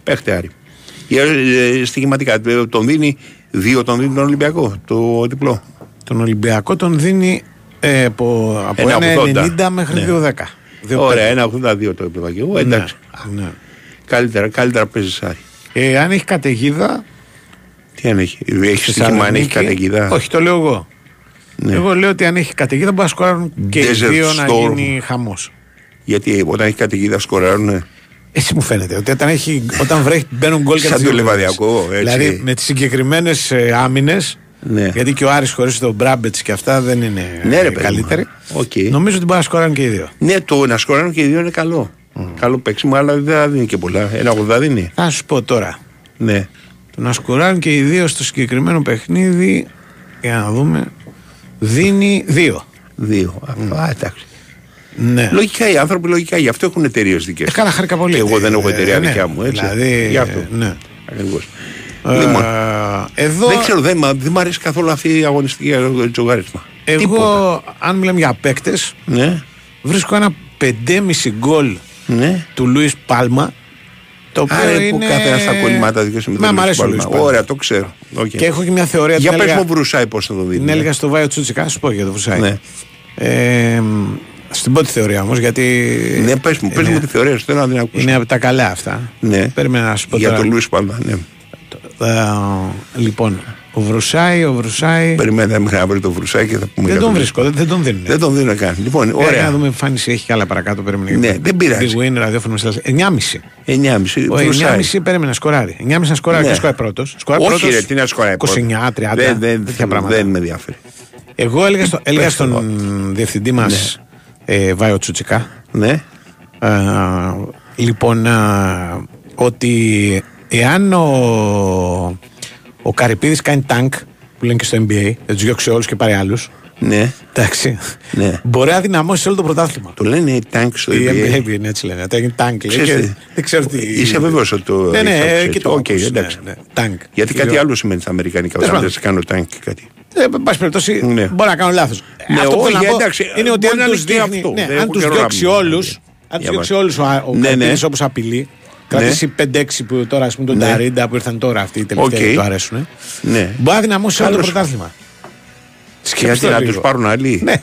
Παίχτε Άρη. Ε, ε, Στοιχηματικά, ε, τον δίνει, δύο τον δίνει τον Ολυμπιακό, το διπλό. Τον Ολυμπιακό τον δίνει ε, από, από Ένα 1,90 80. μέχρι Ναι. 2,10. 2,5. Ωραία, 1,82 το είπα και εγώ. Εντάξει. Ναι. Καλύτερα, καλύτερα παίζει Άρη. Ε, αν έχει καταιγίδα. Τι αν έχει, έχει στοίχημα αν έχει Θεσσαλονίκη- καταιγίδά. Όχι, το λέω εγώ. Ναι. Εγώ λέω ότι αν έχει καταιγίδα μπορεί να σκοράρουν και οι Desert δύο να Storm. γίνει χαμός. Γιατί όταν έχει καταιγίδα σκοράρουν. Έτσι μου φαίνεται. Ότι όταν, έχει, όταν βρέχει μπαίνουν γκολ και Σαν τις το δύο Λεβαδιακό, πλευρές. έτσι. Δηλαδή με τις συγκεκριμένες ε, άμυνες. Ναι. Γιατί και ο Άρης χωρίς τον Μπράμπετς και αυτά δεν είναι Ναι, ρε, ε, παιδί καλύτεροι. μου. Οκ. Νομίζω ότι μπορεί να σκοράρουν και οι δύο. Ναι, το να σκοράρουν και οι δύο είναι καλό. Καλό παίξιμο, αλλά δεν θα δίνει και πολλά. Ένα 80 δίνει. Θα σου πω τώρα. Ναι. Το να σκοράρουν και οι δύο στο συγκεκριμένο παιχνίδι. Για να δούμε. Δίνει δύο. Δύο. Α, εντάξει. Ναι. Λογικά οι άνθρωποι, λογικά γι' αυτό έχουν εταιρείες δικές. Ε, καλά, χάρηκα πολύ. Και εγώ δεν έχω Ε, εταιρεία ναι. δικιά μου, έτσι. Δηλαδή, Γι' αυτό. ναι. Ακριβώς. Ε, Λοιπόν, εδώ, δεν ξέρω, δεν, μ' δεν μ' αρέσει καθόλου αυτή η αγωνιστική τζογάρισμα. εγώ, αν μιλάμε για παίκτες, Ναι, βρίσκω ένα 5,5 γκολ ναι. του Λουίς Πάλμα. Το οποίο Άρα είναι... που κάθε ένας στα κολλημάτα δυο με Μα, τον μ' αρέσει ο Λουίς Λουίς Πάλμα. Πάλμα. Ωραία, το ξέρω. Οκ. Και έχω και μια θεωρία. Για την πες έλεγα- μου Βρουσάη πώς θα το δίνει. Την έλεγα στο Βάιο Τσούτσικα, να σου πω για το Βρουσάη. Ναι. Ε, στην πρώτη θεωρία όμως, γιατί. Ναι, πες μου, πες είναι- μου τη θεωρία σου, θέλω να την ακούσω. Είναι από τα καλά αυτά. Ναι. Περίμενα να σου πω Για τώρα. τον Λουίς Πάλμα, ναι. Ε, λοιπόν, ο Βρουσάη, ο Βρουσάη. Περιμένετε μέχρι να βρει το Βρουσάη και θα πούμε Δεν για τον τον βρίσκω, δεν, δεν τον δίνουν. Δεν τον δίνω καν. Λοιπόν, Ωραία. ωραία. Να δούμε εμφάνιση έχει και άλλα παρακάτω. Περίμενε. Ναι, δεν πειράζει. Big win, ραδιόφωνο Μεσσαλάς. 9,5. 9,5. Ο Βρουσάη. 9,5 περίμενε να σκοράρει. 9,5 να σκοράρει Ναι. και σκοράει πρώτος; Όχι, ρε, τι να σκοράει. 29, 30. Δεν, δεν, τέτοια πράγματα. δεν με ενδιαφέρει. Εγώ έλεγα, στο, έλεγα Πες το στον διευθυντή μας ε, Βάιο Τσουτσικά. Ναι. Ε, λοιπόν, ε, ότι εάν ο, ο Καρυπίδης κάνει τάγκ, που λένε και στο NBA, δεν τους διώξει όλους και πάρει άλλους. Ναι. Εντάξει. Ναι. Μπορεί να δυναμώσει όλο το πρωτάθλημα. Το λένε τάγκ στο Η NBA. NBA είναι έτσι λένε. Τα έγινε τάγκ. λέει, Ξέρεις και τι, Δεν ξέρω τι. Είσαι βέβαιος ότι το Ναι, ναι, έχεις ακούσει και έτσι. το Οκ, άκουσα, εντάξει. ναι, ναι. Τάγκ. Γιατί κάτι Φίλο. άλλο σημαίνει στα Αμερικανικά Τέλος όταν πάντων. δεν κάνω τάγκ και κάτι. Ε, εν πάση περιπτώσει, Ναι. μπορεί να κάνω λάθος. Ναι, αυτό που θέλω όχι, να πω εντάξει, είναι ότι μπορεί αν να τους είναι και δείχνει. αυτό. Ναι, Δεν αν έχω τους καιρό να διώξει μιλάω. όλους, αν τους Για διώξει μας. όλους ο, ο Ναι, ναι. Καρυπίδης όπως απειλεί, κρατήσει 5-6 που τώρα ας πούμε τον Ναι. Ταρίντα που ήρθαν τώρα αυτοί οι τελευταίοι Οκ. που του αρέσουν. Ναι. Μπορεί να δυναμώσει όλο το Καλώς. πρωτάθλημα. Γιατί Σκέψτε να λίγο. τους πάρουν άλλοι. Ναι.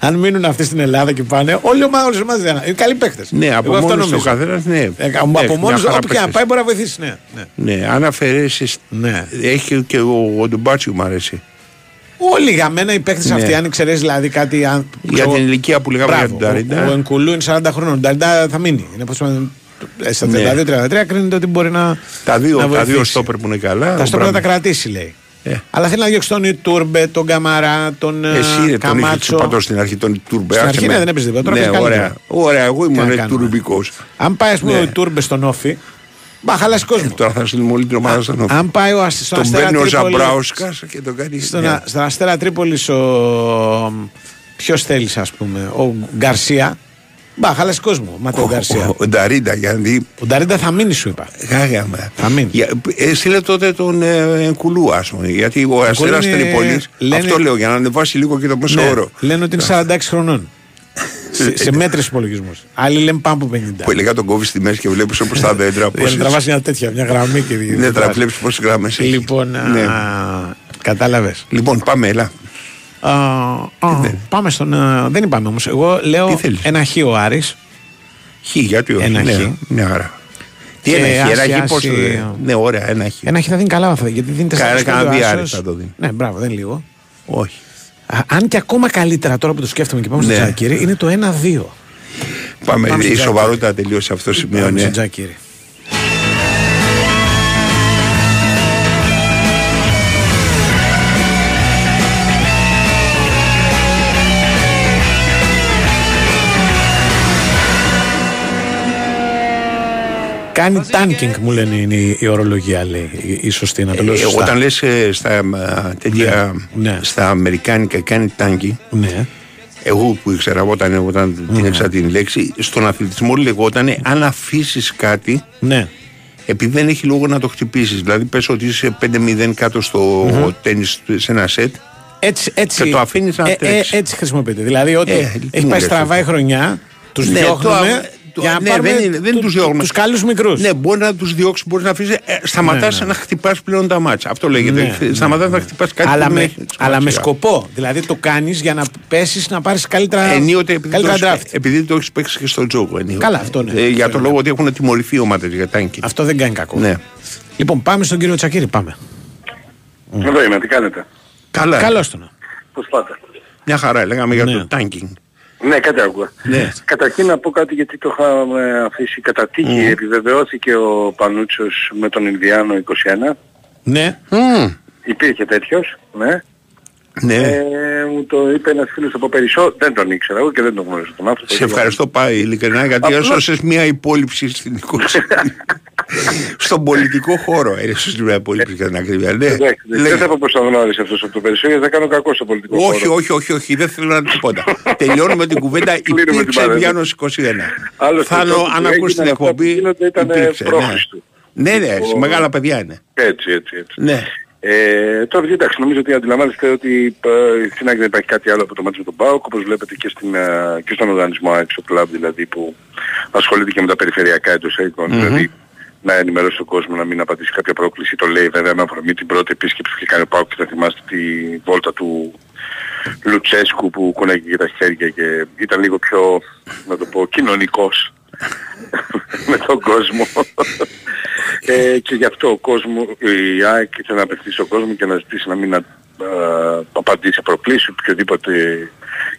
Αν μείνουν αυτοί στην Ελλάδα και πάνε, όλοι οι ομάδε όλες οι ομάδες δεν είναι. Είναι καλοί παίκτες. Ναι, από μόνος του καθένας, ναι. Από Έχει μόνο μια του, χαρά όπου και να παίκτες. πάει μπορεί να βοηθήσει. Ναι. ναι. Ναι, αν αφαιρέσεις. Ναι. Έχει και ο, ο Ντουμπάτσιου μου αρέσει. Όλοι για μένα οι παίκτες Ναι. αυτοί, αν εξαιρέσεις δηλαδή κάτι. Αν, Για ξέρω- την ηλικία που λέγαμε για Μπράβο, τον Ο, ο Ταρίντα. Ενκουλού είναι 40 χρόνων. Ο Νταρίντα θα μείνει. Είναι πώς είπαμε, ε, στα Ναι. 32-33 κρίνεται ότι μπορεί να. Τα δύο, να τα δύο βοηθήσει. στόπερ που είναι καλά. Τα ο στόπερ θα τα Μπράμπο. κρατήσει, λέει. Αλλά θέλει να διώξει τον Ιτούρμπε, τον Καμαρά, τον ε, Εσύ ρε, τον είχες Καμάτσο. παντό στην αρχή τον Τούρμπε. Στην άσε αρχή με. ναι, δεν έπαιζε τίποτα. Τώρα Ναι, παίζει ωραία. καλύτερα. Ωραία, εγώ Τι να ήμουν κάνουμε. τουρμπικός. Αν πάει, ας πούμε, Ναι. ο Ιτούρμπε στον Όφη, μπα χαλάσει κόσμος. Τώρα θα στείλουμε όλη την ομάδα στον Όφη. Αν πάει ο Ασ- στον Τον Αστέρα παίρνει ο Τρίπολης- Ζαμπράουσκας και τον κάνει. Στον, ναι. Α- στον Αστέρα Τρίπολης ο. Ποιος θέλεις, ας πούμε, ο Γκαρσία. Μπα, χαλάσει κόσμο. Μα τον Γκαρσία. Ο- Ο Νταρίντα για να δει. Ο Νταρίντα θα μείνει, σου είπα. Γάγα με. Θα μείνει. Για- ε, Στείλε τότε τον ε, Κουλού, ας πούμε. Γιατί ο Αστέρα είναι- Τρίπολη. λένε- Αυτό λέω για να ανεβάσει λίγο και το μέσο Ναι, όρο. λένε ότι είναι 46 χρονών. σε, σε μέτρες υπολογισμούς. Άλλοι λένε πάνω από 50. Που έλεγα τον κόβεις στη μέση και βλέπεις όπως τα δέντρα. Για να τραβάς μια τέτοια, μια γραμμή και Ναι, τώρα βλέπεις πόσε γράμμες έχεις. Λοιπόν, Ναι. κατάλαβες. Λοιπόν, πάμε, έλα. Πάμε στον. α, δεν είπαμε όμως. Εγώ λέω ένα χ ο Άρης. Χ, γιατί όχι; Ένα ναι, χ. Μια χαρά. Τι Και ένα χ, ένα άση, χ, πόσο. άση, Ναι, ωραία, ένα χ. Ένα χ θα δίνει καλά, θα, γιατί δίνει 4 Κάνα- κάνα διάρρη θα το δίνει. Ναι, μπράβο, δεν είναι λίγο. Όχι. Α, αν και ακόμα καλύτερα τώρα που το σκέφτομαι και πάμε στο Ναι. Τζάκυρη, είναι το 1-2. Πάμε, Πάμε η στον σοβαρότητα τελείωσε σε αυτό το σημείο. Πάμε ναι. στον Κάνει tanking μου λένε είναι η, η ορολογία λέει, η, η σωστή να το λέω Ε, σωστά. όταν λες ε, στα, α, τέτοια, Ναι. στα αμερικάνικα κάνει τάγκη, Ναι. εγώ που ήξερα όταν, όταν την έξα την λέξη, στον αθλητισμό λεγόταν αν αφήσεις κάτι, Ναι. επειδή δεν έχει λόγο να το χτυπήσεις. Δηλαδή, πες ότι είσαι 5-0 κάτω στο τέννις σε ένα σετ, Έτσι, έτσι, Και το αφήνεις να ε, ε, τρέξεις. έτσι χρησιμοποιείται. Δηλαδή ότι Ε, τι έχει μου πάει λες στραβά η αυτό. χρονιά, τους Ναι, διώχνουμε το- το- για να ναι, πάρουμε δεν είναι- δεν τους διώχνουμε. τους καλούς μικρούς. Ναι, μπορεί να τους διώξεις, μπορείς να αφήσεις. Ε, Σταματάς Ναι, ναι. να χτυπάς πλέον τα μάτσα. Αυτό λέγεται. Ναι, Σταματάς να χτυπάς κάτι αλλά, που με, δεν έχει αλλά με σημασία. σκοπό. Δηλαδή το κάνεις για να πέσεις να πάρεις καλύτερα, Ενίοτε επειδή, καλύτερα το, έχεις- draft. επειδή το έχεις παίξει και στον τζόγο. ενίοτε. Καλά, αυτό ναι. Ε, για Αυτό τον ναι. λόγο ότι έχουν τιμωρηθεί ομάδες για τάγκη. Αυτό δεν κάνει κακό. Ναι. Λοιπόν, πάμε στον κύριο Τσακύρη. Πάμε. Εδώ είμαι, τι κάνετε; Καλά. Καλώς τον. Πώς πάτε; Μια χαρά, λέγαμε για Ναι. το τάγκινγκ. Ναι, κάτι άκουγα. Ναι. Καταρχήν να πω κάτι γιατί το είχαμε αφήσει κατά τύχη. Μμμ. Επιβεβαιώθηκε ο Πανούτσος με τον Ινδιάνο 21. Ναι. Υπήρχε τέτοιος, ναι. Ναι. Ε, μου το είπε ένας φίλος από Περισσό, δεν τον ήξερα εγώ και δεν τον γνώριζα τον άνθρωπο. Σε ευχαριστώ πάει ειλικρινά γιατί Απλώς- έσωσε μια υπόλοιψη στην οικογένεια. Στον πολιτικό χώρο έσωσε μια υπόλοιψη για την ακρίβεια. Ναι. Εντάξει, Λέγε. δεν θα πω πως τον γνώρισε αυτός από το Περισσό γιατί θα κάνω κακό στο πολιτικό Όχι, χώρο. όχι, όχι, όχι, δεν θέλω να τίποτα. Τελειώνουμε την κουβέντα. Κλείνουμε την Υπήρξε παρένθεση. Γιάννος 21. Άλλωστε, Θάνο, τότε που αν ακούσει την έγιναν αυτά που εκπομπή. γίνονται ήταν υπήρξε, πρόχειρος του. Ναι, ναι, ναι, Ο- μεγάλα παιδιά είναι. Έτσι, έτσι, έτσι. Ναι. Ε, τώρα εντάξει, νομίζω ότι αντιλαμβάνεστε ότι ε, στην άκρη δεν υπάρχει κάτι άλλο από το μάτι με τον ΠΑΟΚ, όπως βλέπετε και, στην, ε, και στον οργανισμό έξω κλαμπ δηλαδή που ασχολείται και με τα περιφερειακά εντός εικόν, Μμμ. δηλαδή να ενημερώσει τον κόσμο να μην απαντήσει κάποια πρόκληση. Το λέει βέβαια με αφορμή την πρώτη επίσκεψη που είχε κάνει ο ΠΑΟΚ και θα θυμάστε τη βόλτα του Λουτσέσκου που κουνέγει τα χέρια και ήταν λίγο πιο, να το πω, κοινωνικός με τον κόσμο. ε, και γι' αυτό ο κόσμο, η ΑΕΚ ήθελε να απευθύνει στον κόσμο και να ζητήσει να μην α, α, απαντήσει σε προκλήσεις οποιοδήποτε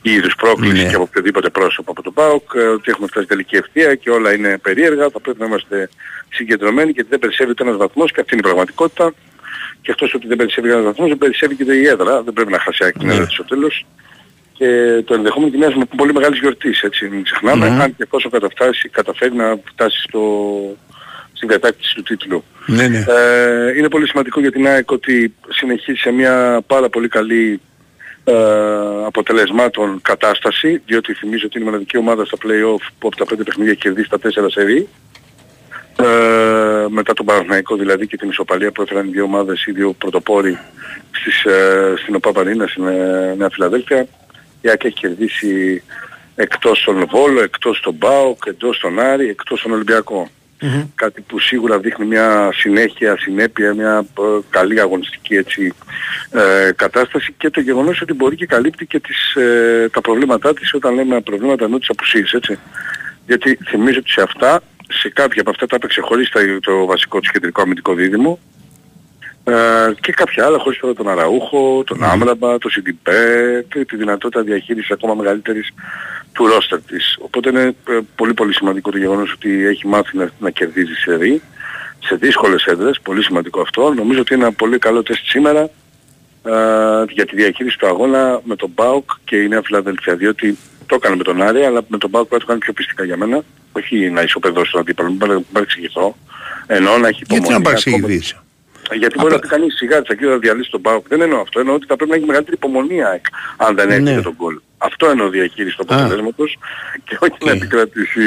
είδους πρόκληση Ναι. και από οποιοδήποτε πρόσωπο από τον ΠΑΟΚ ε, ότι έχουμε φτάσει τελική ευθεία και όλα είναι περίεργα, θα πρέπει να είμαστε συγκεντρωμένοι γιατί δεν περισσεύει ούτε ένας βαθμός και αυτή είναι η πραγματικότητα και εκτός ότι δεν περισσεύει ένας βαθμός δεν περισσεύει και η έδρα, δεν πρέπει να χάσει η ΑΕΚ την Ναι. έδρα της στο τέλος και το ενδεχόμενο και μοιάζει με πολύ μεγάλης γιορτής, έτσι, μην ξεχνάμε, Μμμ. αν και εφόσον καταφτάσει, καταφέρει να φτάσει στο, στην κατάκτηση του τίτλου. Ναι, ναι. Ε, είναι πολύ σημαντικό για την ΑΕΚ ότι συνεχίζει σε μια πάρα πολύ καλή ε, αποτελεσμάτων κατάσταση, διότι θυμίζω ότι είναι η μοναδική ομάδα στα play-off που από τα πέντε παιχνίδια κερδίσει τα τέσσερα σερί. Ε, μετά τον Παναθηναϊκό δηλαδή και την ισοπαλία που έφεραν οι δύο ομάδες, οι δύο πρωτοπόροι στις, ε, στην ΟΠΑΠΑΝΗΝΑ στην ε, Νέα Φιλαδέλφια. Η ΑΕΚ έχει κερδίσει εκτός τον Βόλο, εκτός τον ΠΑΟΚ, εντός τον Άρη, εκτός τον Ολυμπιακό. Κάτι που σίγουρα δείχνει μια συνέχεια, συνέπεια, μια ε, καλή αγωνιστική έτσι, ε, κατάσταση και το γεγονός ότι μπορεί και καλύπτει και τις, ε, τα προβλήματά της όταν λέμε προβλήματα ενώ τις απουσίες, έτσι. Γιατί θυμίζω ότι σε αυτά, σε κάποια από αυτά τα έπαιξε χωρίς τα- το βασικό της κεντρικό αμυντικό δίδυμο ε, και κάποια άλλα χωρίς τώρα τον Αραούχο, τον Άμραμπα, τον Σιντιπέ και τη δυνατότητα διαχείρισης ακόμα μεγαλύτερης του ρόστερ της. Οπότε είναι ε, πολύ πολύ σημαντικό το γεγονός ότι έχει μάθει να, να κερδίζει σε ρί, σε δύσκολες έδρες, πολύ σημαντικό αυτό. Νομίζω ότι είναι ένα πολύ καλό τεστ σήμερα για τη διαχείριση του αγώνα με τον ΠΑΟΚ και η Νέα Φιλαδέλφια. Διότι το έκανε με τον Άρη, αλλά με τον ΠΑΟΚ πρέπει να το κάνει πιο πιστικά για μένα. Όχι να ισοπεδώσει τον αντίπαλο, μην παρε- μην παρεξηγηθώ. Εννοώ να έχει Γιατί υπομονή. να ακόμα- παρεξηγηθείς. Γιατί μπορεί να πει κανείς σιγά της εκεί να διαλύσει τον ΠΑΟΚ. Δεν εννοώ αυτό. Εννοώ ότι θα πρέπει να έχει μεγαλύτερη υπομονή η ΑΕΚ, αν δεν έχει Ναι. και τον γκολ. Αυτό εννοώ διαχείριση του Α. αποτελέσματος και όχι να επικρατήσει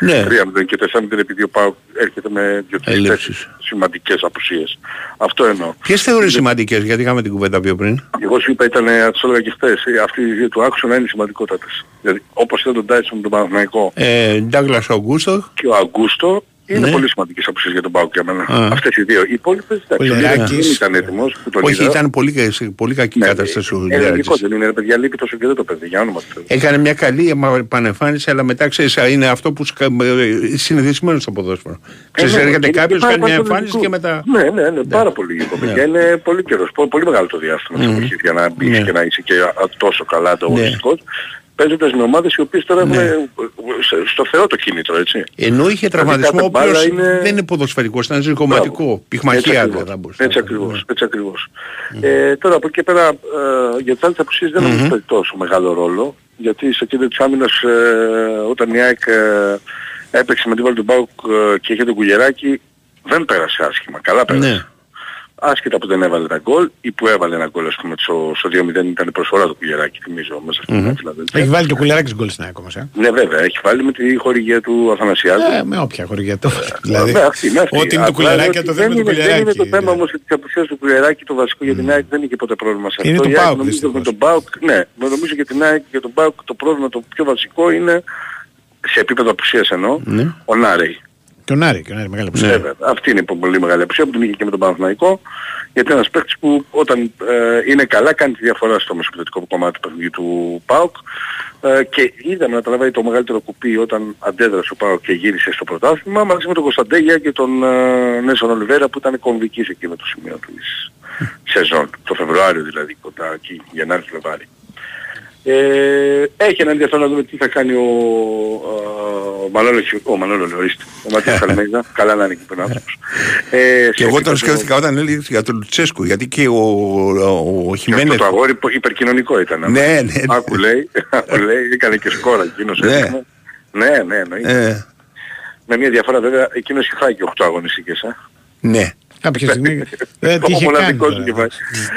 Ναι. 3-0 και 4-0 επειδή ο ΠΑΟΚ έρχεται με δύο-τρεις Ελλείψεις. θέσεις σημαντικές απουσίες. Αυτό εννοώ. Ποιες θεωρείς σημαντικές, γιατί είχαμε την κουβέντα πιο πριν; Εγώ σου είπα ήταν, ε, τους έλεγα και χθες, ε, αυτοί οι δύο του άξονα είναι σημαντικότατες. Δηλαδή όπως ήταν τον Τάισον με τον Παναθηναϊκό Ε, Ντάγκλας Ογκούστο. και ο Αγκούστο είναι Ναι. πολύ σημαντικές απουσίες για τον ΠΑΟΚ για μένα. Α. Αυτές οι δύο. Οι υπόλοιπες εντάξει, ο Πολυεράκης. Λιράκης δεν ήταν έτοιμος που τον Όχι, είδα. ήταν πολύ, κα- σε πολύ κακή κατάσταση ο Ε, λογικό Λιράκης. δεν είναι, ρε παιδιά, λείπει τόσο και δεν το παιδί, για όνομα του Θεού. Έκανε μια καλή επανεμφάνιση, αλλά μετά ξέρεις, είναι αυτό που σκα- ε, συνηθισμένο στο ποδόσφαιρο. Ξέρεις, Ε, ναι, έρχεται και- κάποιος, και πάρα κάνει μια πολύ εμφάνιση λογικό. και μετά... Ναι, ναι, ναι, πάρα πολύ λογικό. Ναι. παιδιά. Είναι πολύ καιρός, πο- πολύ μεγάλο το διάστημα της Μμμ. εποχής για να μπεις Ναι. και να είσαι και α, τόσο καλά Ναι. Ανταγωνιστικός. Παίζοντας με ομάδες οι οποίες τώρα Ναι. έχουν ε, σε- στο Θεό το κίνητρο, έτσι. Ενώ είχε Δηλαδή, τραυματισμό, ο κάθε μπάλα οποίος είναι- δεν είναι ποδοσφαιρικός, ήταν ζυγωματικό. Μπράβο. Πυχμαχία Έτσι δεν ακριβώς. θα μπορούσε. Έτσι ακριβώς. Έτσι ακριβώς. Ε, τώρα από εκεί και πέρα ε, για τις άλλες απουσίες δεν νομίζω Μμμ. παίζει τόσο μεγάλο ρόλο γιατί στο κέντρο της άμυνας ε, όταν η ΑΕΚ ε, έπαιξε με την βάλη του Μπάουκ ε, και είχε τον Κουγεράκη δεν πέρασε άσχημα. Καλά πέρασε. Ναι. Άσχετα που δεν έβαλε ένα γκολ ή που έβαλε ένα γκολ ας πούμε στο, στο 2-0 ήταν η προσφορά του Κουγεράκη θυμίζω μέσα στην Μμμ. Φιλαδέλφια. Έχει βάλει και ο κουλεράκης γκολ στην ΑΕΚ όμως, ε; Ναι βέβαια έχει βάλει με τη χορηγία του Αθανασιάδη. Ε, με όποια χορηγία το Δηλαδή, με αυτή, με αυτή. ό,τι είναι του Απλά κουλεράκια ότι το δεν δίνουμε του είναι- Δεν είναι κουλεράκι. το θέμα όμως ότι της απουσίας του κουλεράκι το βασικό για την ΑΕΚ δεν είχε ποτέ πρόβλημα σε Είναι αυτό. του Η ΑΕΚ ΠΑΟΚ, νομίζω δυστυχώς. με τον ΠΑΟΚ, ναι, με νομίζω για την ΑΕΚ και για τον ΠΑΟΚ το πρόβλημα το πιο βασικό είναι σε επίπεδο απουσίας εννοώ, Ναι. ο Νάρεϊ. Και ο Νάρη, και ο Νάρη μεγάλη απουσία. Ναι, βέβαια. Αυτή είναι η πολύ μεγάλη απουσία που την είχε και με τον Παναθηναϊκό. Γιατί ένας παίκτης που όταν ε, είναι καλά κάνει τη διαφορά στο μεσοπαιδευτικό κομμάτι του παιχνιδιού του ΠΑΟΚ ε, και είδαμε να τραβάει το μεγαλύτερο κουπί όταν αντέδρασε ο ΠΑΟΚ και γύρισε στο πρωτάθλημα μαζί με τον Κωνσταντέγια και τον ε, Νέσον Ολιβέρα που ήταν κομβική σε εκείνο το σημείο της σεζόν. Το Φεβρουάριο δηλαδή, κοντά εκεί, Γενάρη Φλεβάρι. Ε, έχει ένα ενδιαφέρον να δούμε τι θα κάνει ο, ο Μανώλος, ο Μανώλος, ορίστε, ο Ματίας Καλμέζα, καλά να είναι εκεί πέρα άνθρωπος. Ε, Και σε εγώ τον επίπεδο- σκέφτηκα όταν έλεγε για τον Λουτσέσκου, γιατί και ο, ο, ο και Χιμένεθ... αυτό το αγόρι υπο- υπερκοινωνικό ήταν. Ναι, ναι, ναι. Άκου λέει, άκου λέει, έκανε και σκόρα εκείνος. Ναι. έδειχνε. Ναι, ναι, εννοείται. Ε, Με μια διαφορά βέβαια, εκείνος είχε φάει και 8 αγωνιστικές. Ε. ναι. Κάποια στιγμή. Ε, τι Ο είχε κάνει. μοναδικός τώρα. του είχε φάει.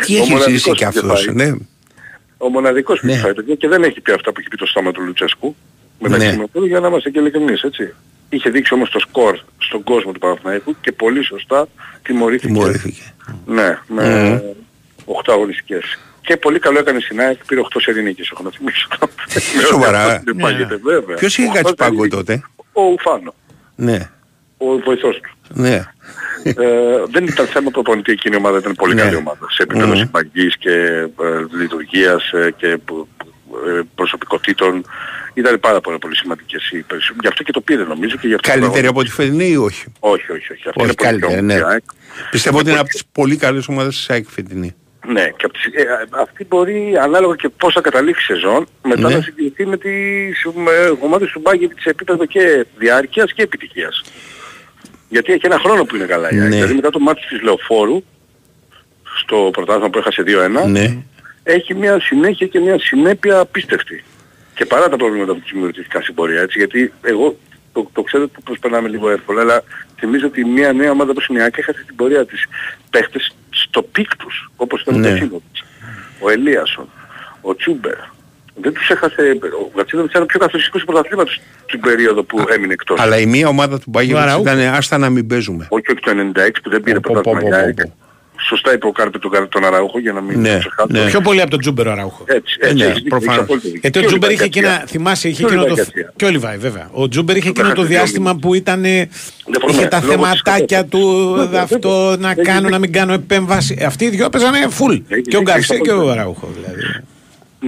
Τι Ο έχει μοναδικός ζήσει του κι είχε αυτός, φάει. ναι. Ο μοναδικός που Ναι. είχε φάει παιδιά και δεν έχει πει αυτά που έχει πει το στόμα του Λουτσέσκου. Μεταξύ Ναι. με αυτού, για να είμαστε και ειλικρινείς, έτσι. Είχε δείξει όμως το σκορ στον κόσμο του Παναθηναϊκού και πολύ σωστά τιμωρήθηκε. Τιμωρήθηκε. Ναι, με 8 αγωνιστικές. Και πολύ καλό έκανε στην ΑΕΚ, πήρε 8 σερινίκες, έχω να θυμίσω. Σοβαρά. Δεν Ναι. πάγεται, βέβαια. Ποιος είχε 8 κάτσει πάγκο σερινίκες. τότε; Ο Ουφάνο, Ναι, ο βοηθός του. ναι. ε, δεν ήταν θέμα προπονητή εκείνη η ομάδα, ήταν πολύ Ναι. καλή ομάδα. Σε επίπεδο Μμμ. συμπαγής και ε, λειτουργίας ε, και που- που- ε, προσωπικότητων ήταν πάρα πολύ, πολύ σημαντικές οι περισσότερες. Γι' αυτό και το πήρε νομίζω και γι' αυτό Καλύτερη το- από τη φετινή ή όχι; Όχι, όχι, όχι. Αυτή Όχι, είναι πολύ καλύτερη, πιο ναι. όμορφη, η ΑΕΚ. Πιστεύω ότι είναι από τις πολύ καλές ομάδες της ΑΕΚ φετινή. Ναι, και από τις, ε, αυτή μπορεί ανάλογα και πώς θα καταλήξει η σεζόν μετά Ναι. να συγκριθεί με τις με ομάδες του Μπάγκη σε επίπεδο και διάρκειας και επιτυχίας. Γιατί έχει ένα χρόνο που είναι καλά η ΑΕΚ. Ναι. Δηλαδή μετά το ματς της Λεωφόρου στο πρωτάθλημα που έχασε 2-1 Ναι. έχει μια συνέχεια και μια συνέπεια απίστευτη. Και παρά τα προβλήματα που της δημιουργήθηκαν στην πορεία, έτσι, γιατί εγώ το, το ξέρω ότι προσπερνάμε λίγο εύκολα, αλλά θυμίζω ότι μια νέα ομάδα όπως είναι η ΑΕΚ έχασε την πορεία της παίχτες στο peak τους, όπως ήταν Ναι. ο Γκατσίνοβιτς, ο Ελίασον, ο Τσούμπερ. Δεν τους έχασε, ο Γκατσίνοβιτς ήταν ο πιο καθοριστικός του πρωταθλήματος την περίοδο που έμεινε εκτός. Αλλά η μία ομάδα του Μπάγκερ Αραούχο. ήταν άστα να μην παίζουμε. Όχι, όχι το 96 που δεν πήρε Πω, πω, πρωτάθλημα πω, η πω, ΑΕΚ. πω. Σωστά είπε ο Κάρπε τον, τον Αραούχο για να μην Ναι, το ξεχάσω. ναι. Πιο πολύ από τον Τζούμπερ ο Αραούχο. Έτσι, Ε, έτσι, ναι, έχεις δίκιο, προφανώς. έχεις απόλυτο δίκιο. Γιατί ο Και Τζούμπερ είχε Λιβάη εκείνα, Γκαρσία. θυμάσαι, είχε Και ο εκείνο το. Λιβάη Γκαρσία. Και ο Λιβάη, βέβαια. Ο Τζούμπερ είχε Το εκείνο το έχασε διάστημα δύο που ήταν. Διαφωνώ, Είχε τα λόγω της θεματάκια κατάστασης. του, Βέβαια, αυτό βέβαια. να Έχει κάνω, δίκιο. να μην κάνω επέμβαση. Αυτοί οι δυο παίζανε full. Έχει Και ο δίκιο, Γκαρσία έχεις και ο απόλυτο. Αραούχο δηλαδή.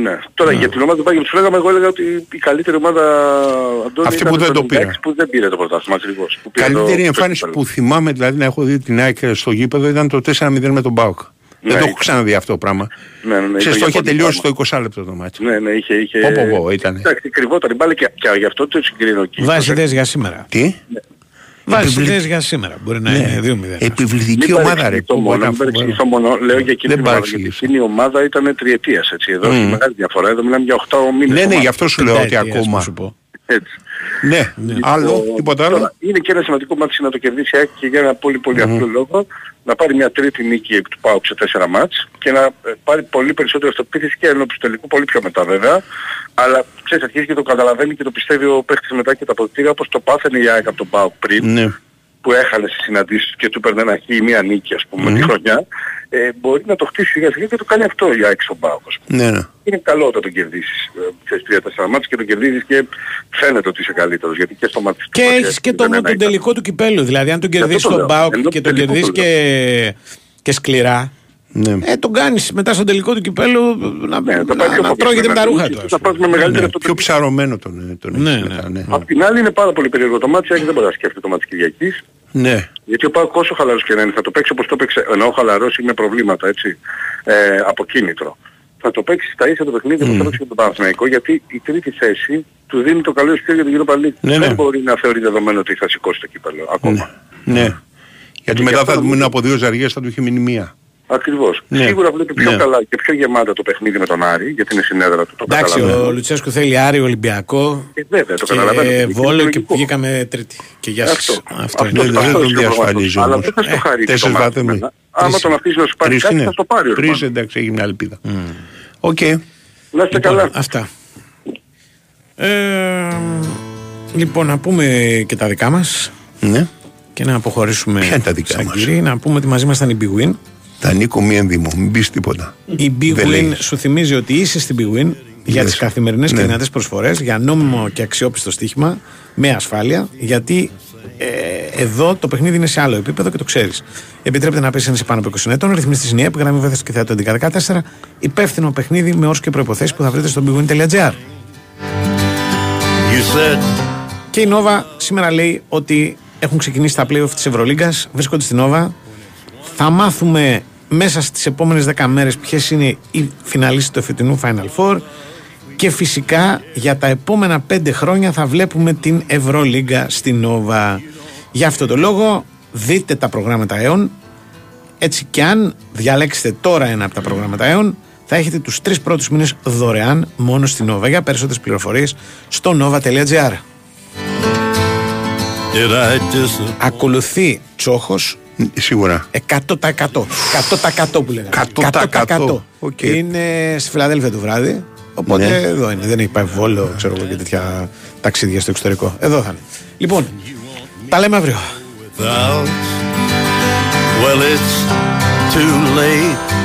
Ναι. Τώρα για την ομάδα του Bayern που σου λέγαμε, εγώ έλεγα ότι η καλύτερη ομάδα Αντώνη Αυτή ήταν που δεν το 96 πήρε. Που δεν πήρε το πρωτάθλημα ακριβώς. που πήρε Καλύτερη το- εμφάνιση το- που θυμάμαι δηλαδή να έχω δει την ΑΕΚ στο γήπεδο ήταν το 4-0 με τον Μπάουκ. Ναι, Δεν το έχω ήταν. ξαναδεί αυτό το πράγμα. Ναι, ναι, ναι, Ξέρεις, ήταν το για είχε πολύ τελειώσει πράγμα. το 20 λεπτό το μάτι. Ναι, ναι, είχε... είχε... Πω, πω, πω, ήτανε. Εντάξει, κρυβόταν η μπάλα και, και γι' αυτό το συγκρίνω εκεί. Βάζει ιδέες για σήμερα. Τι; Βάζει Επιβλη- ιδέες για σήμερα. Μπορεί να Ναι. είναι 2-0. Επιβλητική Μην ομάδα ρε. παρεξηγηθώ που μόνο, μπορεί να μην παρεξηγηθώ μόνο, λέω για εκείνη Δεν την ομάδα, παρεξηγηθώ. γιατί εκείνη η ομάδα ήταν τριετίας, έτσι, εδώ έχει Μμμ. μεγάλη διαφορά, εδώ μιλάμε για 8 μήνες. Ναι, ναι, ομάδα. γι' αυτό σου λέω ότι Πενταετίας, ακόμα. Να σου πω. Έτσι. Ναι, άλλο, τίποτα άλλο. Τώρα, είναι και ένα σημαντικό μάτι να το κερδίσει η ΑΕΚ και για ένα πολύ πολύ απλό λόγο να πάρει μια τρίτη νίκη εκ του ΠΑΟΚ σε τέσσερα μάτς και να ε, πάρει πολύ περισσότερο στο πίθηση και ενώπιση του τελικού πολύ πιο μετά βέβαια. Αλλά ξέρεις αρχίζει και το καταλαβαίνει και το πιστεύει ο παίχτης μετά και τα αποδεκτήρια όπως το πάθαινε η ΑΕΚ από τον ΠΑΟΚ πριν Ναι. Που έχανε στις συναντήσεις και του παίρνει ένα χ ή μία νίκη ας πούμε τη χρονιά ε, μπορεί να το χτίσει σιγά σιγά και το κάνει αυτό η ΑΕΚ στον ΠΑΟΚ. ας πούμε. Ναι, ναι. Είναι καλό όταν τον κερδίσεις ε, ξέρεις τρία-τέσσερα μάτς και τον κερδίζεις και φαίνεται ότι είσαι καλύτερος γιατί και στο μάτι του Και Πασχέτ έχεις και ήταν τον, ένα τον ήταν. τελικό του κυπέλου. Δηλαδή, αν τον αυτό κερδίσει το τον λέω. Μπάουκ Ενώ και το τον τελικό κερδίσει το και, και σκληρά, Ναι. ε, τον κάνεις μετά στον τελικό του κυπέλου να, Ναι, θα να, πάει πιο να φοβερό τρώγεται με τα μετά. ρούχα Και του. ας Θα πούμε. πας με μεγαλύτερη Ναι, από το πιο ψαρωμένο τον, τον Ναι, έχεις ναι. μετά, ναι. Απ' την άλλη είναι πάρα πολύ περίεργο το μάτι, δεν μπορείς να σκέφτεται το μάτι της Κυριακής. Ναι. Γιατί ο Πάοκ όσο χαλαρός και να είναι, θα το παίξει όπως το παίξει, εννοώ χαλαρός ή με προβλήματα, έτσι, ε, από κίνητρο. Θα το παίξει στα ίσια το παιχνίδι όπως το παίξει με τον Παναθηναϊκό, γιατί η τρίτη θέση του δίνει το καλό εισιτήριο για τον Europa League. Ναι, Δεν ναι. μπορεί να θεωρεί δεδομένο ότι θα σηκώσει το κύπελο ακόμα. Ναι. Γιατί Και μετά γι' αυτό θα του νομίζω- μείνουν από δύο ζαριές, θα του έχει μείνει μία. Ακριβώς. Ναι. Σίγουρα βλέπει πιο Ναι. καλά και πιο γεμάτα το παιχνίδι με τον Άρη, γιατί είναι συνέδρα του. Το Εντάξει, καταλαβαίνω. ο Λουτσέσκου θέλει Άρη Ολυμπιακό Ε, βέβαια, το καταλαβαίνω. και Είναι Βόλο και λογικό. βγήκαμε τρίτη. Και γεια σας. Αυτό. Αυτό Αυτό, είναι. δεν- αυτό δεν είναι τον το διασφαλίζει πρόβλημα. Αλλά όμως. δεν θα στο Ε, χαρίσει το τέσσερις μάτι βάθμοι. εμένα. Άμα Τρεις- τον αφήσει να σου πάρει Τρεις κάτι είναι. θα στο πάρει. ο Τρεις Ρουμάνος. εντάξει, έχει μια ελπίδα. Οκ. Να είστε Λοιπόν, καλά. Αυτά. Ε, λοιπόν, να πούμε και τα δικά μας Ναι. και να αποχωρήσουμε Ποια είναι τα δικά σαν μας; κύριοι. Να πούμε ότι μαζί μας ήταν η Big Win. Τα νίκο μη ενδύμω, μην πεις τίποτα. Η Big Δεν Win λέγεις. σου θυμίζει ότι είσαι στην Big Win για Λες. τις καθημερινές και Ναι. δυνατές προσφορές, για νόμιμο και αξιόπιστο στοίχημα, με ασφάλεια, γιατί ε, εδώ το παιχνίδι είναι σε άλλο επίπεδο και το ξέρεις. Επιτρέπεται να πέσει σε πάνω από 20 ετών, ρυθμιστή νέα, επιγραμμή βέβαια και θεατό 1114, υπεύθυνο παιχνίδι με όρους και προϋποθέσεις που θα βρείτε στο bigwin.gr. Και η Nova σήμερα λέει ότι έχουν ξεκινήσει τα playoff της Ευρωλίγκας, βρίσκονται στην Nova. Θα μάθουμε μέσα στις επόμενες 10 μέρες ποιες είναι οι φιναλίστες του εφετινού Final Four και φυσικά για τα επόμενα 5 χρόνια θα βλέπουμε την Ευρωλίγκα στην Nova. Για αυτό το λόγο δείτε τα προγράμματα ΕΟΝ έτσι και αν διαλέξετε τώρα ένα από τα προγράμματα ΕΟΝ θα έχετε τους τρεις πρώτους μήνες δωρεάν μόνο στην Nova. Για περισσότερες πληροφορίες στο nova.gr Ακολουθεί τζόγος Σίγουρα. 100%. 100% που λέγαμε. 100%. Οκ. Είναι στη Φιλαδέλφια το βράδυ. Οπότε Ναι. εδώ είναι. Δεν έχει πάει Βόλο, ξέρω εγώ και τέτοια ταξίδια στο εξωτερικό. Εδώ θα είναι. Λοιπόν, τα λέμε αύριο. Well, it's too late